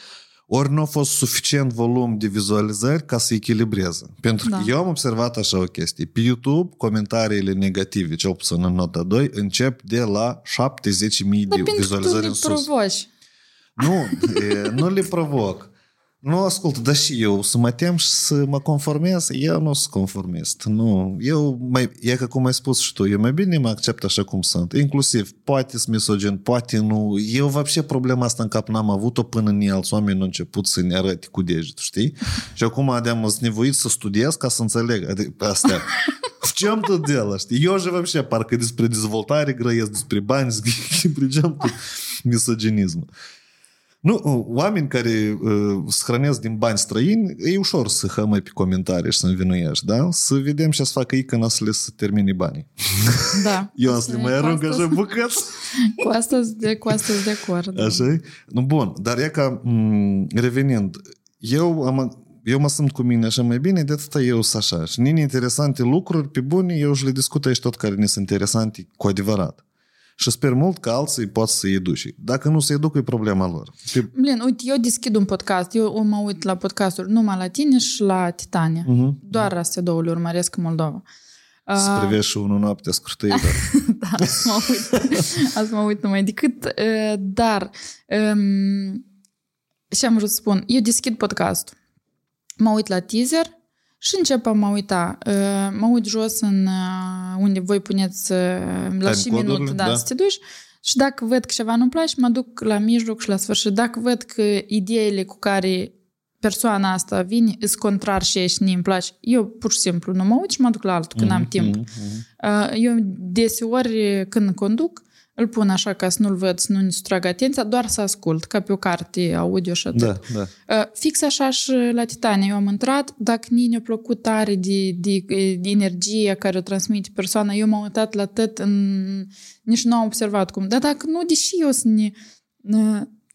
ori nu a fost suficient volum de vizualizări ca să echilibreze. Pentru da. că eu am observat așa o chestie. Pe YouTube, comentariile negative, cel puțin în nota 2, încep de la 70.000 de vizualizări în sus. Provoci. Nu, e, nu le provoc. Nu, ascult, dar și eu să mă tem și să mă conformez, eu nu sunt conformist. Nu, eu, mai, e că cum ai spus și tu, eu mai bine mă accept așa cum sunt. Inclusiv, poate sunt misogin, poate nu. Eu, вообще, problema asta în cap n-am avut-o până în alți oameni au început să ne arăte cu deget, știi? Și acum am nevoit să studiez ca să înțeleg. Adică, astea. В чем тут дело? Știi? Eu же вообще parcă despre dezvoltare grăiesc, despre bani, despre ce тут misoginismul. Nu, oameni care uh, se hrănesc din bani străini, e ușor să hămăi pe comentarii și să învinuiești, da? Să vedem ce să facă ei când să le să termine banii. Da. Eu am să le mai arunc așa bucăți. Cu asta de, cu asta de acord. Da. Așa Nu, bun. Dar e ca, revenind, eu am, eu mă simt cu mine așa mai bine, de atâta eu sunt așa. Și nini interesante lucruri, pe bune, eu și le discut aici tot care ne sunt interesante cu adevărat și sper mult că alții pot să educe. Dacă nu se educă, e problema lor. Pe... Blin, uite, eu deschid un podcast, eu mă uit la podcasturi numai la tine și la Titania. Uh-huh. Doar astea două le urmăresc în Moldova. Să uh, privești și unul noapte scurtă, da, asta mă uit. Asta mă uit numai decât. Uh, dar, um, ce am vrut să spun? Eu deschid podcastul. Mă uit la teaser și încep a mă uita. Mă uit jos în unde voi puneți la și minut, da, da, să te duci. Și dacă văd că ceva nu-mi place, mă duc la mijloc și la sfârșit. Dacă văd că ideile cu care persoana asta vine sunt contrar și ești nu îmi place, eu pur și simplu nu mă uit și mă duc la altul când mm-hmm. am timp. Mm-hmm. Eu deseori când conduc, îl pun așa ca să nu-l văd, să nu ne sutrag atenția, doar să ascult, ca pe o carte audio și atât. Da, da. Uh, fix așa și la Titania. Eu am intrat, dacă nici ne-a plăcut tare de, de, de energie care o transmite persoana, eu m-am uitat la tot, în, nici nu am observat cum. Dar dacă nu, deși eu să ne,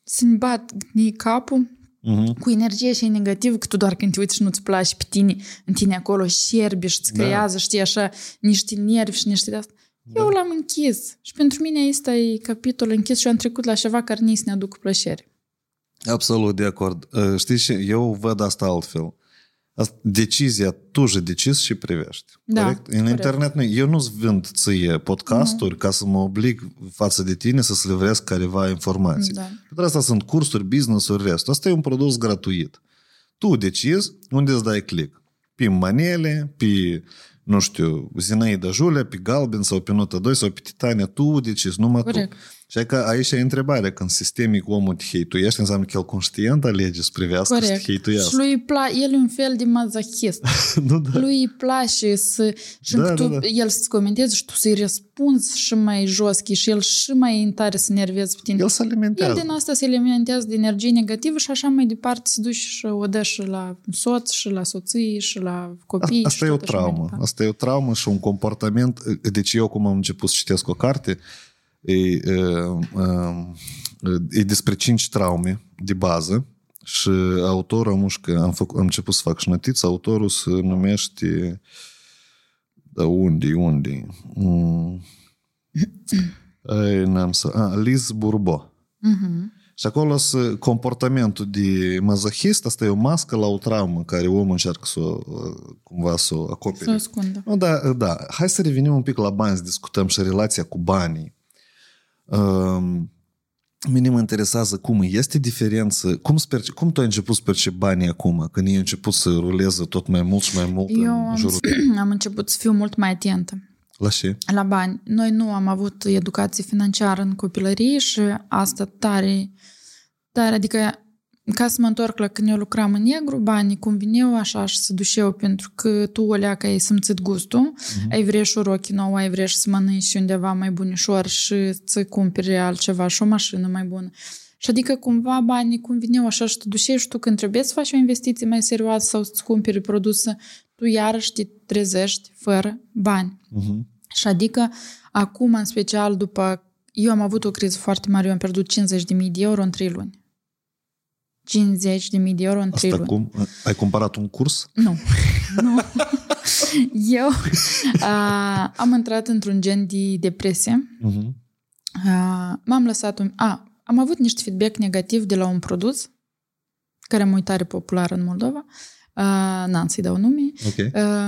să ne bat capul, Uh-huh. cu energie și negativ, că tu doar când te uiți și nu-ți place pe tine, în tine acolo șerbi și îți da. creează, da. știi, așa, niște nervi și niște de asta. Eu da. l-am închis. Și pentru mine este e capitolul închis și am trecut la ceva care nici ne aduc plăcere. Absolut de acord. Știți și eu văd asta altfel. Decizia tu же decis și privești. Da, corect? În corect. internet nu, eu nu-ți vând ție podcasturi uh-huh. ca să mă oblig față de tine să-ți livrez careva informații. Da. Pentru asta sunt cursuri, business-uri, restul. Asta e un produs gratuit. Tu decizi unde îți dai click. Pe manele, pe nu știu, Zinaida Julia pe Galben sau pe Nota 2 sau pe Titania, tu decizi, numai Corect. Tu. Și că aici e întrebarea, când sistemic omul te heituiește, înseamnă că el conștient alege să privească Corect. și te heituiască. Și lui pla- el e un fel de mazachist. nu, da. Lui îi place să, și da, tu, da, da. el să-ți comenteze și tu să-i răspunzi și mai jos, și el și mai în tare să nervezi pe tine. El se alimentează. El din asta se alimentează de energie negativă și așa mai departe se duci și o dă și la soț, și la soții, și la copii. Asta și e o traumă. Asta e o traumă și un comportament. Deci eu, cum am început să citesc o carte, e, e, e despre cinci traume de bază și autorul, mușcă, am, făcut, am început să fac și șnotiță, autorul se numește da, unde, unde? Mm. Ai, n-am să... A, Liz Burbo. Uh-huh. Și acolo să, comportamentul de mazohist, asta e o mască la o traumă care omul încearcă să o, cumva să o acopere. Să o ascundă. Nu, da, da. Hai să revenim un pic la bani, să discutăm și relația cu banii. Um, mine mă interesează cum este diferență, cum, sper, cum tu ai început să percepi banii acum, când ei început să ruleze tot mai mult și mai mult Eu în jurul am, am început să fiu mult mai atentă La ce? la bani. Noi nu am avut educație financiară în copilărie și asta tare, tare, adică ca să mă întorc la când eu lucram în negru, banii cum vineau așa și se duceau pentru că tu, o leacă, ai simțit gustul, uh-huh. ai vrea și o rochie nouă, ai vrea și să mănânci undeva mai bunișor și să cumperi altceva și o mașină mai bună. Și adică cumva banii cum vineau așa și te duceai și tu când trebuie să faci o investiție mai serioasă sau să-ți cumperi produse, tu iarăși te trezești fără bani. Uh-huh. Și adică acum, în special, după... Eu am avut o criză foarte mare, eu am pierdut 50.000 de euro în 3 luni. 50.000 de euro în 3 Asta luni. cum? Ai cumpărat un curs? Nu. nu. Eu a, am intrat într-un gen de depresie. Uh-huh. A, m-am lăsat un... A, am avut niște feedback negativ de la un produs care am uitat popular în Moldova. A, n-am să-i dau nume. Ok. A,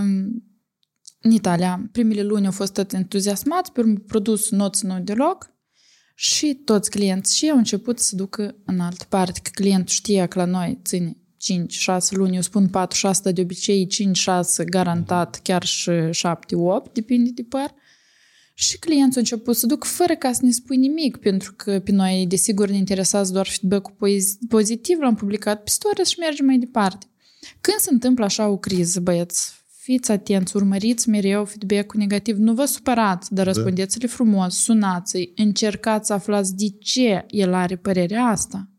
în Italia, primele luni au fost tot entuziasmați, pe urmă produsul nu ținut deloc și toți clienții și au început să ducă în altă parte, că clientul știa că la noi ține 5-6 luni, eu spun 4-6, de obicei 5-6 garantat, chiar și 7-8, depinde de păr. Și clienții au început să duc fără ca să ne spui nimic, pentru că pe noi, desigur, ne interesează doar feedback-ul pozi- pozitiv, l-am publicat pe stories și mergem mai departe. Când se întâmplă așa o criză, băieți, fiți atenți, urmăriți mereu feedback-ul negativ, nu vă supărați, dar răspundeți-le frumos, sunați-i, încercați să aflați de ce el are părerea asta.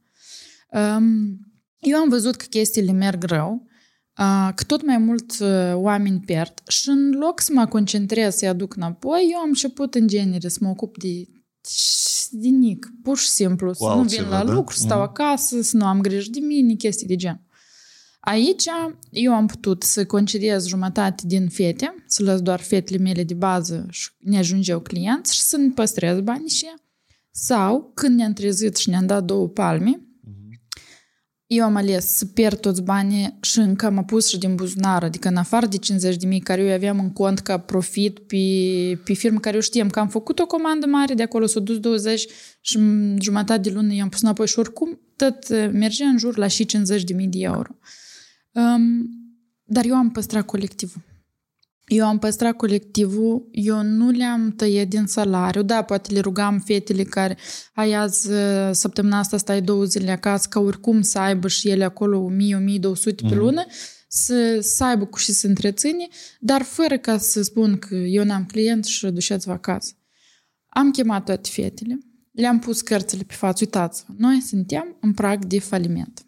Um, eu am văzut că chestiile merg rău, uh, că tot mai mult uh, oameni pierd și în loc să mă concentrez să-i aduc înapoi, eu am început în genere să mă ocup de de nic, pur și simplu, să nu vin altceva, la da? lucru, să stau Mhm. acasă, să nu am grijă de mine, chestii de gen. Aici eu am putut să concediez jumătate din fete, să las doar fetele mele de bază și ne ajungeau clienți și să-mi păstrez banii și ea. Sau, când ne-am trezit și ne-am dat două palme, eu am ales să pierd toți banii și încă am pus și din buzunar, adică în afară de 50 de mii care eu aveam în cont ca profit pe, pe firmă care eu știam că am făcut o comandă mare, de acolo s-au dus 20 și în jumătate de lună i-am pus înapoi și oricum tot eh, mergea în jur la și 50 de mii de euro. Um, dar eu am păstrat colectivul. Eu am păstrat colectivul, eu nu le-am tăiat din salariu, da, poate le rugam fetele care, hai azi, uh, săptămâna asta stai două zile acasă, ca oricum să aibă și ele acolo 1000-1200 pe lună, să, să aibă cu și să întreține, dar fără ca să spun că eu n-am client și duceți-vă acasă. Am chemat toate fetele, le-am pus cărțile pe față, uitați-vă, noi suntem în prag de faliment.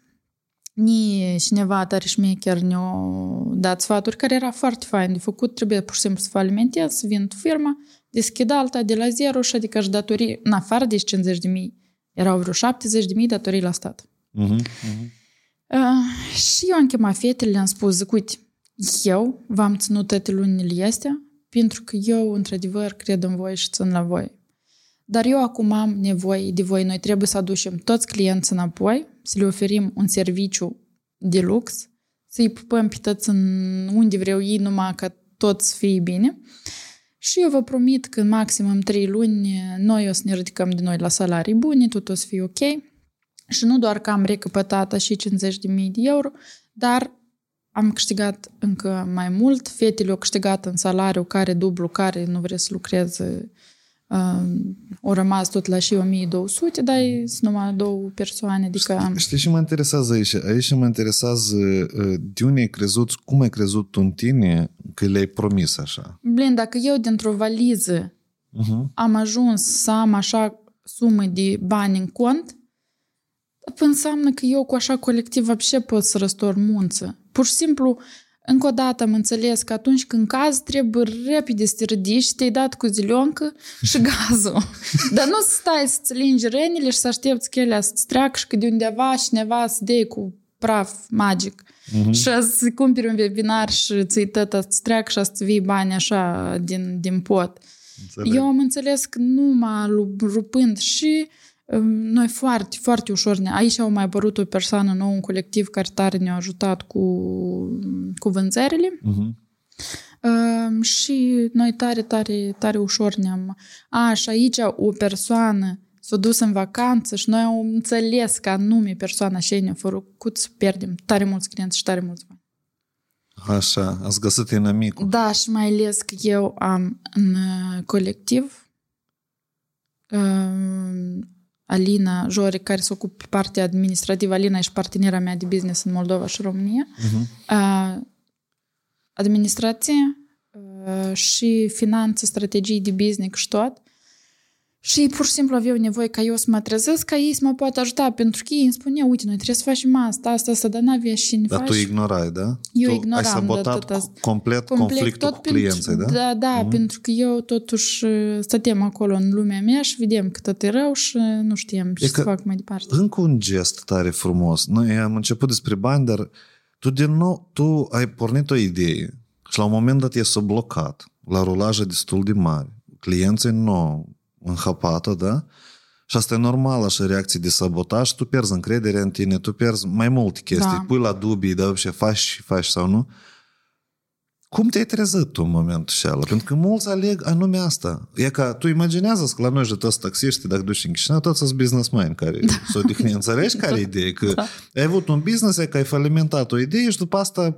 Ni cineva tare șmecher ne-a dat sfaturi care era foarte fain de făcut, trebuie pur și simplu să falimentez, să vin firma, deschid alta de la zero și adică și datorii, în afară de 50 de mii, erau vreo 70 de mii datorii la stat. Uh-huh. Uh-huh. Uh, și eu am chemat fetele, le-am spus, zic, uite, eu v-am ținut toate lunile astea pentru că eu, într-adevăr, cred în voi și țin la voi. Dar eu acum am nevoie de voi. Noi trebuie să aducem toți clienții înapoi, să le oferim un serviciu de lux, să-i pupăm pe toți în unde vreau ei, numai ca tot să fie bine. Și eu vă promit că în maximum 3 luni noi o să ne ridicăm de noi la salarii bune, tot o să fie ok. Și nu doar că am recăpătat și 50.000 de euro, dar am câștigat încă mai mult. Fetele au câștigat în salariu care dublu, care nu vrea să lucreze uh, au rămas tot la și 1200, dar sunt numai două persoane, adică am... Știi ce mă interesează aici? Aici mă interesează uh, de unde ai crezut, cum ai crezut tu în tine că le-ai promis așa. Blin, dacă eu dintr-o valiză Uh-huh. am ajuns să am așa sumă de bani în cont, înseamnă că eu cu așa colectiv вообще pot să răstor munță. Pur și simplu, încă o dată am înțeles că atunci când caz trebuie repede să te ridici și te-ai dat cu zilioncă și gazul. Dar nu să stai să-ți lingi renile și să aștepți că ele să-ți treacă și că de undeva cineva să dea cu praf magic. Mhm. Și să cumperi un webinar și ți-i tătă să-ți treacă și să-ți vii bani așa din, din pot. Înțeleg. Eu am înțeles că numai lu- rupând și Noi foarte, foarte ușor, ne... aici au mai apărut o persoană nouă, un colectiv care tare ne-a ajutat cu, cu vânzările. Mhm. Uh, și noi tare, tare, tare ușor ne-am... A, și aici o persoană s-a dus în vacanță și noi am înțeles că anume persoana și ei ne-a făcut să pierdem tare mulți clienți și tare mulți bani. Așa, ați găsit inamicul. Da, și mai ales că eu am în uh, colectiv uh, Alina Jore, care se ocupă pe partea administrativă. Alina ești partenera mea de business în Moldova și România. Mhm. Uh, administrație uh, și finanțe, strategii de business și tot. Și ei pur și simplu aveau nevoie ca eu să mă trezesc, ca ei să mă poată ajuta, pentru că ei îmi spuneau, uite, noi trebuie să facem asta, asta, asta, dar n-avea și ne Dar faci. tu ignorai, da? Eu tu ignoram ai de sabotat tot asta. complet, Complet, conflictul tot cu clienții, pentru, da? Da, da, Mhm. pentru că eu totuși uh, stăteam acolo în lumea mea și vedem că tot e rău și nu știam ce E să că- fac mai departe. Încă un gest tare frumos. Noi am început despre bani, dar tu din nou, tu ai pornit o idee și la un moment dat e blocat la rulaje destul de mari. Clienții nu înhăpată, da? Și asta e normal, așa, reacții de sabotaj, tu pierzi încrederea în tine, tu pierzi mai multe chestii, Da. pui la dubii, da, și faci și faci sau nu. Cum te-ai trezit tu în momentul ăla? Pentru că mulți aleg anume asta. E ca, tu imaginează că la noi și toți taxiști, dacă duci în Chișinău, toți sunt businessmen care da. s-o odihni. Înțelegi care e ideea? Că Da. ai avut un business, e că ai falimentat o idee și după asta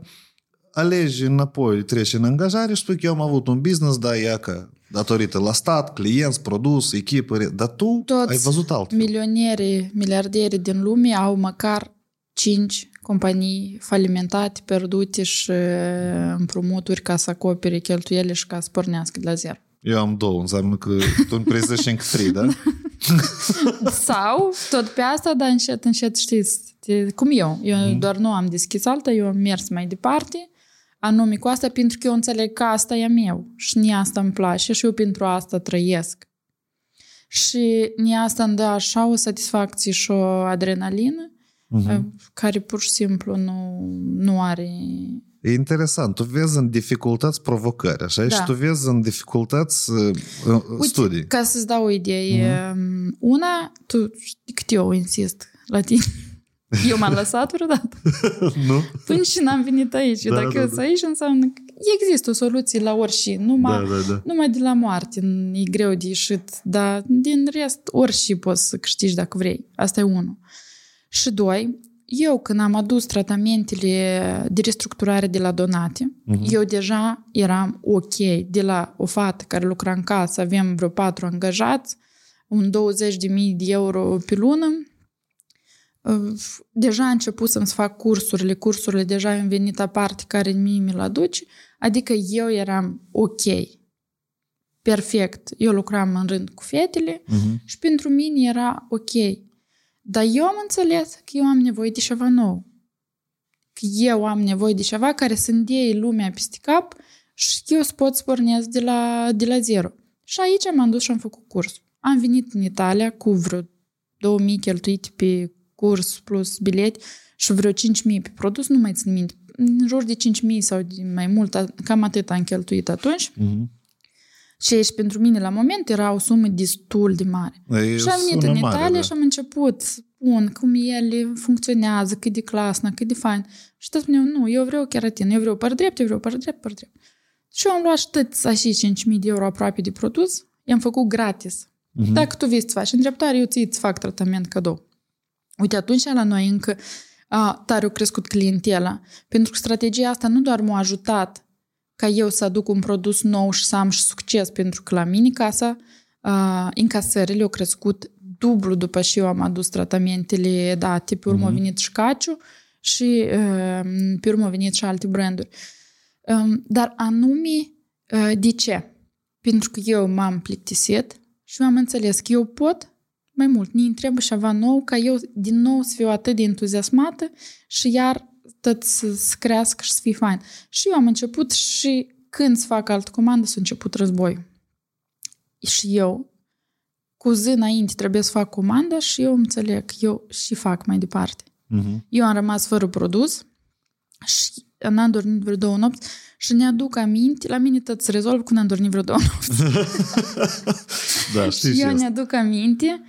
alegi înapoi, treci în angajare și spui că eu am avut un business, da, ia că datorită la stat, clienți, produs, echipă, re- dar tu Toți ai văzut altfel. Milioneri, miliarderi din lume au măcar 5 companii falimentate, pierdute și uh, împrumuturi ca să acopere cheltuiele și ca să pornească de la zero. Eu am două, înseamnă că tu îmi prezești încă trei, da? Sau tot pe asta, dar încet, încet știți, te- cum eu. Eu Mhm. doar nu am deschis alta, eu am mers mai departe, anume cu asta, pentru că eu înțeleg că asta e a meu și ni asta îmi place și eu pentru asta trăiesc. Și ni asta îmi dă așa o satisfacție și o adrenalină Mhm. care pur și simplu nu, nu are... E interesant. Tu vezi în dificultăți provocări, așa? Da. Și tu vezi în dificultăți uh, uh, studii. Ca să-ți dau o idee, Mhm. uh una, tu știi cât eu insist la tine. Eu m-am lăsat vreodată. nu? Până și n-am venit aici. Da, Da, Dacă da, da, da. da. aici, înseamnă că există o soluție la orice. Numai, Da, da, da. numai de la moarte e greu de ieșit, dar din rest orice poți să câștigi dacă vrei. Asta e unul. Și doi, eu când am adus tratamentele de restructurare de la Donate, Mhm. eu deja eram ok. De la o fată care lucra în casă, avem vreo patru angajați, un 20.000 de euro pe lună, Uh, deja a început să-mi fac cursurile, cursurile deja am venit aparte care mie mi-l aduce, adică eu eram ok, perfect. Eu lucram în rând cu fetele Mhm. și pentru mine era ok. Dar eu am înțeles că eu am nevoie de ceva nou. Că eu am nevoie de ceva care să-mi dea lumea peste cap și eu să pot să pornesc de la, de la zero. Și aici m-am dus și am făcut curs. Am venit în Italia cu vreo 2000 cheltuite pe curs plus bileti și vreo 5000 pe produs, nu mai țin minte. În jur de 5000 sau de mai mult, a- cam atât am cheltuit atunci. Mhm. Și și pentru mine la moment era o sumă destul de mare. E, Și am venit sună în mare, Italia da. și am început să spun cum ele funcționează, cât de clasnă, cât de fain. Și tot spuneau, nu, eu vreau keratin, eu vreau păr drept, eu vreau păr drept, păr drept. Și eu am luat și tăți așa 5.000 de euro aproape de produs, i-am făcut gratis. Mhm. Dacă tu vei să faci îndreptare, eu ți îți fac tratament cadou. Uite, atunci la noi încă a, tare au crescut clientela, pentru că strategia asta nu doar m-a ajutat ca eu să aduc un produs nou și să am și succes, pentru că la mine casa a, încasările au crescut dublu după ce eu am adus tratamentele date, pe urmă a venit și Caciu și a, pe urmă au venit și alte branduri. Um, Dar anume, uh, de ce? Pentru că eu m-am plictisit și am înțeles că eu pot mai mult. Ne trebuie ceva nou ca eu din nou să fiu atât de entuziasmată și iar tot să, să crească și să fie fain. Și eu am început și când să fac altă comandă s-a început războiul. Și eu, cu zi înainte trebuie să fac comanda și eu înțeleg că eu și fac mai departe. Mhm. Eu am rămas fără produs și n-am dormit vreo două nopți și ne aduc aminte, la mine tot se rezolvă când am dormit vreo două nopți. Da, știi și și eu ne asta. aduc aminte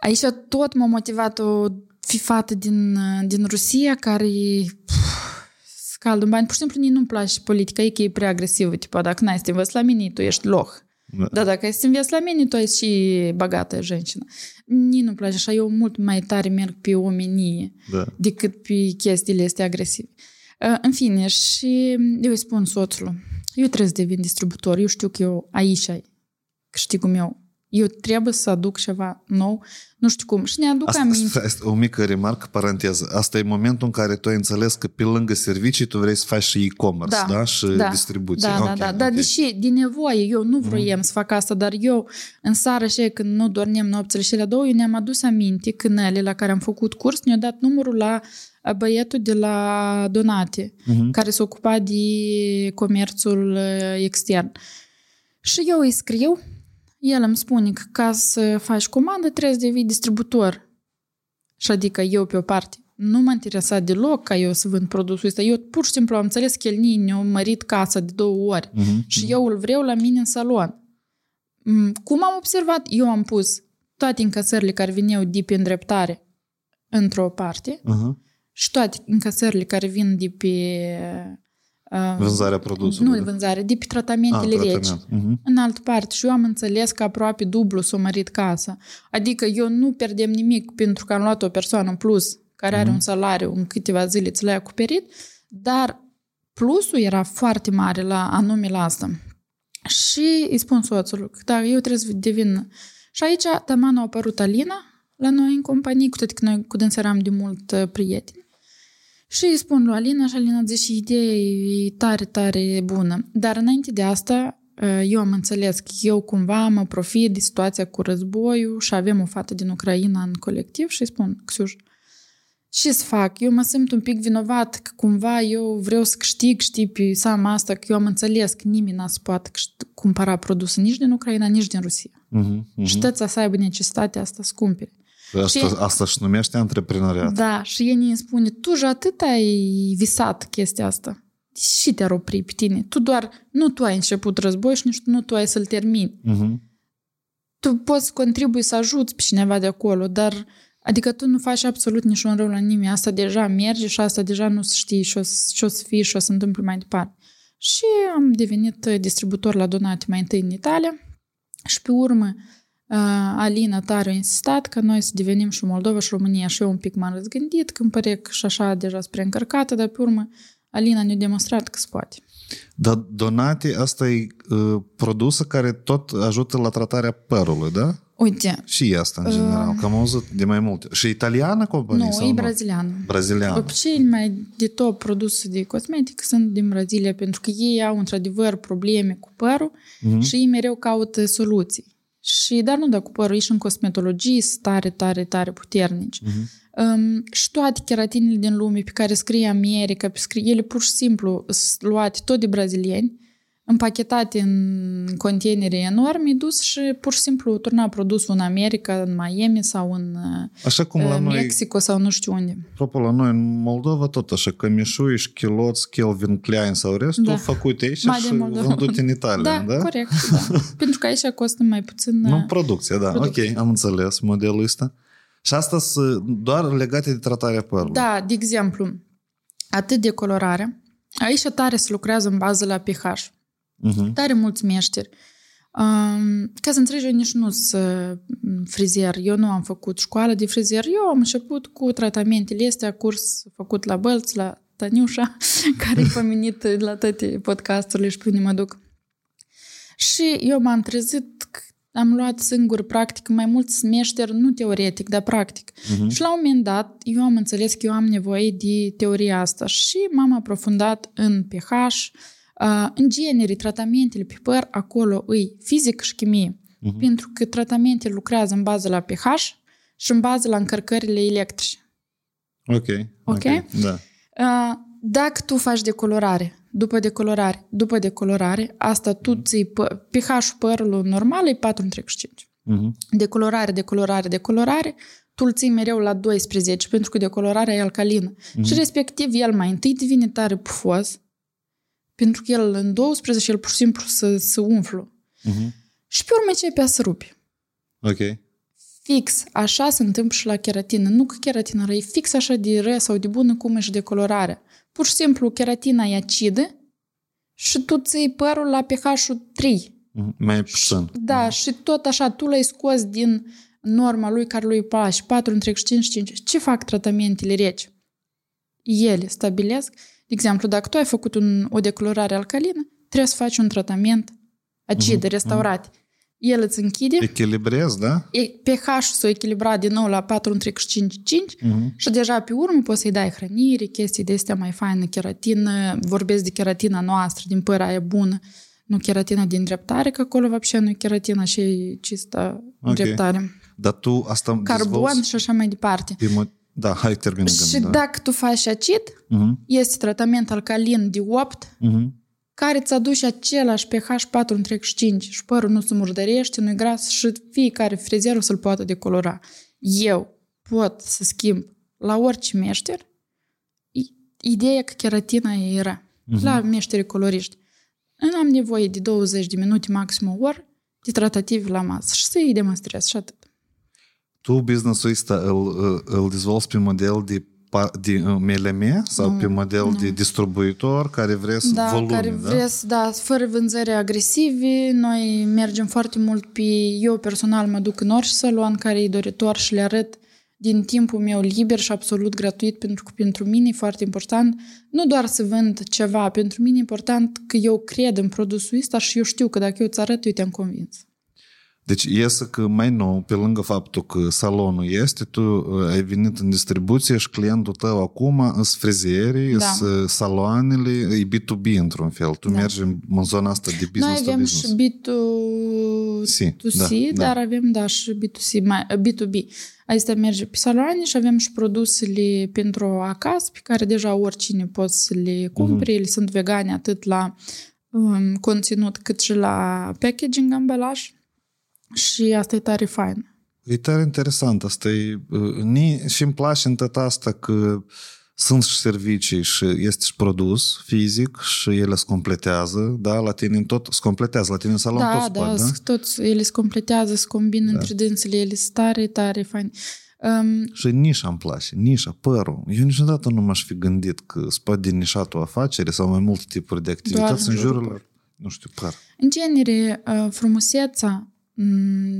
Aici tot m-a motivat o fi fată din, din Rusia care scaldă în bani. Pur și simplu nici nu-mi place politica ei că e prea agresivă. Tipo, dacă n-ai să te învăț la mine, tu ești loh. Da, da dacă ai să te înveți la mine, tu ești și bagată женщина. Nici nu-mi place așa. Eu mult mai tare merg pe omenie Da. decât pe chestiile astea agresive. Uh, În fine, și eu îi spun soțului, eu trebuie să devin distribuitor, eu știu că eu aici ai câștigul meu. eu trebuie să aduc ceva nou, nu știu cum. Și ne aduc Asta, aminte. asta, o mică remarcă, paranteză. Asta e momentul în care tu ai înțeles că pe lângă servicii tu vrei să faci și e-commerce, da? da? Și da, distribuție. Da, da, Ok, da. Dar ok. deși din nevoie eu nu vroiam să fac asta, dar eu în seara și când nu dormeam nopțile și la două, eu ne-am adus aminte că Nele, la care am făcut curs, ne-a dat numărul la uh, băietul de la Donate, Mhm. care se ocupa de comerțul uh, extern. Și eu îi scriu, el îmi spune că ca să faci comandă trebuie să devii distributor. Și adică eu pe o parte nu m-a interesat deloc ca eu să vând produsul ăsta. Eu pur și simplu am înțeles că el nici ne-a mărit casa de două ori Mhm. și eu îl vreau la mine în salon. Mm, Cum am observat? Eu am pus toate încasările care vineau de pe îndreptare într-o parte Mhm. și toate încasările care vin de pe... uh, Vânzarea produsului. Nu de vânzare, de pe tratamentele Ah, reci. tratament. Mhm. În altă parte, și eu am înțeles că aproape dublu s-a mărit casa. Adică eu nu pierdem nimic pentru că am luat o persoană în plus care are un salariu în câteva zile ți l-ai acoperit, dar plusul era foarte mare la anume la asta. Și îi spun soțului că da, eu trebuie să devin... Și aici, taman a apărut Alina la noi în companie, cu toate că noi cu dânsa eram de mult uh, prieteni. Și îi spun lui Alina și Alina zice, ideea e tare, tare bună. Dar înainte de asta, uh, eu am înțeles că eu cumva mă profit de situația cu războiul și avem o fată din Ucraina în colectiv și îi spun, Xiuș, ce să fac? Eu mă simt un pic vinovat că cumva eu vreau să câștig, știi, pe seama asta, că eu am înțeles că nimeni n-a să poată câșt- cumpăra produse nici din Ucraina, nici din Rusia. Mhm. Mhm. Și tăța să aibă necesitatea asta să cumpere. Asta, Și- asta și numește antreprenoriat. Da, și el îmi spune, tu și atât ai visat chestia asta. Și te-ar opri pe tine. Tu doar, nu tu ai început război și nici nu tu ai să-l termini. Mhm. Tu poți să contribui să ajuți pe cineva de acolo, dar adică tu nu faci absolut niciun rău la nimeni. Asta deja merge și asta deja nu se știe și o, să- și o să fie și o să întâmple mai departe. Și am devenit distributor la donate mai întâi în Italia și pe urmă uh, Alina tare a insistat ca noi să devenim și Moldova și România și eu un pic m-am răzgândit că îmi pare că și așa deja spre încărcată, dar pe urmă Alina ne-a demonstrat că se poate. Dar donate, asta e uh, produsă care tot ajută la tratarea părului, da? Uite, Și asta, în general. Că am auzit de mai multe. Și italiană companie? nu, sau e braziliană. Braziliană. Cei mai de top produse de cosmetic sunt din Brazilia, pentru că ei au într-adevăr probleme cu părul Mhm. și ei mereu caută soluții. Și, dar nu doar cu părul, ei și în cosmetologie sunt tare, tare, tare puternici. Mhm. Um, și toate keratinele din lume pe care scrie America, pe scrie, ele pur și simplu sunt luate tot de brazilieni, împachetate în containere enorme, dus și pur și simplu turna produsul în America, în Miami sau în Așa cum la uh, noi, Mexico sau nu știu unde. apropo, la noi în Moldova tot așa, cămișuiș și chiloți, Kelvin Klein sau restul, Da. făcute aici Mai și din Moldova. vândute în Italia, Da, da? corect, da. Pentru că aici costă mai puțin... Nu, uh, producție, da. producție. Ok, am înțeles modelul ăsta. Și asta sunt doar legate de tratarea părului. Da, de exemplu, atât de colorare. Aici tare se lucrează în bază la pH. Mhm. Tare mulți meșteri. Um, ca să înțelegi, eu nici nu sunt mm, frizer. Eu nu am făcut școală de frizer. Eu am început cu tratamentele astea, curs făcut la Bălți, la Taniușa, care e pomenit la toate podcasturile și pe unde mă duc. Și eu m-am trezit, că am luat singur practic mai mulți meșteri, nu teoretic, dar practic. Mhm. Și la un moment dat, eu am înțeles că eu am nevoie de teoria asta și m-am aprofundat în pH, uh, în genere, tratamentele pe păr, acolo îi fizică și chimie. Mhm. Pentru că tratamentele lucrează în bază la pH și în bază la încărcările electrice. Ok. Ok? Da. Uh, Dacă tu faci decolorare, după decolorare, după decolorare, asta tu ții pă- pH-ul părului normal e 4,5. Mhm. Decolorare, decolorare, decolorare, tu îl ții mereu la 12, pentru că decolorarea e alcalină. Și respectiv el mai întâi devine tare pufos, pentru că el în 12 el pur și simplu să, să umflu. Mhm. Și pe urmă începe a să rupe. Ok. Fix, așa se întâmplă și la keratină. Nu că keratina rău, e fix așa de rea sau de bună cum e și de colorare. Pur și simplu, keratina e acidă și tu ții părul la pH-ul 3. Mhm. Mai puțin. Da, și tot așa, tu l-ai scos din norma lui care lui place, 4 între 5 și 5. Ce fac tratamentele reci? Ele stabilesc, de exemplu, dacă tu ai făcut un, o decolorare alcalină, trebuie să faci un tratament acid, Mhm, restaurat. El îți închide, Echilibrez, da? e- pH-ul s-o echilibra din nou la 4 între 5 5 Mhm. și deja pe urmă poți să-i dai hrănire, chestii de astea mai faină, keratină, vorbesc de keratina noastră, din păr aia bună, nu keratina din dreptare, că acolo вообще nu e keratina și e cistă Ok. dreptare. Dar tu asta Carbon dezvolți și așa mai departe. pe mo- da, hai termină Și gândul. da. dacă tu faci acid, Mhm, este tratament alcalin de 8, mhm. care îți aduce același pH 4 întreg 5 și părul nu se murdărește, nu-i gras și fiecare frizer o să-l poată decolora. Eu pot să schimb la orice meșter i- ideea că keratina era Mhm. la meșteri coloriști. Nu am nevoie de 20 de minute, maxim o oră, de tratative la masă și să-i demonstrez și atât. Tu business-ul ăsta îl, îl dezvolți pe model de, pa- de uh, MLM sau pe model de distribuitor care vrea să da, volume, care da? vreți, da, fără vânzări agresive. Noi mergem foarte mult pe... Eu personal mă duc în orice salon care e doritor și le arăt din timpul meu liber și absolut gratuit, pentru că pentru mine e foarte important nu doar să vând ceva, pentru mine e important că eu cred în produsul ăsta și eu știu că dacă eu îți arăt, eu te-am convins. Deci iese că mai nou, pe lângă faptul că salonul este, tu uh, ai venit în distribuție și clientul tău acum sunt frizierii, Da. sunt saloanele, e B2B într-un fel. Tu Da. mergi în zona asta de Noi business to avem business. și B2C, Si, da, da. dar avem, da, și B2C, mai, B2B. Asta merge pe saloane și avem și produsele pentru acasă, pe care deja oricine poate să le cumpere. Ele sunt vegane atât la um, conținut cât și la packaging, ambalaj. Și asta e tare fain. E tare interesant. Asta e, uh, ni, și îmi place în tot asta că sunt și servicii și este și produs fizic și ele se completează, da, la tine în tot, se completează, la tine în salon tot Da, se da, poate, da? s- toți, ele se completează, se combină da. între dânsele, ele sunt tare, tare fain. Um, Și nișa îmi place, nișa, părul. Eu niciodată nu m-aș fi gândit că spate din nișatul afacere sau mai multe tipuri de activități în în jurul jurul, nu știu, păr. În genere, uh, frumusețea mm,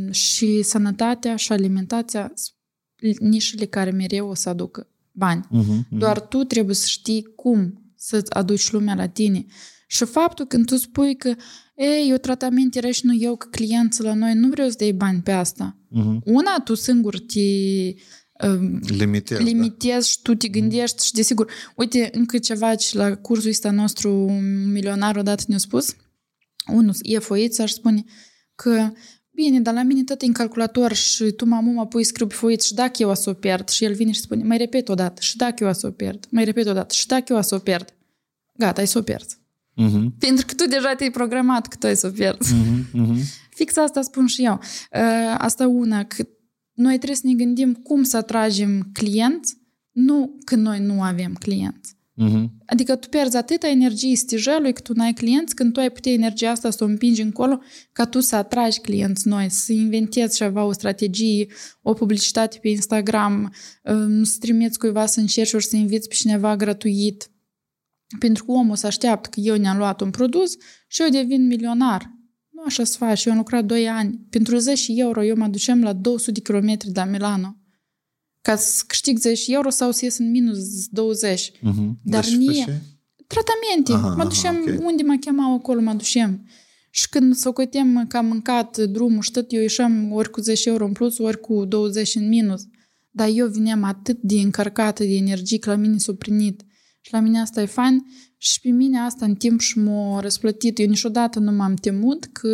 și sănătatea și alimentația sunt nișele care mereu o să aducă bani. Uh-huh, Doar tu trebuie să știi cum să-ți aduci lumea la tine. Și faptul când tu spui că ei, eu tratament era și nu eu, că clienții la noi nu vreau să dai bani pe asta. uh-huh. Una, tu singur te um, Limitez, limitezi și tu te gândești și desigur, uite, încă ceva ce la cursul ăsta nostru un milionar odată ne-a spus, unul e foiță și spune că bine, dar la mine tot e în calculator și tu mamă mă pui scriu pe foiță și dacă eu o să o pierd și el vine și spune, mai repet o dată și dacă eu o să o pierd, mai repet o dată și dacă eu o să o pierd, gata, ai să o pierzi. da? Uh-huh, Pentru că tu deja te-ai programat că tu ai să o pierzi. uh-huh, uh-huh. Fix asta spun și eu. Uh, Asta una, că noi trebuie să ne gândim cum să atragem clienți, nu că noi nu avem clienți. Uh-huh. Adică tu pierzi atâta energie stijelului că tu n-ai clienți, când tu ai putea energia asta să o împingi încolo ca tu să atragi clienți noi, să inventezi ceva, o strategie, o publicitate pe Instagram, um, să trimiți cuiva să încerci ori să inviți pe cineva gratuit. Pentru că omul se așteaptă că eu ne-am luat un produs și eu devin milionar. Nu așa se face. Eu am lucrat 2 ani. Pentru 10 euro eu mă duceam la 200 de kilometri de la Milano. Ca să câștig 10 euro sau să ies în minus 20. Uh-huh. Dar deci, mie- pe ce? Tratamente. Aha, mă aha, duceam ok. unde mă chemau acolo, mă duceam. Și când să cotem că am mâncat drumul și tot, eu ieșeam ori cu 10 euro în plus, ori cu 20 în minus. Dar eu vineam atât de încărcată de energie că la mine s-a primit. Și la mine asta e fain. Și pe mine asta în timp și m-a răsplătit. Eu niciodată nu m-am temut că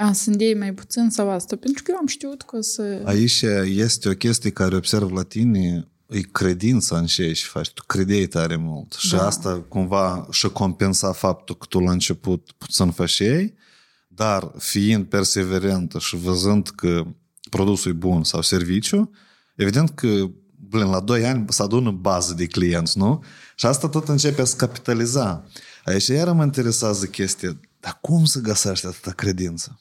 a, sunt ei mai puțin sau asta. Pentru că eu am știut că o să... Aici este o chestie care observ la tine, e credința în ce și faci. Tu credeai tare mult. Și Da. asta cumva și compensa faptul că tu la început puțin făceai, dar fiind perseverentă și văzând că produsul e bun sau serviciu, evident că blin, la 2 ani se adună bază de clienți, nu? Și asta tot începe să capitaliza. Aici iară mă interesează chestia, dar cum să găsești atâta credință?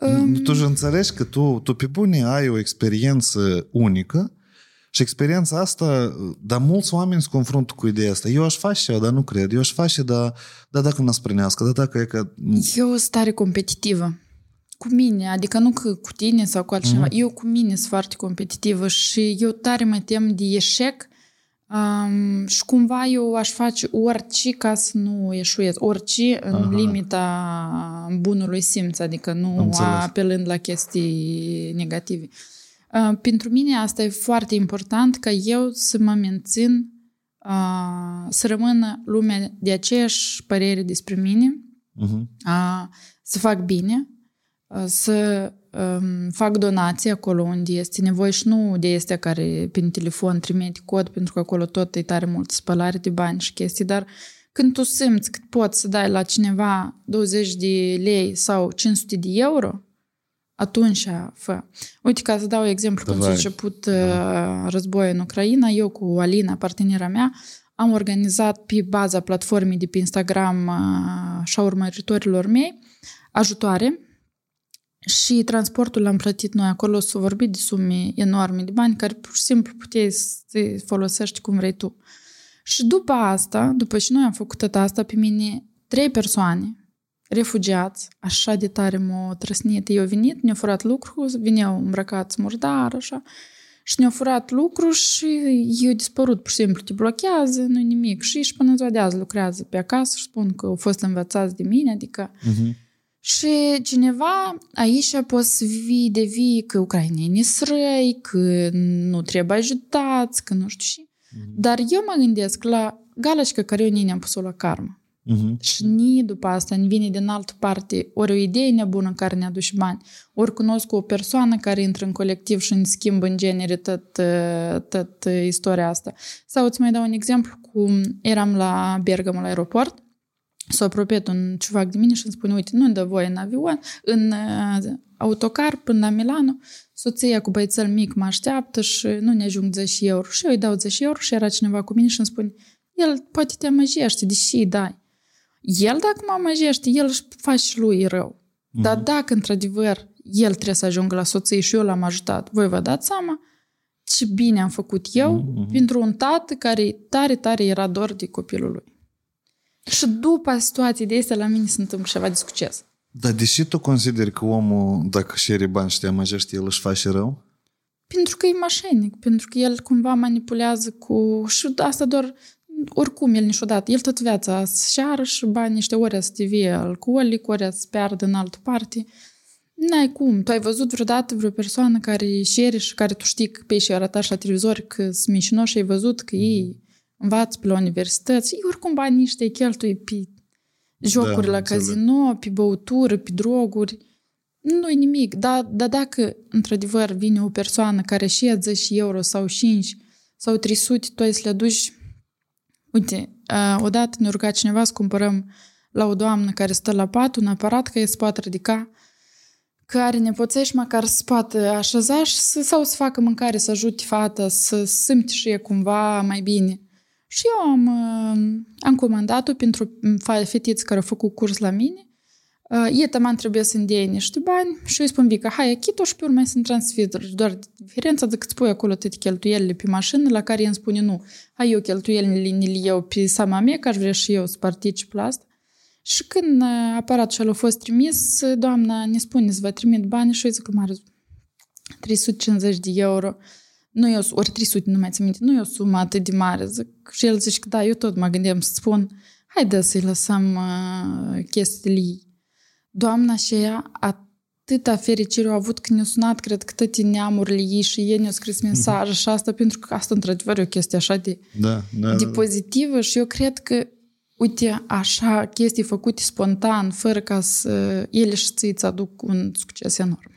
Um... Tu înțelegi că tu, tu pe bune ai o experiență unică și experiența asta, dar mulți oameni se confruntă cu ideea asta. Eu aș face ceva, dar nu cred. Eu aș face, dar, dar dacă nu sprânească, dar dacă e că... Eu sunt tare competitivă. Cu mine, adică nu că cu tine sau cu altcineva. Mm-hmm. Eu cu mine sunt foarte competitivă și eu tare mă tem de eșec Um, și cumva eu aș face orice ca să nu eșuez, orice în Aha. limita bunului simț, adică nu Înțeles. apelând la chestii negative. Uh, pentru mine asta e foarte important ca eu să mă mențin, uh, să rămână lumea de aceeași părere despre mine, uh-huh. uh, să fac bine, uh, să um, fac donații acolo unde este nevoie și nu de este care prin telefon trimite cod, pentru că acolo tot e tare mult spălare de bani și chestii, dar când tu simți că poți să dai la cineva 20 de lei sau 500 de euro, atunci fă. Uite, ca să dau exemplu, când s-a început da. războiul în Ucraina, eu cu Alina, partenera mea, am organizat pe baza platformei de pe Instagram și a urmăritorilor mei ajutoare și transportul l-am plătit noi acolo, s-a vorbit de sume enorme de bani care pur și simplu puteai să folosești cum vrei tu. Și după asta, după ce noi am făcut tot asta, pe mine trei persoane, refugiați, așa de tare m-au trăsnit. Eu venit, ne-au furat lucru, vineau îmbrăcați murdar, așa, și ne-au furat lucru și eu dispărut, pur și simplu, te blochează, nu nimic. Și și până ziua de azi lucrează pe acasă și spun că au fost învățați de mine, adică uh-huh. Și cineva aici poți să vii de vii că ucrainenii srăi, că nu trebuie ajutați, că nu știu și. Mm-hmm. Dar eu mă gândesc la galașca care eu ne-am pus-o la karmă. Mm-hmm. Și ni după asta ne vine din altă parte ori o idee nebună care ne aduce bani, ori cunosc o persoană care intră în colectiv și ne schimbă în genere tot, tot istoria asta. Sau îți mai dau un exemplu cum eram la Bergamo la aeroport s-a apropiat un ciuvac de mine și îmi spune, uite, nu-mi dă voie în avion, în uh, autocar până la Milano, soția cu băiețel mic mă așteaptă și nu ne ajung 10 euro. Și eu îi dau 10 euro și era cineva cu mine și îmi spune, el poate te amăjește, deși îi dai. El dacă mă amăjește, el își face și lui rău. Mm-hmm. Dar dacă într-adevăr el trebuie să ajungă la soție și eu l-am ajutat, voi vă dați seama ce bine am făcut eu mm-hmm. pentru un tată care tare, tare era dor de copilul lui. Și după situații de astea, la mine se întâmplă ceva de succes. Dar deși tu consideri că omul, dacă șeri bani și te amăjește, el își face rău? Pentru că e mașinic, pentru că el cumva manipulează cu... Și asta doar... Oricum, el niciodată. El tot viața să șeară și bani niște ori să devie alcoolic, ori să piardă în altă parte. N-ai cum. Tu ai văzut vreodată vreo persoană care șere și care tu știi că pe și arăta la televizor că sunt mincinoși și ai văzut că ei învață pe la universități, oricum banii niște cheltui pe jocuri da, la înțeleg. casino, pe băutură, pe droguri. nu e nimic. Dar da, dacă, într-adevăr, vine o persoană care și ia 10 euro sau 5 sau 300, tu ai să le aduci... Uite, odată ne ruga cineva să cumpărăm la o doamnă care stă la pat un aparat care se poate ridica care nepoțești măcar să poată așeza și să, sau să facă mâncare, să ajute fata, să simte și e cumva mai bine. Și eu am, uh, am comandat-o pentru fetiți care au făcut curs la mine. Iată, m-am trebuie să îndei niște bani și eu îi spun Vica, hai, achit-o și pe urmă să-mi transfer. Doar diferența de că îți pui acolo toate cheltuielile pe mașină, la care îmi spune nu, hai eu cheltuielile ne le iau pe sama mea, că aș vrea și eu să particip la asta. Și când aparatul a fost trimis, doamna ne spune să vă trimit bani și eu zic, mare, 350 de euro nu e o, ori 300, nu mai țin minte, nu e o sumă atât de mare. Zic, și el zice că da, eu tot mă gândeam să spun, haide să-i lăsăm uh, chestiile ei. Doamna și ea atâta fericire au avut când ne-a sunat, cred că toate neamurile ei și ei ne-au scris mesaj și asta, pentru că asta într-adevăr e o chestie așa de, da, da, de pozitivă și eu cred că uite, așa, chestii făcute spontan, fără ca să ele și ți aduc un succes enorm.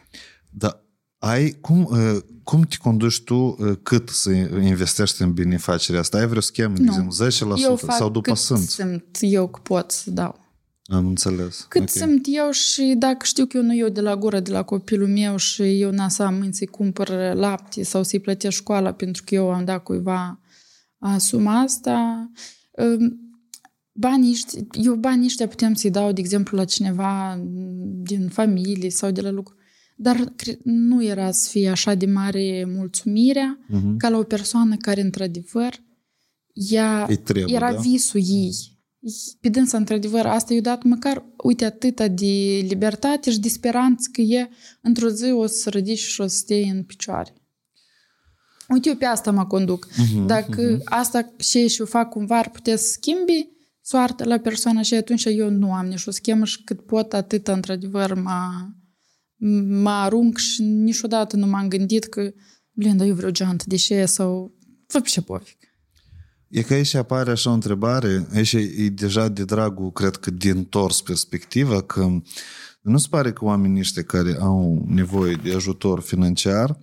Da, ai, cum, uh, cum te conduci tu uh, cât să investești în benefacerea asta? Ai vreo schemă, de exemplu, 10% eu fac sau după cât sunt? simt eu că pot să dau. Am înțeles. Cât okay. simt eu și dacă știu că eu nu iau de la gură de la copilul meu și eu n-am să am mâini să-i cumpăr lapte sau să-i plătesc școala pentru că eu am dat cuiva suma asta, um, banii ăștia, eu banii ăștia putem să-i dau, de exemplu, la cineva din familie sau de la lucru. Dar nu era să fie așa de mare mulțumirea uh-huh. ca la o persoană care, într-adevăr, ea, trebuie, era da? visul ei. Pe dânsa, într-adevăr, asta i-a dat măcar, uite, atâta de libertate și de speranță că e într-o zi o să ridici și o să stea în picioare. Uite, eu pe asta mă conduc. Uh-huh, Dacă uh-huh. asta și și o fac cumva ar putea să schimbi soarta la persoana și atunci eu nu am nici o schemă și cât pot atât într-adevăr mă, mă arunc și niciodată nu m-am gândit că blin, dar eu vreau geantă de ce sau fă ce pofic. E că aici apare așa o întrebare, aici e deja de dragul, cred că din tors perspectiva, că nu se pare că oamenii ăștia care au nevoie de ajutor financiar,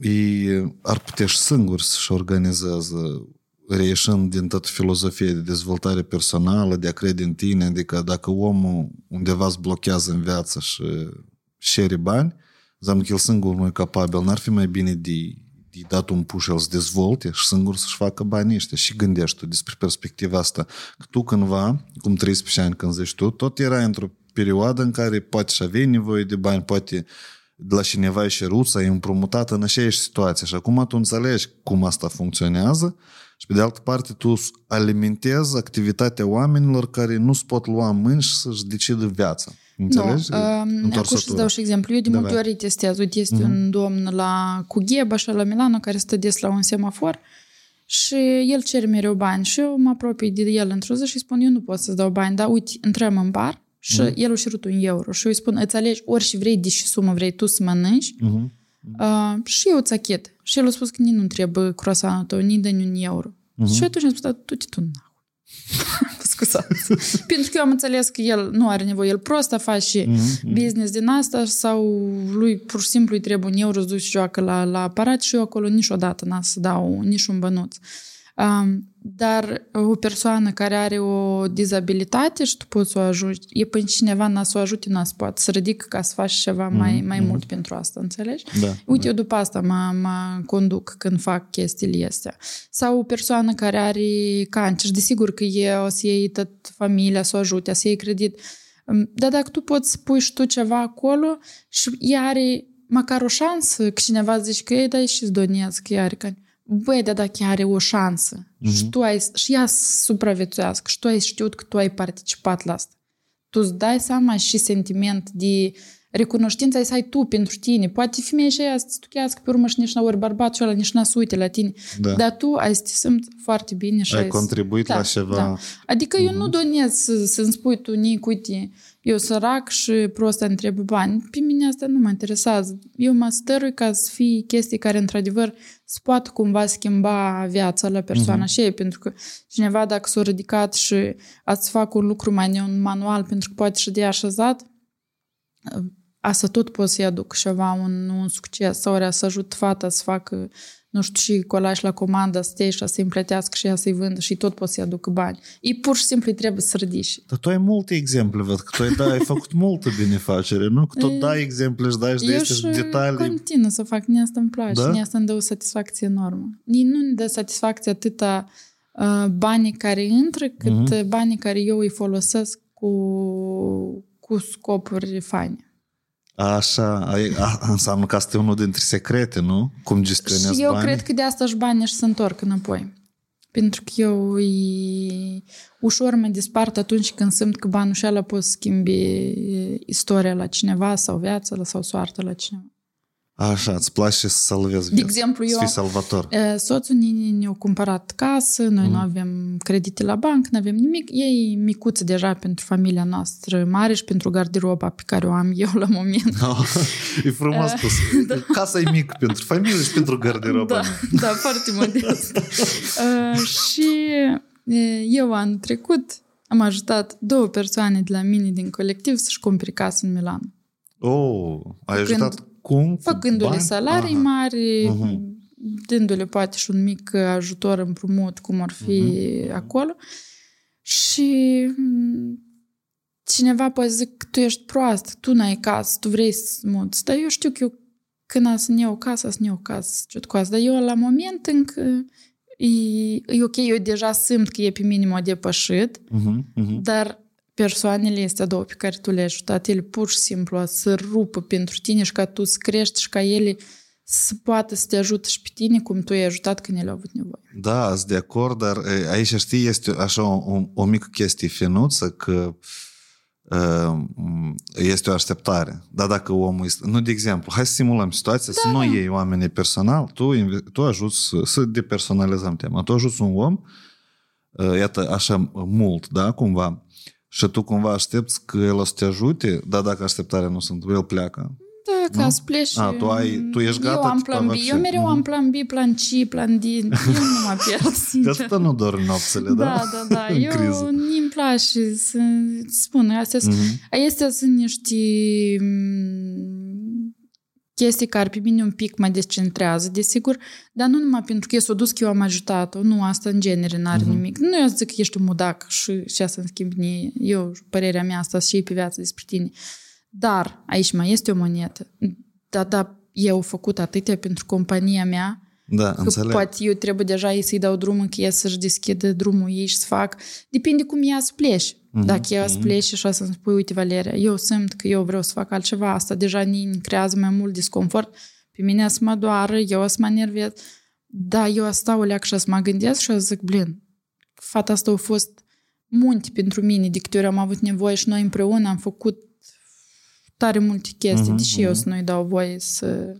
ei ar putea și singuri să-și organizează reieșind din toată filozofia de dezvoltare personală, de a crede în tine, adică dacă omul undeva îți blochează în viață și șere bani, înseamnă că el singur nu e capabil, n-ar fi mai bine de, de dat un puș el să dezvolte și singur să-și facă banii ăștia. Și gândești tu despre perspectiva asta. Că tu cândva, cum 13 ani când zici tu, tot erai într-o perioadă în care poate și aveai nevoie de bani, poate de la cineva și ruța e împrumutat în aceeași situație și acum tu înțelegi cum asta funcționează și pe de altă parte tu alimentezi activitatea oamenilor care nu se pot lua în mâini și să-și decidă viața. Înțelegi? Nu, uh, acum să dau și exemplu. Eu de multe ori testez. Uite, este uh-huh. un domn la Cugheb, așa la Milano, care stă des la un semafor și el cere mereu bani și eu mă apropii de el într-o zi și spun, eu nu pot să-ți dau bani, dar uite, intrăm în bar și uh-huh. el a cerut un euro și eu îi spun, îți alegi orice vrei, de ce sumă vrei tu să mănânci uh-huh. uh, și eu îți achit. Și el a spus că nici nu trebuie croasanul tău, nici de un euro. Uh-huh. Și atunci am spus, tu te tu Scuzați. Pentru că eu am înțeles că el nu are nevoie, el prost a face uh-huh. business din asta sau lui pur și simplu îi trebuie un euro să duci și joacă la, la aparat și eu acolo niciodată n-am să dau nici un bănuț. Um, dar o persoană care are o dizabilitate și tu poți să o ajuti, e până cineva n-a să o ajute, n-a să poate să ridic ca să faci ceva mai, mm-hmm. mai mult pentru asta, înțelegi? Da, Uite, da. eu după asta mă, mă conduc când fac chestiile astea. Sau o persoană care are cancer, desigur că e o să iei tot familia să o ajute, să iei credit. Dar dacă tu poți să pui și tu ceva acolo și ea are măcar o șansă, că cineva zice că e, dar și-ți donez, că ea are cancer băi, dar dacă are o șansă. Uh-huh. și tu ai, și ea să supraviețuiască. Și tu ai știut că tu ai participat la asta, tu îți dai seama și sentiment de recunoștință ai să ai tu pentru tine. Poate femeia și aia să te tuchească pe urmă și nici n ori bărbatul ăla nici n-a să uite la tine. Da. Dar tu ai să te simți foarte bine și ai, ai contribuit da, la ceva. Da. Adică uh-huh. eu nu mhm. donez să, să-mi spui tu, Nic, uite, eu sărac și prost întreb bani. Pe mine asta nu mă interesează. Eu mă stărui ca să fie chestii care, într-adevăr, se poate cumva schimba viața la persoana uh-huh. și ei, pentru că cineva dacă s-a ridicat și ați fac un lucru mai manual pentru că poate și de așezat, asta tot pot să-i aduc ceva, un, un succes sau ori să ajut fata să facă nu știu, și colaj la comandă, să te să-i împletească și ea să-i vândă și tot poți să-i aducă bani. E pur și simplu trebuie să ridici. Dar tu ai multe exemple, văd că tu ai, da, ai făcut multă binefacere, nu? Că tot dai exemple și dai și de astea detalii. Eu continuu să fac, ne asta îmi place, da? ne asta îmi dă o satisfacție enormă. Nu ne dă satisfacție atâta uh, banii care intră, cât uh-huh. banii care eu îi folosesc cu, cu scopuri faine. Așa, a, înseamnă că asta e unul dintre secrete, nu? Cum gestionezi Și eu banii? cred că de asta și banii și se întorc înapoi. Pentru că eu e... ușor mă dispart atunci când simt că banul și ala pot schimbi istoria la cineva sau viața sau soarta la cineva. Așa, îți place să salvezi De exemplu, eu, să fii salvator. soțul ne-a cumpărat casă, noi mm. nu avem credite la bancă, nu avem nimic. Ei micuță deja pentru familia noastră mare și pentru garderoba pe care o am eu la moment. Oh, e frumos spus. da. Casa e mică pentru familie și pentru garderoba. Da, da foarte modest. uh, și eu anul trecut am ajutat două persoane de la mine din colectiv să-și cumpere casă în Milan. Oh, ai ajutat cum? Făcându-le salarii Aha. mari, uh-huh. dându-le poate și un mic ajutor împrumut, cum ar fi uh-huh. acolo. Și mm, cineva poate zic că tu ești proastă, tu n-ai casă, tu vrei să muți. Dar eu știu că eu când am să ne iau casă, să ne iau casă, ce cu asta. Dar eu la moment încă e, e ok, eu deja simt că e pe minim o depășit, Mhm, mhm. dar persoanele astea două pe care tu le-ai ajutat, ele pur și simplu să rupă pentru tine și ca tu să crești și ca ele să poată să te ajute și pe tine cum tu i-ai ajutat când ele au avut nevoie. Da, sunt de acord, dar e, aici, știi, este așa o, o, o mică chestie finuță că uh, este o așteptare. Dar dacă omul este... Nu, de exemplu, hai să simulăm situația, da. să nu iei oamenii personal, tu, inve- tu ajuți să, să depersonalizăm tema. Tu ajuți un om, uh, iată, așa mult, da, cumva, și tu cumva aștepți că el o să te ajute, dar dacă așteptarea nu sunt, el pleacă. Da, ca să pleci. A, tu, ai, tu ești gata? Eu am plan B. Eu mereu am mhm. plan B, plan C, plan D. Eu nu mă pierd, sincer. De asta nu dormi nopțile, da? Da, da, da. Eu criză. mi-mi place să spun. Astea, mm-hmm. astea sunt niște mm, chestii care pe mine un pic mă descentrează, desigur, dar nu numai pentru că eu s-o dus că eu am ajutat-o, nu, asta în genere n-are Mhm. nimic. Nu eu zic că ești un mudac și, și asta în schimb nie, eu, părerea mea asta și pe viață despre tine. Dar aici mai este o monetă. Da, da, eu am făcut atâtea pentru compania mea, Da, Că înțeleg. poate eu trebuie deja ei să-i dau drumul, că ea să-și deschidă drumul ei și să fac. Depinde cum ea să pleci. Mhm, Dacă ea să pleci și așa să-mi spui, uite, Valeria, eu simt că eu vreau să fac altceva, asta deja ne creează mai mult disconfort, pe mine să mă doară, eu o să mă enervez. Da, eu asta o leac și să mă gândesc și o să zic, blin, fata asta a fost munte pentru mine, de câte ori am avut nevoie și noi împreună am făcut tare multe chestii, Mhm, deși eu să nu-i dau voie să...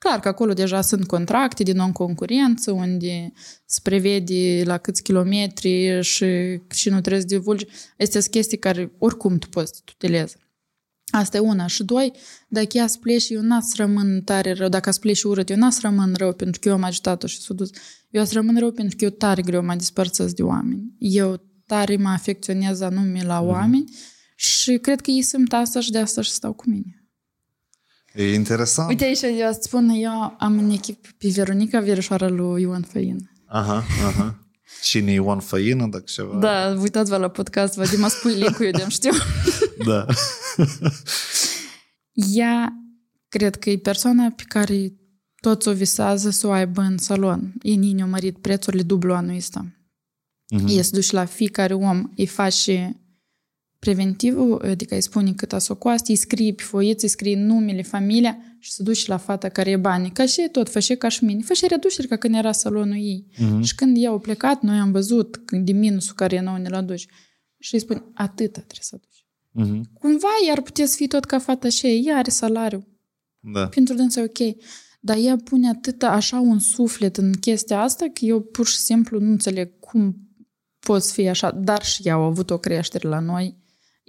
Clar că acolo deja sunt contracte de non-concurență, unde se prevede la câți kilometri și, și nu trebuie să divulgi. Astea sunt chestii care oricum tu poți să tutelezi. Asta e una. Și doi, dacă ea să pleci, eu n să rămân tare rău. Dacă să pleci urât, eu n să rămân rău pentru că eu am ajutat-o și s-a dus. Eu să rămân rău pentru că eu tare greu mă despărțesc de oameni. Eu tare mă afecționez anume la oameni și cred că ei simt asta și de asta și stau cu mine. E interesant. Uite aici, eu îți spun, eu am în echipă pe Veronica, verișoara lui Ioan Făin. Aha, aha. Cine e Ion Făină, dacă ceva? Da, uitați-vă la podcast, vă mă spui link-ul, eu de știu. Da. Ea, cred că e persoana pe care toți o visează să o aibă în salon. Ei nici au mărit prețurile dublu anul ăsta. Mhm. Mm-hmm. E să duci la fiecare om, îi face preventivul, adică îi spune cât a s-o coastă, îi scrie pe foiță, îi scrie numele, familia și să duci la fata care e bani. Ca și tot, fă și ca și mine. Fă și reduceri ca când era salonul ei. Mhm. Și când ea a plecat, noi am văzut când de minusul care nouă ne l-a duci. Și îi spune, atâta trebuie să duci. Mhm. Cumva ea putea să fie tot ca fata și ei. Ea are salariu. Da. Pentru dânsa e ok. Dar ea pune atâta așa un suflet în chestia asta că eu pur și simplu nu înțeleg cum poți fi așa. Dar și ea a avut o creștere la noi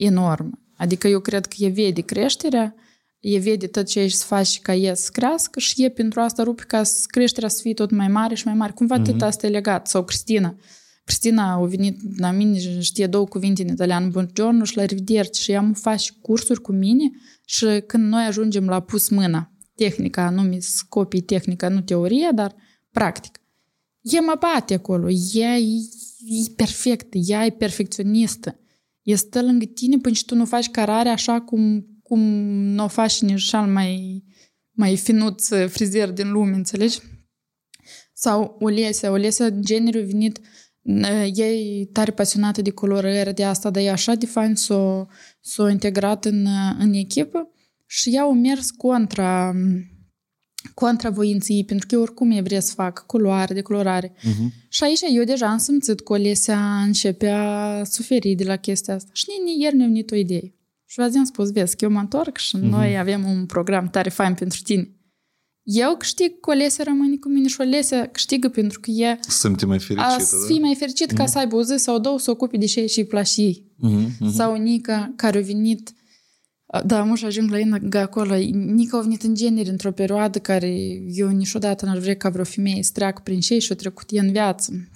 enormă. Adică eu cred că e vede creșterea, e vede tot ce ești să faci ca ea să crească și e pentru asta rupe ca să- creșterea să fie tot mai mare și mai mare. Cumva mm-hmm. tot asta e legat. Sau Cristina. Cristina a venit la mine și știe două cuvinte în italian, buongiorno și la rivederci și ea mă face cursuri cu mine și când noi ajungem la pus mâna, tehnica, anume scopii tehnica, nu teoria, dar practic. Ea mă bate acolo, ea e, e perfectă, ea e perfecționistă. E stă lângă tine până și tu nu faci carare așa cum, cum nu o faci nici cel mai, mai finuț frizer din lume, înțelegi? Sau Olesia. Olesia, în genere, a venit ea e tare pasionată de colorări, de asta, dar e așa de fain s-o, s-o integrat în, în echipă și ea a mers contra, contra voinței ei, pentru că eu oricum e vrea să fac culoare, decolorare. Mhm. Și aici eu deja am simțit că Olesia începe a suferi de la chestia asta. Și nici ieri ne-a venit o idee. Și v am spus, vezi, că eu mă întorc și noi avem un program tare fain pentru tine. Eu câștig că Olesia rămâne cu mine și Olesia câștigă pentru că e Simte mai a fericită, să da? fii mai fericit ca să aibă o zi sau două să ocupe de ce și îi place ei. Mhm, mhm. Sau Nica, care a venit da, mă și ajung la ea acolo. Nica a venit în genere într-o perioadă care eu niciodată n-ar vrea ca vreo femeie să treacă prin ce și-a trecut ea în viață.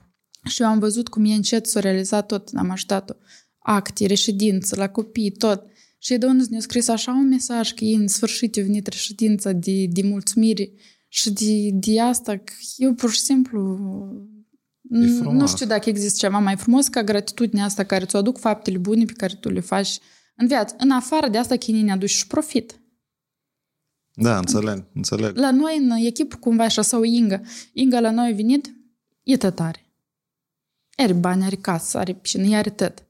Și eu am văzut cum e încet s-a realizat tot, am ajutat-o. Acte, reședință, la copii, tot. Și e de unde ne-a scris așa un mesaj că ei în sfârșit a venit reședința de, de mulțumire și de, de asta că eu pur și simplu E frumos. nu știu dacă există ceva mai frumos ca gratitudinea asta care ți-o aduc faptele bune pe care tu le faci în viață. În afară de asta, chinii ne aduci și profit. Da, înțeleg, înțeleg. La noi, în echipă, cumva așa, sau Inga. Inga la noi a venit, e tătare. Are bani, are casă, are piscină, are tot.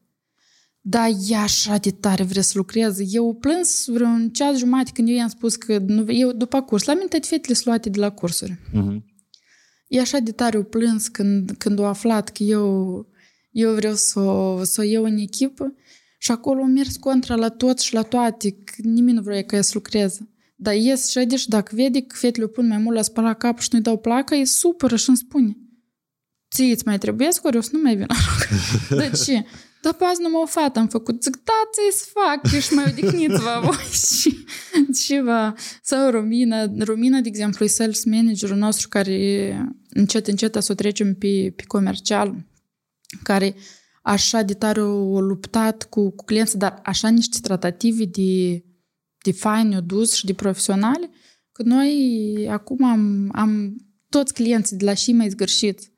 Dar e așa de tare vrea să lucreze. Eu plâns vreun ceas jumate când eu i-am spus că nu, eu după curs, la mine toate fetele sunt luate de la cursuri. Mhm. E așa de tare o plâns când, când a aflat că eu, eu vreau să, o- să o iau în echipă și acolo am mers contra la toți și la toate, că nimeni nu vrea ca ea să lucreze. Dar ies și și dacă vede că fetele o pun mai mult la spălat capul și nu-i dau placa, e supără și îmi spune ție îți mai trebuie ori o să nu mai vin De ce? Dar pe azi numai o fată am făcut. Zic, da, ți să fac, ești mai odihniți-vă voi. și, și va, sau Romina, Romina, de exemplu, e sales managerul nostru care încet, încet să o trecem pe, pe comercial, care așa de tare o, o luptat cu, cu clienții, dar așa niște tratative de, de faine o dus și de profesionale, că noi acum am, am toți clienții de la și mai zgârșiți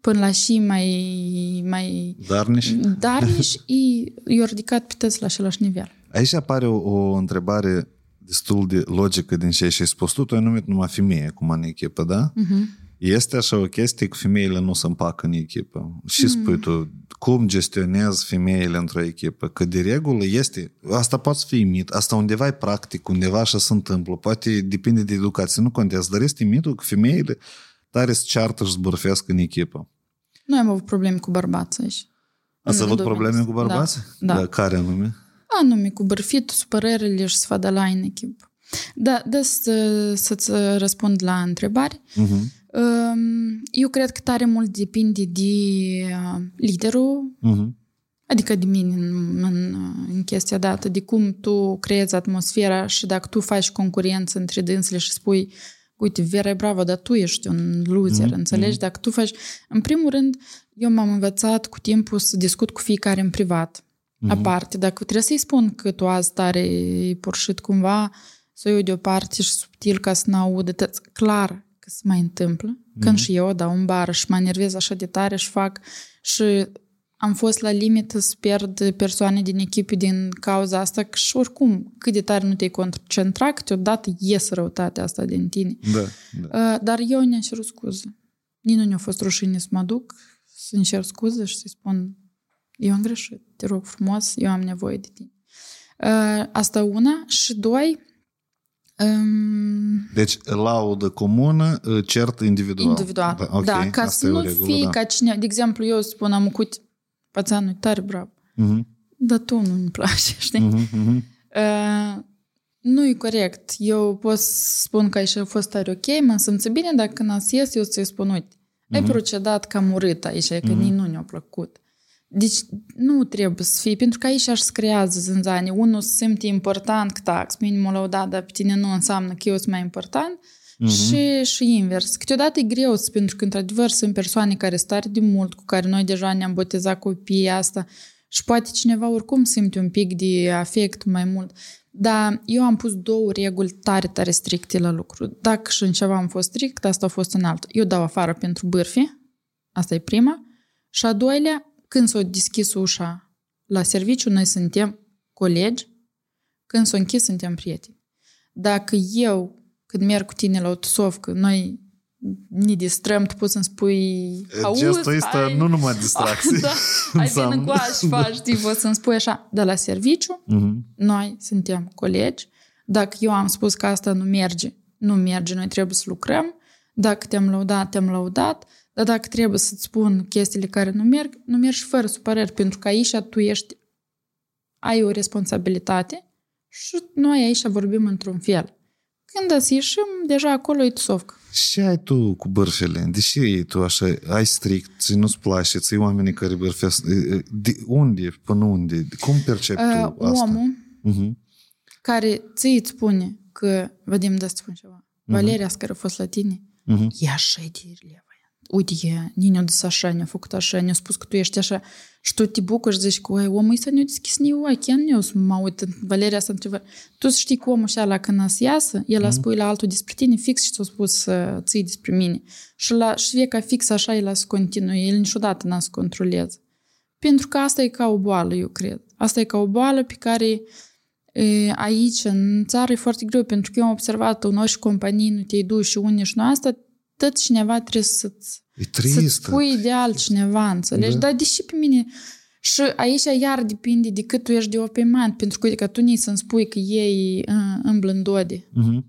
până la și mai, mai Darniș? darniș, i- i-au ridicat pe toți la același nivel. Aici apare o, o întrebare destul de logică din ce ai spus tu. Tu ai numit numai femeie cum în echipă, da? Uh-huh. Este așa o chestie că femeile nu se împacă în echipă. Și Mm. spui tu, cum gestionezi femeile într-o echipă? Că de regulă este, asta poate fi mit, asta undeva e practic, undeva așa se întâmplă, poate depinde de educație, nu contează, dar este mitul că femeile tare se ceartă și zbârfesc în echipă. Noi am avut probleme cu bărbații aici. Ați În avut domeniul probleme ăsta. cu bărbații? Da. da. Care anume? Anume, cu bărfitul, supărările și sfada în echipă. Da, da să, să-ți răspund la întrebare. Uh-huh. Um, Eu cred că tare mult depinde de uh, liderul, Uh-huh. adică de mine în, în, în chestia dată, de cum tu creezi atmosfera și dacă tu faci concurență între dânsele și spui uite, Vera e bravo, dar tu ești un loser, Mhm, înțelegi? mhm. Dacă tu faci... În primul rând, eu m-am învățat cu timpul să discut cu fiecare în privat, Mhm. aparte. Dacă trebuie să-i spun că tu azi tare e porșit cumva, să o iau deoparte și subtil ca să n-audă, tăți, clar că se mai întâmplă. Când și eu dau în bară și mă enervez așa de tare și fac și am fost la limită să pierd persoane din echipă din cauza asta că și oricum cât de tare nu te-ai concentrat, câteodată ies răutatea asta din tine. Da, da. Uh, Dar eu ne-am cerut scuze. Nici nu ne-a fost rușine să mă duc, să-mi cer scuze și să-i spun eu am greșit, te rog frumos, eu am nevoie de tine. Uh, Asta una. Și doi, um, Deci, laudă comună, cert individual. individual. Da, ok, da ca asta să e o nu regulă, fie da. ca cine... De exemplu, eu spun, am ucut pățanul, e tare bravo. Mhm, Dar tu nu-mi place, știi? mhm, mhm. Uh, nu e corect. Eu pot să spun că aici a fost tare ok, mă simți bine, dacă când ați ies, eu să-i spun, uite, ai procedat cam urât aici, că nici nu ne-a plăcut. Deci nu trebuie să fie, pentru că aici aș creează zânzane. Unul se simte important că tax, minimul lăudat, dar pe tine nu înseamnă că eu sunt mai important. Și, și invers. Câteodată e greu, pentru că, într-adevăr, sunt persoane care sunt tare de mult, cu care noi deja ne-am botezat copiii asta și poate cineva oricum simte un pic de afect mai mult. Dar eu am pus două reguli tare, tare stricte la lucru. Dacă și în ceva am fost strict, asta a fost în altul. Eu dau afară pentru bârfi, asta e prima. Și a doilea, când s-a deschis ușa la serviciu, noi suntem colegi, când s-a închis, suntem prieteni. Dacă eu, când merg cu tine la o tusovcă, noi ne distrăm, tu poți să-mi spui auzi, Gestul ăsta hai- nu numai distracție. da, hai vin înseamnă. în coaș, faci, știi, poți să-mi spui așa, de la serviciu, Mhm. noi suntem colegi, dacă eu am spus că asta nu merge, nu merge, noi trebuie să lucrăm, dacă te-am lăudat, te-am lăudat, dar dacă trebuie să-ți spun chestiile care nu merg, nu mergi fără supărări, pentru că aici tu ești, ai o responsabilitate și noi aici vorbim într-un fel. Când să ieșim, deja acolo e tusovcă. Și ce ai tu cu bârfele? De ce e tu așa, ai strict, ți nu-ți place, ți oamenii care bârfesc? De unde, până unde? Cum percepi Uh, tu asta? omul Mhm. care ți îți spune că, Vadim, da să spun ceva, Valeria, asta care a fost la tine, Mhm. e așa de relevant. Uite, e, Nini a dus așa, ne-a făcut așa, ne-a spus că tu ești așa și tu te bucuri și zici că, oi, omul ăsta ne-a deschis ni ochii, nu eu să mă uit în Valeria să întreba. Tu știi că omul ăsta la când să iasă, el a spui la altul despre tine fix și ți-a spus uh, ții despre mine. Și, la, și vie ca fix așa el a să continue, el niciodată n-a să controleze. Pentru că asta e ca o boală, eu cred. Asta e ca o boală pe care e, aici, în țară, e foarte greu, pentru că eu am observat în orice companii nu te-ai dus și unii și nu asta, tot cineva trebuie să-ți E trist. Să-ți spui de altcineva, înțelegi? Da. Dar deși pe mine... Și aici iar depinde de cât tu ești de open mind, pentru că, uite, că tu nici să-mi spui că ei uh, în blândode. Mhm.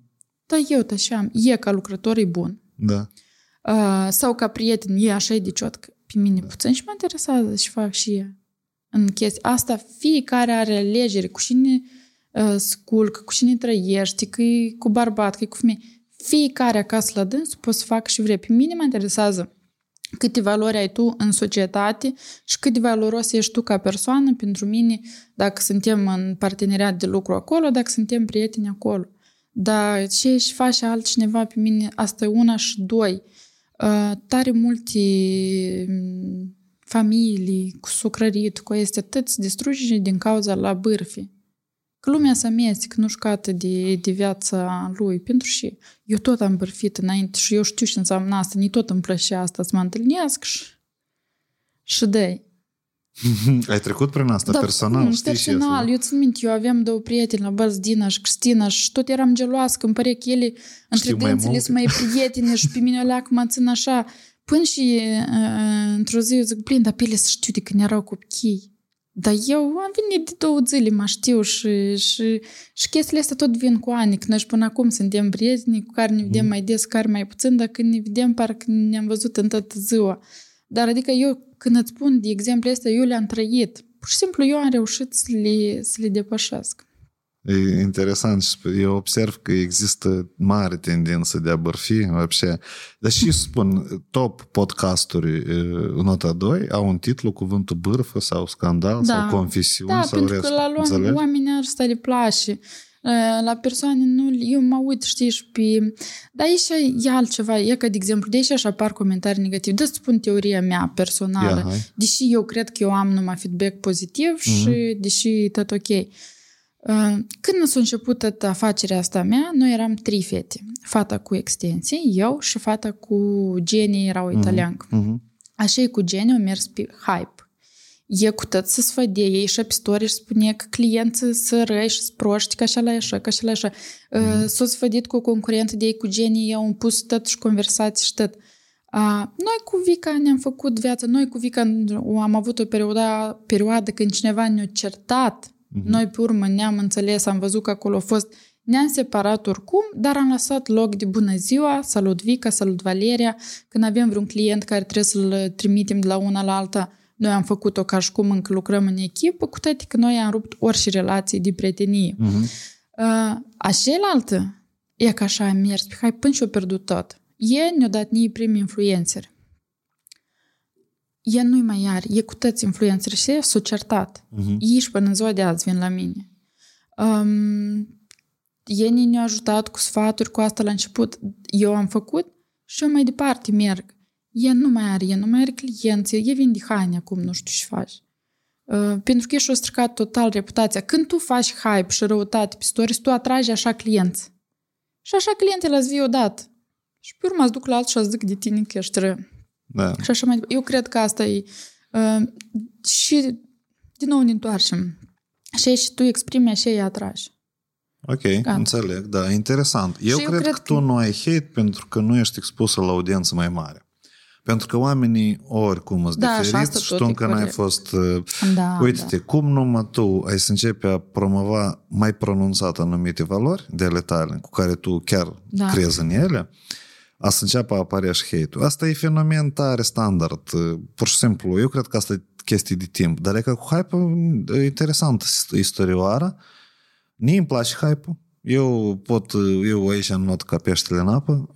Dar eu așa, e ca lucrător e bun. Da. Uh, sau ca prieten, e așa de ciot că pe mine puțin și mă interesează și fac și ea. În chestia asta, fiecare are alegere cu cine uh, sculcă, cu cine trăiește, că e cu bărbat, că e cu femeie. Fiecare acasă la dâns poți să fac și vrei. Pe mine mă interesează câte valori ai tu în societate și cât de valoros ești tu ca persoană pentru mine dacă suntem în parteneriat de lucru acolo, dacă suntem prieteni acolo. Dar ce își face altcineva pe mine, asta e una și doi. Uh, tare multe mm, familii cu sucrărit, cu este atât distruge din cauza la bârfi. Că lumea se amestecă, nu șcată de, de viața lui, pentru și eu tot am bârfit înainte și eu știu ce înseamnă asta, ni tot îmi plăcea asta să mă întâlnesc și, și de Ai trecut prin asta da, personal, cum, știi și personal, asta, eu țin minte, eu aveam două prieteni la bază, Dina și Cristina și tot eram geloasă, că îmi părea că ele între Știu mai dânțele multe. sunt mai prietene și pe mine o leacă mă țin așa. Până și uh, într-o zi eu zic, plin, dar pe ele să știu de când erau copii. Dar eu am venit de două zile, mă știu și, și, și chestiile astea tot vin cu ani, că noi și până acum suntem prieteni cu care ne vedem mai des, cu care mai puțin, dar când ne vedem parcă ne-am văzut în toată ziua. Dar adică eu, când îți spun de exemplu astea, eu le-am trăit. Pur și simplu eu am reușit să le, să le depășesc. E interesant și eu observ că există mare tendință de a bărfi, вообще. Dar și spun, top podcasturi e, nota 2 au un titlu, cuvântul bârfă sau scandal Da. sau confesiuni Da, sau pentru rest. că la luam, Înțelegi? oamenii asta le place. La persoane nu, eu mă uit, știi, și pe... Dar aici e altceva, e ca, de exemplu, de aici așa apar comentarii negative. Dă spun teoria mea personală. Ia, hai. deși eu cred că eu am numai feedback pozitiv și deși tot ok. Uh, Când s-a început toată afacerea asta mea, noi eram trei fete. Fata cu extensii, eu și fata cu Jenny, era o italiancă. Mhm. Așa e cu Jenny, au mers pe hype. E cu tot să sfădie, ei și pe story și spune că clienții să răi și să proști, că așa la așa, că așa la așa. Mm. S-a sfădit cu o concurentă de ei cu Jenny, au pus tot și conversații și tot. A, noi cu Vica ne-am făcut viața, noi cu Vica am avut o perioadă, perioadă când cineva ne-a certat, mm-hmm. noi pe urmă ne-am înțeles, am văzut că acolo a fost, ne-am separat oricum, dar am lăsat loc de bună ziua, salut Vica, salut Valeria, când avem vreun client care trebuie să-l trimitem de la una la alta, noi am făcut-o ca și cum încă lucrăm în echipă, cu toate că noi am rupt orice relații de prietenie. Mhm. Uh, a cealaltă, e ca așa a mers, pe hai până și-o pierdut tot. E ne-a dat nii primi influențări. E nu-i mai are, e cu toți influențări și s-a certat. Mhm. Ei și până în ziua de azi vin la mine. Um, ei ne-au ajutat cu sfaturi, cu asta la început. Eu am făcut și eu mai departe merg. E nu mai are, e nu mai are clienți, e vin de haine acum, nu știu ce faci. Uh, pentru că ești o stricat total reputația. Când tu faci hype și răutate pe stories, tu atragi așa clienți. Și așa clientele îți vii odată. Și pe urmă îți duc la altul și îți zic de tine că ești rău. Da. Și așa mai departe. Eu cred că asta e... Uh, și din nou ne întoarcem. Așa și tu exprimi, așa îi atragi. Ok, Gata. înțeleg, da, interesant. Eu, Și eu cred, cred că tu că- nu ai hate pentru că nu ești expusă la audiență mai mare. Pentru că oamenii oricum sunt Da, și asta diferiți și tot tu e încă n-ai corect. fost... uh, Da, Uite-te, cum numai tu ai să începi a promova mai pronunțat anumite valori de ale tale, cu care tu chiar Da. crezi în ele, a să înceapă a apărea și hate-ul. Asta e fenomen tare standard. Pur și simplu, eu cred că asta e chestie de timp. Dar e că cu hype e interesant istorioara. Mie îmi place hype-ul. Eu pot, eu aici not ca peștele în apă,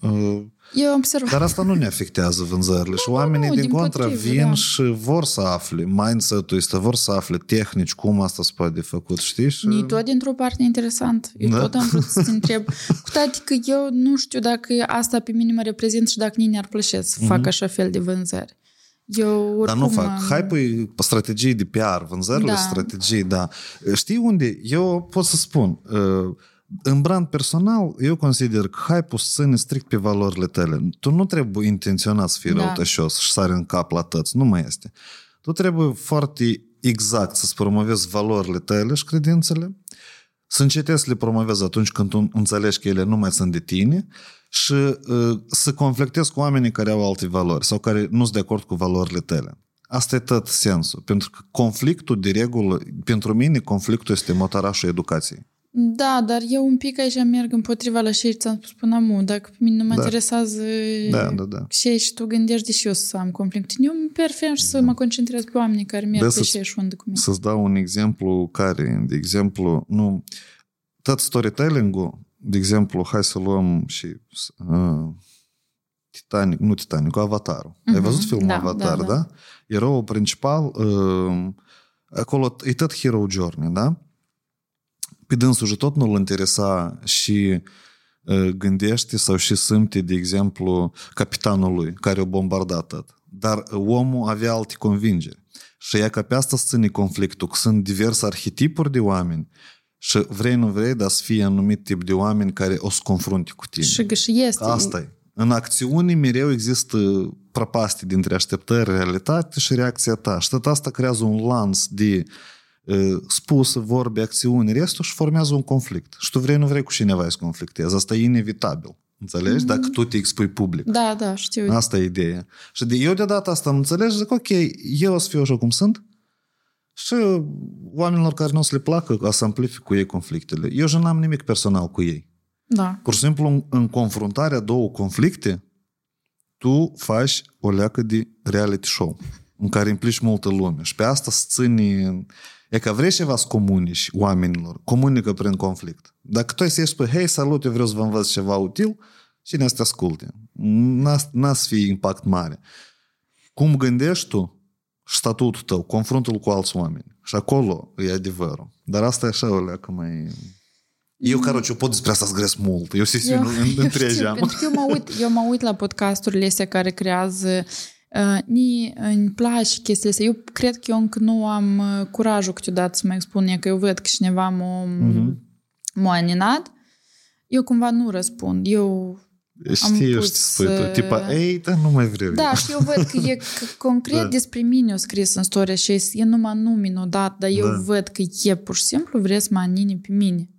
uh, Eu observ. dar asta nu ne afectează vânzările și oamenii nu, din din contra potrivă, vin da. și vor să afle mindset-ul este, vor să afle tehnici, cum asta se poate de făcut, știi? Și... E tot dintr-o parte interesant. Eu Da. da. tot am vrut să te întreb. Cu toate că eu nu știu dacă asta pe mine mă reprezintă și dacă nici ar plăcea să fac așa fel de vânzări. Eu oricum... Mhm. Dar nu fac. am- Hype-ul e strategii de PR, vânzările Da. strategii, da. Știi unde? Eu pot să spun, uh, în brand personal, eu consider că hype-ul se ține strict pe valorile tale. Tu nu trebuie intenționat să fii Da. răutășos și sari în cap la tăți. Nu mai este. Tu trebuie foarte exact să-ți promovezi valorile tale și credințele, să încetezi să le promovezi atunci când tu înțelegi că ele nu mai sunt de tine și uh, să conflictezi cu oamenii care au alte valori sau care nu sunt de acord cu valorile tale. Asta e tot sensul. Pentru că conflictul, de regulă, pentru mine, conflictul este motorașul educației. Da, dar eu un pic aici merg împotriva la ce ți-am spus până amu. Dacă pe mine nu mă Da. interesează Da, da, da. ce și tu gândești de și eu să am conflict. Eu îmi prefer să mă concentrez pe oamenii care merg Da, pe să-ți- ce și unde cu mine. Să-ți dau un exemplu care, de exemplu, nu, tot storytelling-ul, de exemplu, hai să luăm și uh, Titanic, nu Titanic, Avatarul. Ai Mhm, văzut filmul da, Avatar, da, da? da. Eroul principal, uh, acolo e tot hero journey, da? Pe dânsul și tot nu-l interesa și uh, gândește sau și simte, de exemplu, capitanul lui, care o bombardat tot. Dar uh, omul avea alte convingeri. Și ea ca pe asta să ține conflictul, că sunt diverse arhetipuri de oameni și vrei, nu vrei, dar să fie anumit tip de oameni care o să confrunte cu tine. Și, și este. Asta e. În acțiune mereu există prăpastii dintre așteptări, realitate și reacția ta. Și tot asta creează un lans de uh, spuse, vorbe, acțiuni, restul și formează un conflict. Și tu vrei, nu vrei cu cineva să conflictezi. Asta e inevitabil. Înțelegi? Dacă tu te expui public. Da, da, știu. Asta e ideea. Și de, eu de data asta am înțeles, zic, ok, eu o să fiu așa cum sunt și oamenilor care nu o să le placă, o să amplific cu ei conflictele. Eu și n-am nimic personal cu ei. Da. Pur și simplu, în, în confruntarea două conflicte, tu faci o leacă de reality show în care implici multă lume. Și pe asta să ține... E că vrei ceva să comunici oamenilor, comunică prin conflict. Dacă tu ai să ieși spui, hei, salut, eu vreau să vă învăț ceva util, cine să te asculte? N-a să fie impact mare. Cum gândești tu statutul tău, confruntul cu alți oameni. Și acolo e adevărul. Dar asta e așa o leacă mai... Eu, mm. căruci, eu pot despre asta să mult. Eu sesiune întregeam. Pentru că eu mă, uit, eu mă uit la podcasturile astea care creează uh, ni, îmi place chestiile astea. Eu cred că eu încă nu am uh, curajul câteodată să mă expun, e că eu văd că cineva m-a, Mhm. m-a aninat. Eu cumva nu răspund. Eu Știi, eu pus, știi să spui tu. uh, Tipa, ei, dar nu mai vreau Da, eu. și eu văd că e c- concret Da. despre mine o scris în storia și e numai nume odată, dar eu Da. văd că e pur și simplu vrea să mă anine pe mine.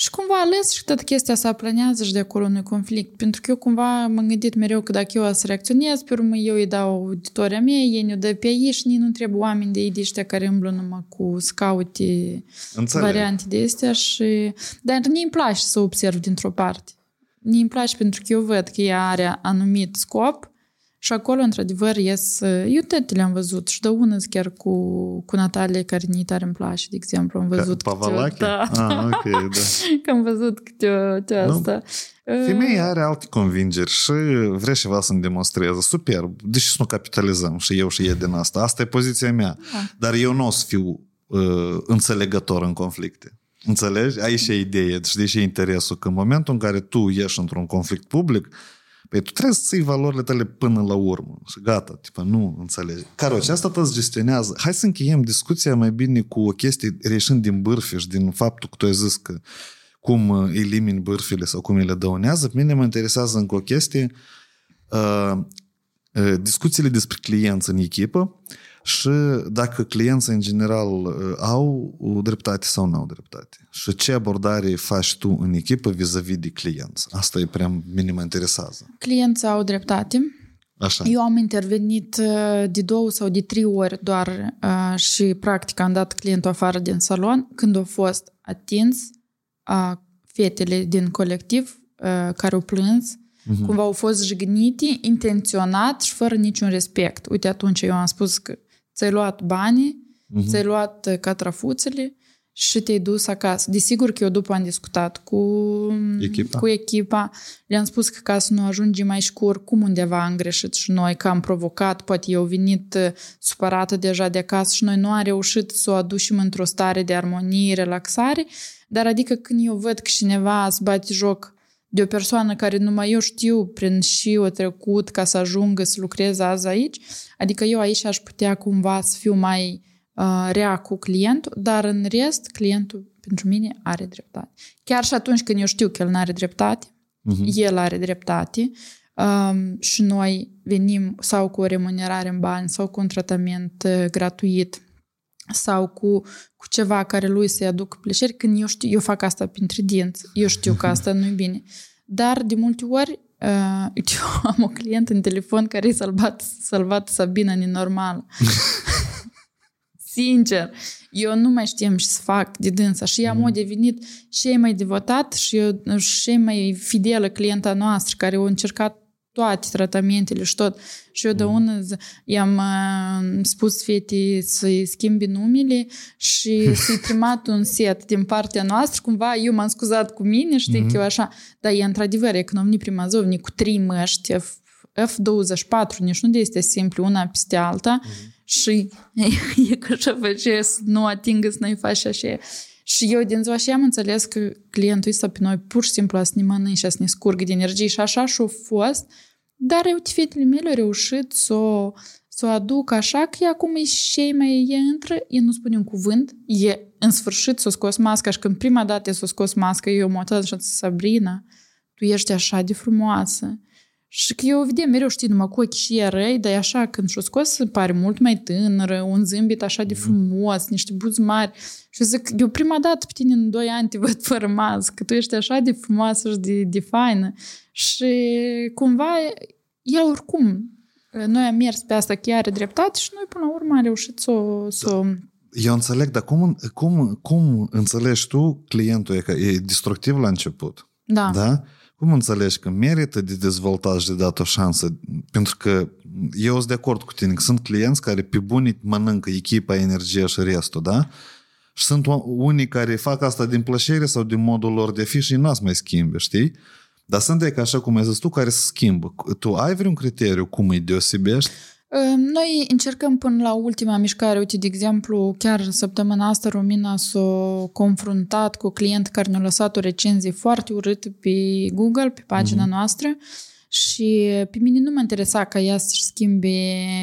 Și cumva ales și toată chestia asta planează și de acolo nu conflict. Pentru că eu cumva m-am gândit mereu că dacă eu o să reacționez, pe urmă eu îi dau auditoria mea, ei ne dă pe ei și nici nu trebuie oameni de ei de ăștia care îmblă numai cu scaute Înțeleg. variante de astea și... Dar mie îmi place să observ dintr-o parte. Mie îmi place pentru că eu văd că ea are anumit scop și acolo, într-adevăr, ies... Eu toate le-am văzut și de una chiar cu, cu Natalia, care ni tare îmi place, de exemplu. Am văzut câte o- Pavalache? Da, Ah, ok, da. că am văzut câte o, câte Nu. asta. Femeia are alte convingeri și vrea ceva să-mi demonstreze. Superb. Deși să nu capitalizăm și eu și ea din asta. Asta e poziția mea. Da. Dar eu nu o să fiu uh, înțelegător în conflicte. Înțelegi? Aici e ideea și deși e interesul că în momentul în care tu ieși într-un conflict public, Păi tu trebuie să ții valorile tale până la urmă. Și gata, tipa, nu înțelegi. Caroce, asta tot gestionează. Hai să încheiem discuția mai bine cu o chestie reieșind din bârfe și din faptul că tu ai zis că cum uh, elimini bârfile sau cum le dăunează. Pe mine mă interesează încă o chestie. Uh, uh, discuțiile despre clienți în echipă și dacă clienții în general uh, au o dreptate sau nu au dreptate. Și ce abordare faci tu în echipă vis-a-vis de clienți. Asta e prea mine mă interesează. Clienții au dreptate. Așa. Eu am intervenit uh, de două sau de trei ori doar uh, și practic am dat clientul afară din salon când au fost atins uh, fetele din colectiv uh, care au plâns, Mhm. cumva au fost jignite, intenționat și fără niciun respect. Uite, atunci eu am spus că ți-ai luat banii, Mhm. ți-ai luat uh, catrafuțele și te-ai dus acasă. Desigur că eu după am discutat cu Echipa. cu echipa, le-am spus că ca să nu ajungem mai scur, cum undeva am greșit și noi, că am provocat, poate eu venit uh, supărată deja de acasă și noi nu am reușit să o aducem într-o stare de armonie, relaxare, dar adică când eu văd că cineva se bate joc de o persoană care numai eu știu prin și o trecut ca să ajungă să lucreze azi aici, adică eu aici aș putea cumva să fiu mai uh, rea cu clientul, dar în rest clientul pentru mine are dreptate. Chiar și atunci când eu știu că el nu are dreptate, Mhm. el are dreptate um, și noi venim sau cu o remunerare în bani sau cu un tratament uh, gratuit sau cu, cu ceva care lui să-i aducă plăcere, când eu știu, eu fac asta printre dinți, eu știu că asta nu e bine. Dar de multe ori, uh, eu am o clientă în telefon care e salvat, salvat Sabina nenormală. Sincer, eu nu mai știam ce să fac de dânsa și ea mm. a devenit și mai devotat și, eu, și mai fidelă clienta noastră care a încercat toate tratamentele și tot. Și eu de mm. ună i-am uh, spus fetei să-i schimbi numele și să-i trimat un set din partea noastră. Cumva eu m-am scuzat cu mine, știi, mm-hmm. că eu așa. Dar e într-adevăr economii primazovni cu trei măști, F, F24, nici nu este simplu, una peste alta. Mm-hmm. Și e că așa face să nu atingă să nu-i faci așa. Și eu din ziua și am înțeles că clientul ăsta pe noi pur și simplu a să ne mănânce, a să ne scurgă de energie și așa și-a fost. Dar eu, fetele mele, au reușit să o, să o aduc așa că acum e și mai e intră, e nu spune un cuvânt, e în sfârșit s-a scos masca și când prima dată s-a scos masca, eu m-am așa, Sabrina, tu ești așa de frumoasă. Și că eu vedem mereu, știi, numai cu ochii și răi, dar e așa, când și-o scos, se pare mult mai tânără, un zâmbet așa de frumos, niște buzi mari. Și zic, eu prima dată pe tine în doi ani te văd fără mască, tu ești așa de frumoasă și de, de faină. Și cumva, el oricum, noi am mers pe asta chiar are dreptate și noi până la urmă am reușit să o... Să... Eu înțeleg, dar cum, cum, cum înțelegi tu clientul e că e destructiv la început? Da. Da? Cum înțelegi că merită de dezvoltat și de dat o șansă? Pentru că eu sunt de acord cu tine că sunt clienți care pe bunii mănâncă echipa, energia și restul, da? Și sunt unii care fac asta din plăcere sau din modul lor de fi și n mai schimbe, știi? Dar sunt de că așa cum ai zis tu, care se schimbă. Tu ai vreun criteriu cum îi deosebești? Noi încercăm până la ultima mișcare. Uite, de exemplu, chiar săptămâna asta Romina s-a confruntat cu o client care ne-a lăsat o recenzie foarte urâtă pe Google, pe pagina mm-hmm. noastră și pe mine nu mă interesa ca ea să-și schimbe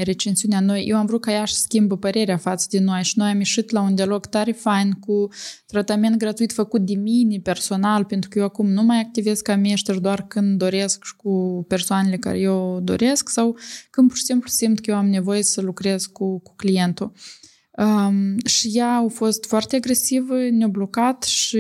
recensiunea noi. Eu am vrut ca ea să schimbă părerea față de noi și noi am ieșit la un dialog tare fain cu tratament gratuit făcut de mine personal, pentru că eu acum nu mai activez ca meșter doar când doresc și cu persoanele care eu doresc sau când pur și simplu simt că eu am nevoie să lucrez cu, cu clientul. Um, și ea a fost foarte agresivă, ne-a blocat și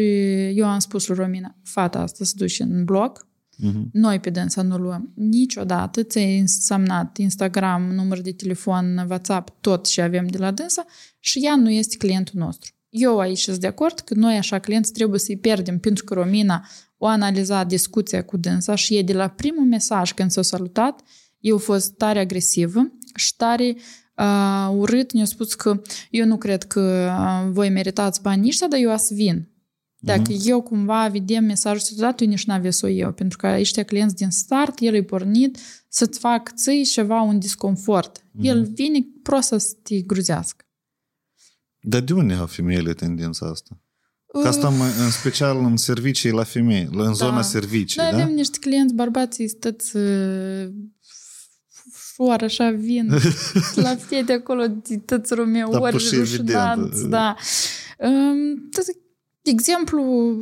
eu am spus lui Romina, fata asta se duce în bloc, Uh-huh. Noi pe dânsa nu luăm niciodată. Ți-ai însemnat Instagram, număr de telefon, WhatsApp, tot ce avem de la dânsa și ea nu este clientul nostru. Eu aici sunt de acord că noi așa clienți trebuie să-i pierdem pentru că Romina o analizat discuția cu dânsa și e de la primul mesaj când s-a salutat, eu a fost tare agresivă și tare uh, urât, ne-a spus că eu nu cred că uh, voi meritați banii ăștia, dar eu o să vin. Dacă mm-hmm. eu cumva vedem mesajul dat, eu nici n-avea să o eu, pentru că ăștia clienți din start, el e pornit să-ți fac ții ceva, un disconfort. Mm-hmm. El vine prost să te gruzească. Dar de unde au femeile tendința asta? Că asta în special în servicii la femei, în da. zona servicii, Noi da? avem niște clienți bărbații stăți uh, ușor, așa vin la fete acolo, tăți rumea, da, ori rușinați, da. Um, de exemplu,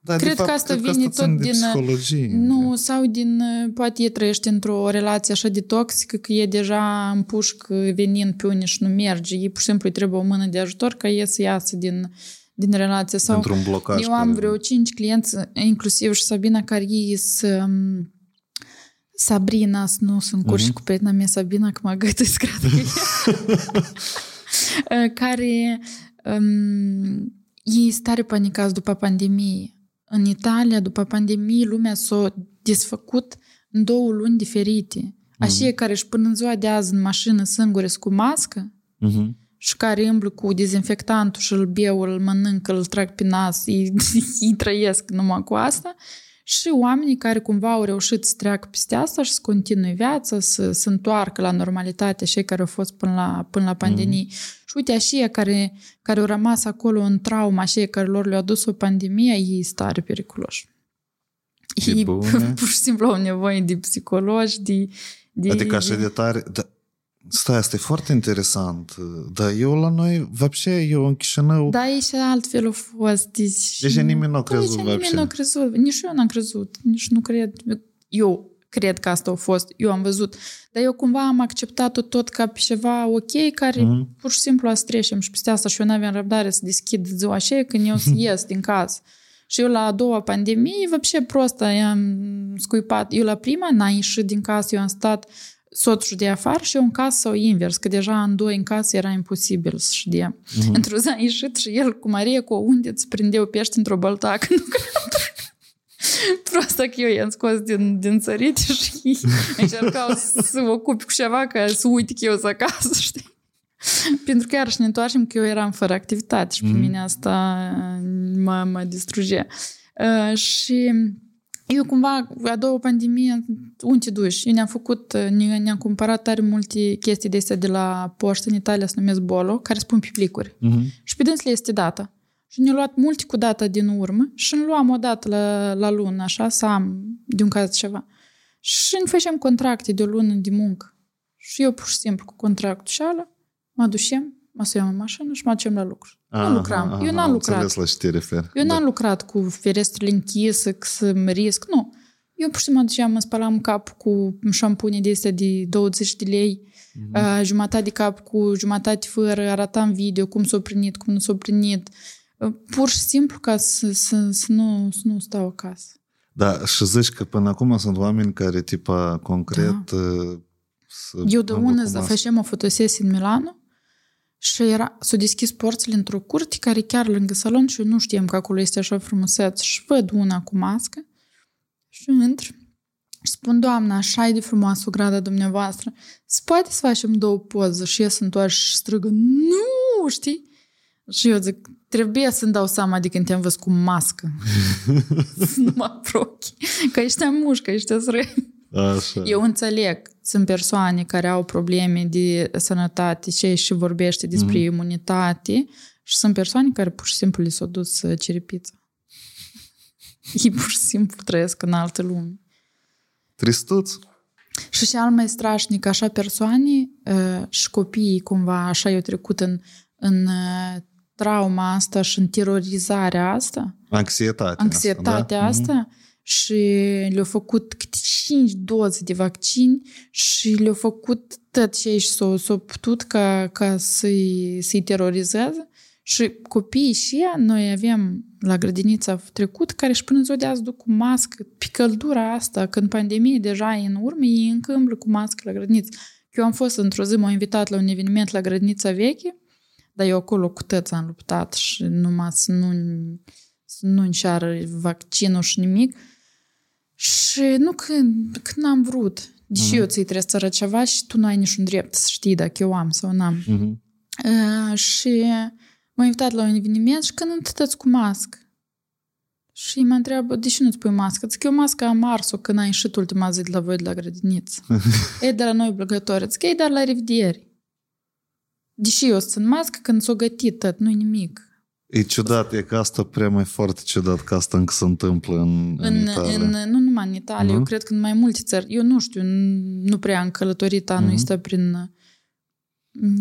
da, cred fapt, că asta cred vine că asta tot din... Psihologie. Nu, sau din... Poate e trăiește într-o relație așa de toxică că e deja în pușcă venind pe unii și nu merge. E pur și simplu îi trebuie o mână de ajutor ca e să iasă din, din relație. Sau Într-un blocaj. Eu am vreo cinci clienți, inclusiv și Sabina, care ei sunt Sabrina, nu sunt curși uh-huh. cu prietena mea Sabina, că mă gătesc, cred că care um, ei stare panicați după pandemie. În Italia, după pandemie, lumea s-a desfăcut în două luni diferite. Așa mm-hmm. care își până în ziua de azi în mașină singure cu mască mm-hmm. și care îmblă cu dezinfectantul și îl beau, îl mănâncă, îl trag pe nas, ei, ei trăiesc numai cu asta și oamenii care cumva au reușit să treacă peste asta și să continue viața, să se întoarcă la normalitate, cei care au fost până la, până la pandemie. Mm-hmm. Și uite, așa care, care au rămas acolo în trauma, așa care lor le-au adus o pandemie, ei sunt tare periculoși. Ei pur și simplu au nevoie de psihologi, de... de adică așa de tare... Da, Stai, asta e foarte interesant. Dar eu la noi, вообще, eu în Chișinău... Da, e și altfel a fost. Deci, deci nimeni nu a crezut, da, nimeni nu a crezut. Nici eu n-am crezut. Nici nu cred. Eu cred că asta a fost, eu am văzut. Dar eu cumva am acceptat-o tot ca pe ceva ok, care mm-hmm. pur și simplu a trecem și peste asta și eu n-aveam răbdare să deschid ziua așa când eu să ies din casă. Și eu la a doua pandemie, вообще просто i-am scuipat. Eu la prima n-am ieșit din casă, eu am stat soțul de afară și eu în casă sau invers, că deja în doi în casă era imposibil să știe. Mm-hmm. Într-o zi a ieșit și el cu Maria cu o unde îți prindeau pești într-o băltacă. Prosta că eu i-am scos din, din țărite și încercau să mă ocupi cu ceva ca să uite că eu sunt acasă, știi? Pentru că iarăși ne întoarcem că eu eram fără activitate și pe mm. mine asta mă, mă distruge. Uh, și eu cumva, a doua pandemie, unde duci? Eu ne-am făcut, ne, ne-am cumpărat tare multe chestii de astea de la poștă în Italia, se numesc Bolo, care spun pe plicuri. Mm-hmm. Și pe dânsle este data. Și ne-au luat multe cu data din urmă și îmi luam o dată la, la lună, așa, să am de un caz ceva. Și ne facem contracte de o lună de muncă. Și eu pur și simplu cu contractul și ala, mă ducem, mă suiam în mașină și mă ducem la lucru. Aha, nu lucram. Aha, eu n-am lucrat. la ce te refer. Eu da. n-am lucrat cu ferestrele închise, să mă risc, nu. Eu pur și simplu mă duceam, mă spălam cap cu șampune de astea de 20 de lei, mm-hmm. uh, jumătate de cap cu jumătate fără, arătam video, cum s-a prinit, cum nu s-a prinit. Uh, pur și simplu ca să, să, să, nu, să nu stau acasă. Da, și zici că până acum sunt oameni care, tipa, concret... Da. Uh, Eu de ună facem o fotosesie în Milano și era, s-au deschis porțile într-o curte care chiar lângă salon și eu nu știam că acolo este așa frumuseț și văd una cu mască și intru și spun, doamna, așa e de frumoasă grada dumneavoastră, se poate să facem două poze și ies întoarce și strigă, nu, știi? Și eu zic, trebuie să-mi dau seama de când te-am văzut cu mască. să nu mă aprochi. Că ești mușcă, ești răi. Așa. Eu înțeleg, sunt persoane care au probleme de sănătate și și vorbește despre mm. imunitate și sunt persoane care pur și simplu li s-au dus uh, ceripița. Ei pur și simplu trăiesc în altă lume. Tristuț. Și cel mai strașnic, așa persoane uh, și copiii cumva așa i-au trecut în, în uh, trauma asta și în terorizarea asta. Anxietatea Anxietatea asta, da? asta mm-hmm și le-au făcut câte 5 doze de vaccin și le-au făcut tot ce și s-au, s-au putut ca, ca să-i, să-i terorizeze. Și copiii și ea, noi avem la grădinița trecut, care și până ziua de azi duc cu mască, pe căldura asta, când pandemie deja e în urmă, ei încă îmblă cu mască la grădiniță. Eu am fost într-o zi, m-au invitat la un eveniment la grădinița veche, dar eu acolo cu tăți am luptat și numai să nu, să nu înceară vaccinul și nimic. Și nu când, când am vrut. Deși uh-huh. eu ți trebuie să ceva și tu nu ai niciun drept să știi dacă eu am sau n-am. Uh-huh. Uh, și m-a invitat la un eveniment și când întâtăți cu mască. Și mă întreabă, de ce nu-ți pui mască? Zic, eu masca am ars-o când ai ieșit ultima zi de la voi de la grădiniță. e de la noi obligatoriu. Zic, e dar la revedere. Deși eu sunt mască când s-o gătit tot, nu nimic. E ciudat, e că asta prea mai foarte ciudat că asta încă se întâmplă în, în, în Italia. În, nu numai în Italia, uh-huh. eu cred că în mai multe țări. Eu nu știu, nu prea am călătorit anul uh-huh. ăsta prin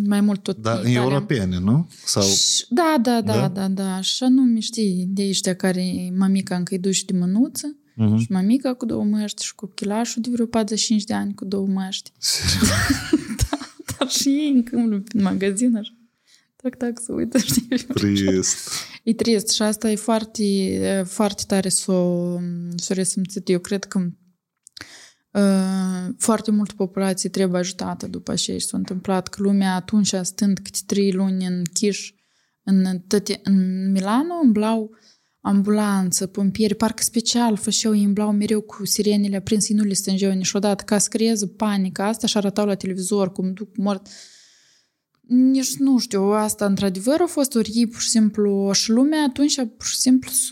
mai mult tot Da, în europene, nu? Sau... Și, da, da, da, da, da, da. Și anume, știi, de ăștia care mamica încă îi duci de mânuță uh-huh. și mamica cu două măști și copchilașul de vreo 45 de ani cu două măști. da, dar și ei încă în magazin așa. Tac, tac, să uită, știi? Trist. E trist și asta e foarte, foarte tare să s-o resimțit. Eu cred că uh, foarte multă populație trebuie ajutată după ce s-a întâmplat, că lumea atunci, stând câte trei luni în Chiș, în, tăte, în Milano, îmblau ambulanță, pompieri, parcă special făceau, ei îmblau mereu cu sirenele aprinse, nu le stângeau niciodată, ca să creeze panică asta și arătau la televizor cum duc mort nici nu știu, asta într-adevăr a fost ori pur și simplu și lumea atunci pur și simplu s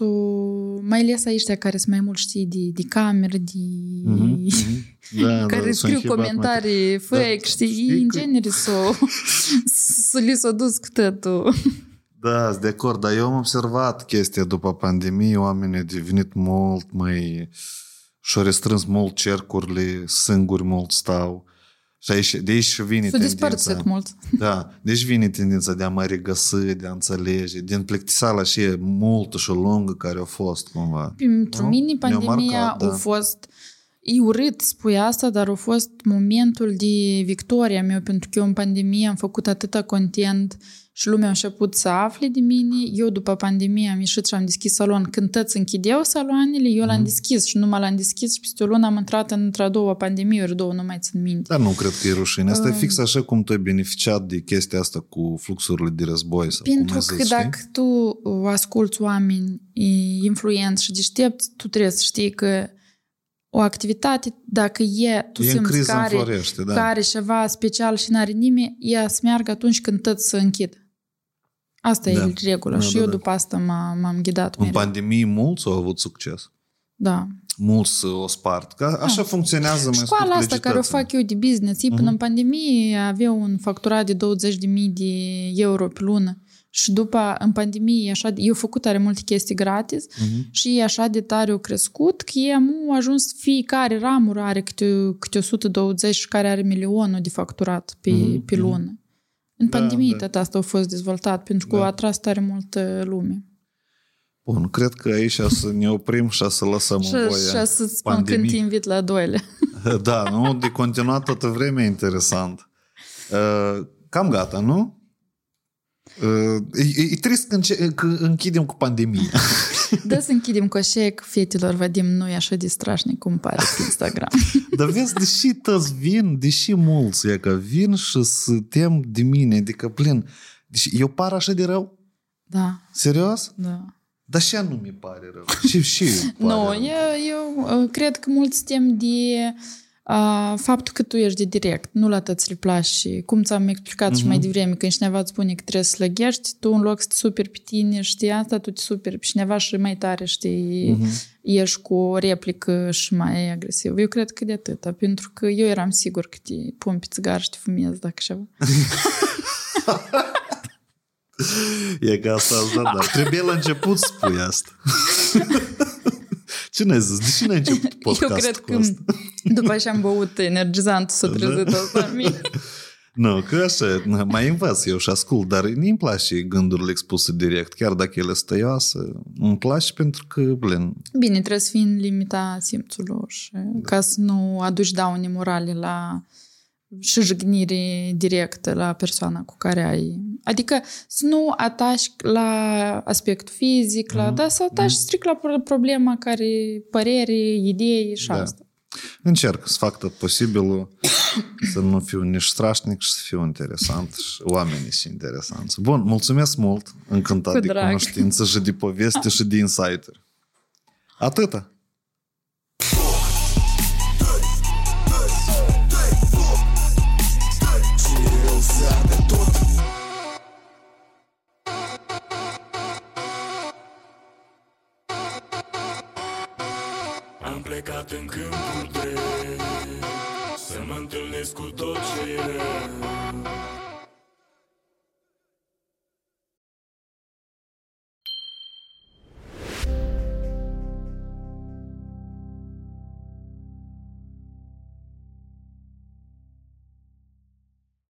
mai ales aici care sunt mai mult știi de, de camere, de mm-hmm. da, care da, scriu comentarii mai... fake, da, știi, știi în că... genere s-o s-o li s-o dus cu tătul. Da, de acord, dar eu am observat chestia după pandemie, oamenii au devenit mult mai și-au restrâns mult cercurile, singuri mult stau. Și aici, de aici și vine tendința. mult. Da, deci vine tendința de a mă regăsi, de a înțelege, din plictisala și multă și lungă care a fost cumva. Pentru mine pandemia marcat, da. a fost E urât spui asta, dar a fost momentul de victoria meu, pentru că eu în pandemie am făcut atâta content și lumea a început să afle de mine. Eu după pandemie am ieșit și am deschis salon. Când tăți închideau saloanele, eu l-am deschis și numai l-am deschis și peste o lună am intrat într-a doua pandemie, ori două, nu mai țin minte. Dar nu cred că e rușine. Asta e fix așa cum tu ai beneficiat de chestia asta cu fluxurile de război. Sau Pentru cum ai că zis, dacă tu asculți oameni e, influenți și deștepți, tu trebuie să știi că o activitate, dacă e, tu E în simți criză care, înflorește, da. care ceva special și n-are nimeni, ea să meargă atunci când tot să închid. Asta Da. e regula Da, și da, eu da. după asta m- m-am ghidat În mereu. pandemie mulți au avut succes. Da. Mulți o spart. Că așa funcționează mai Școala scurt asta care o legitățile. fac eu de business, ei până în pandemie aveau un facturat de 20.000 de euro pe lună și după, în pandemie, așa, de- eu făcut are multe chestii gratis Mhm. și ei așa de tare au crescut că ei au ajuns, fiecare ramură are câte, câte 120 și care are milionul de facturat pe, Mhm, pe mhm. lună. În Da, pandemie da. tot asta a fost dezvoltat, pentru că Da. a atras tare multă lume. Bun, cred că aici să ne oprim și să lăsăm Și, în voie și să-ți spun când pandemii. te invit la doile. Da, nu? De continuat toată vremea e interesant. Uh, Cam gata, nu? Uh, E, e trist că, înce- că închidem cu pandemia. Da să închidem cu așa că fetelor, Vadim, nu e așa de strașnic cum pare pe Instagram. Dar vezi, deși toți vin, deși mulți e că vin și se tem de mine, adică plin. Deci eu par așa de rău? Da, Serios? da. Dar și nu mi pare rău. Și, și pare Nu, rău. eu, eu uh, cred că mulți tem de uh, faptul că tu ești de direct, nu la tăți le place și cum ți-am explicat și mai devreme, când cineva îți spune că trebuie să slăghești, tu în loc să te superi pe tine, știi asta, tu te superi pe cineva și mai tare, știi, ești cu o replică și mai agresiv. Eu cred că de atâta, pentru că eu eram sigur că te pun pe țigar și te fumezi dacă ceva. E ca asta, da, dar trebuie la început să spui asta. Ce ne-ai zis? De ce n-ai început podcastul eu cred cu că asta? după ce am băut energizant s-a trezit asta în mine. Nu, că așa, na, mai învăț eu și ascult, dar nu-mi place gândurile expuse direct, chiar dacă ele stăioase. Îmi place pentru că, blin, Bine, trebuie să fii în limita simțului și ca să nu aduci daune morale la și jignire directă la persoana cu care ai... Adică să nu atași la aspectul fizic, la, dar să atași strict la pro- problema care părere, idei și Da. asta. încerc să fac tot posibilul să nu fiu nici strașnic și să fiu interesant și oamenii și interesanți. Bun, mulțumesc mult, încântat Cu de drag. cunoștință și de poveste și de insight Atâta.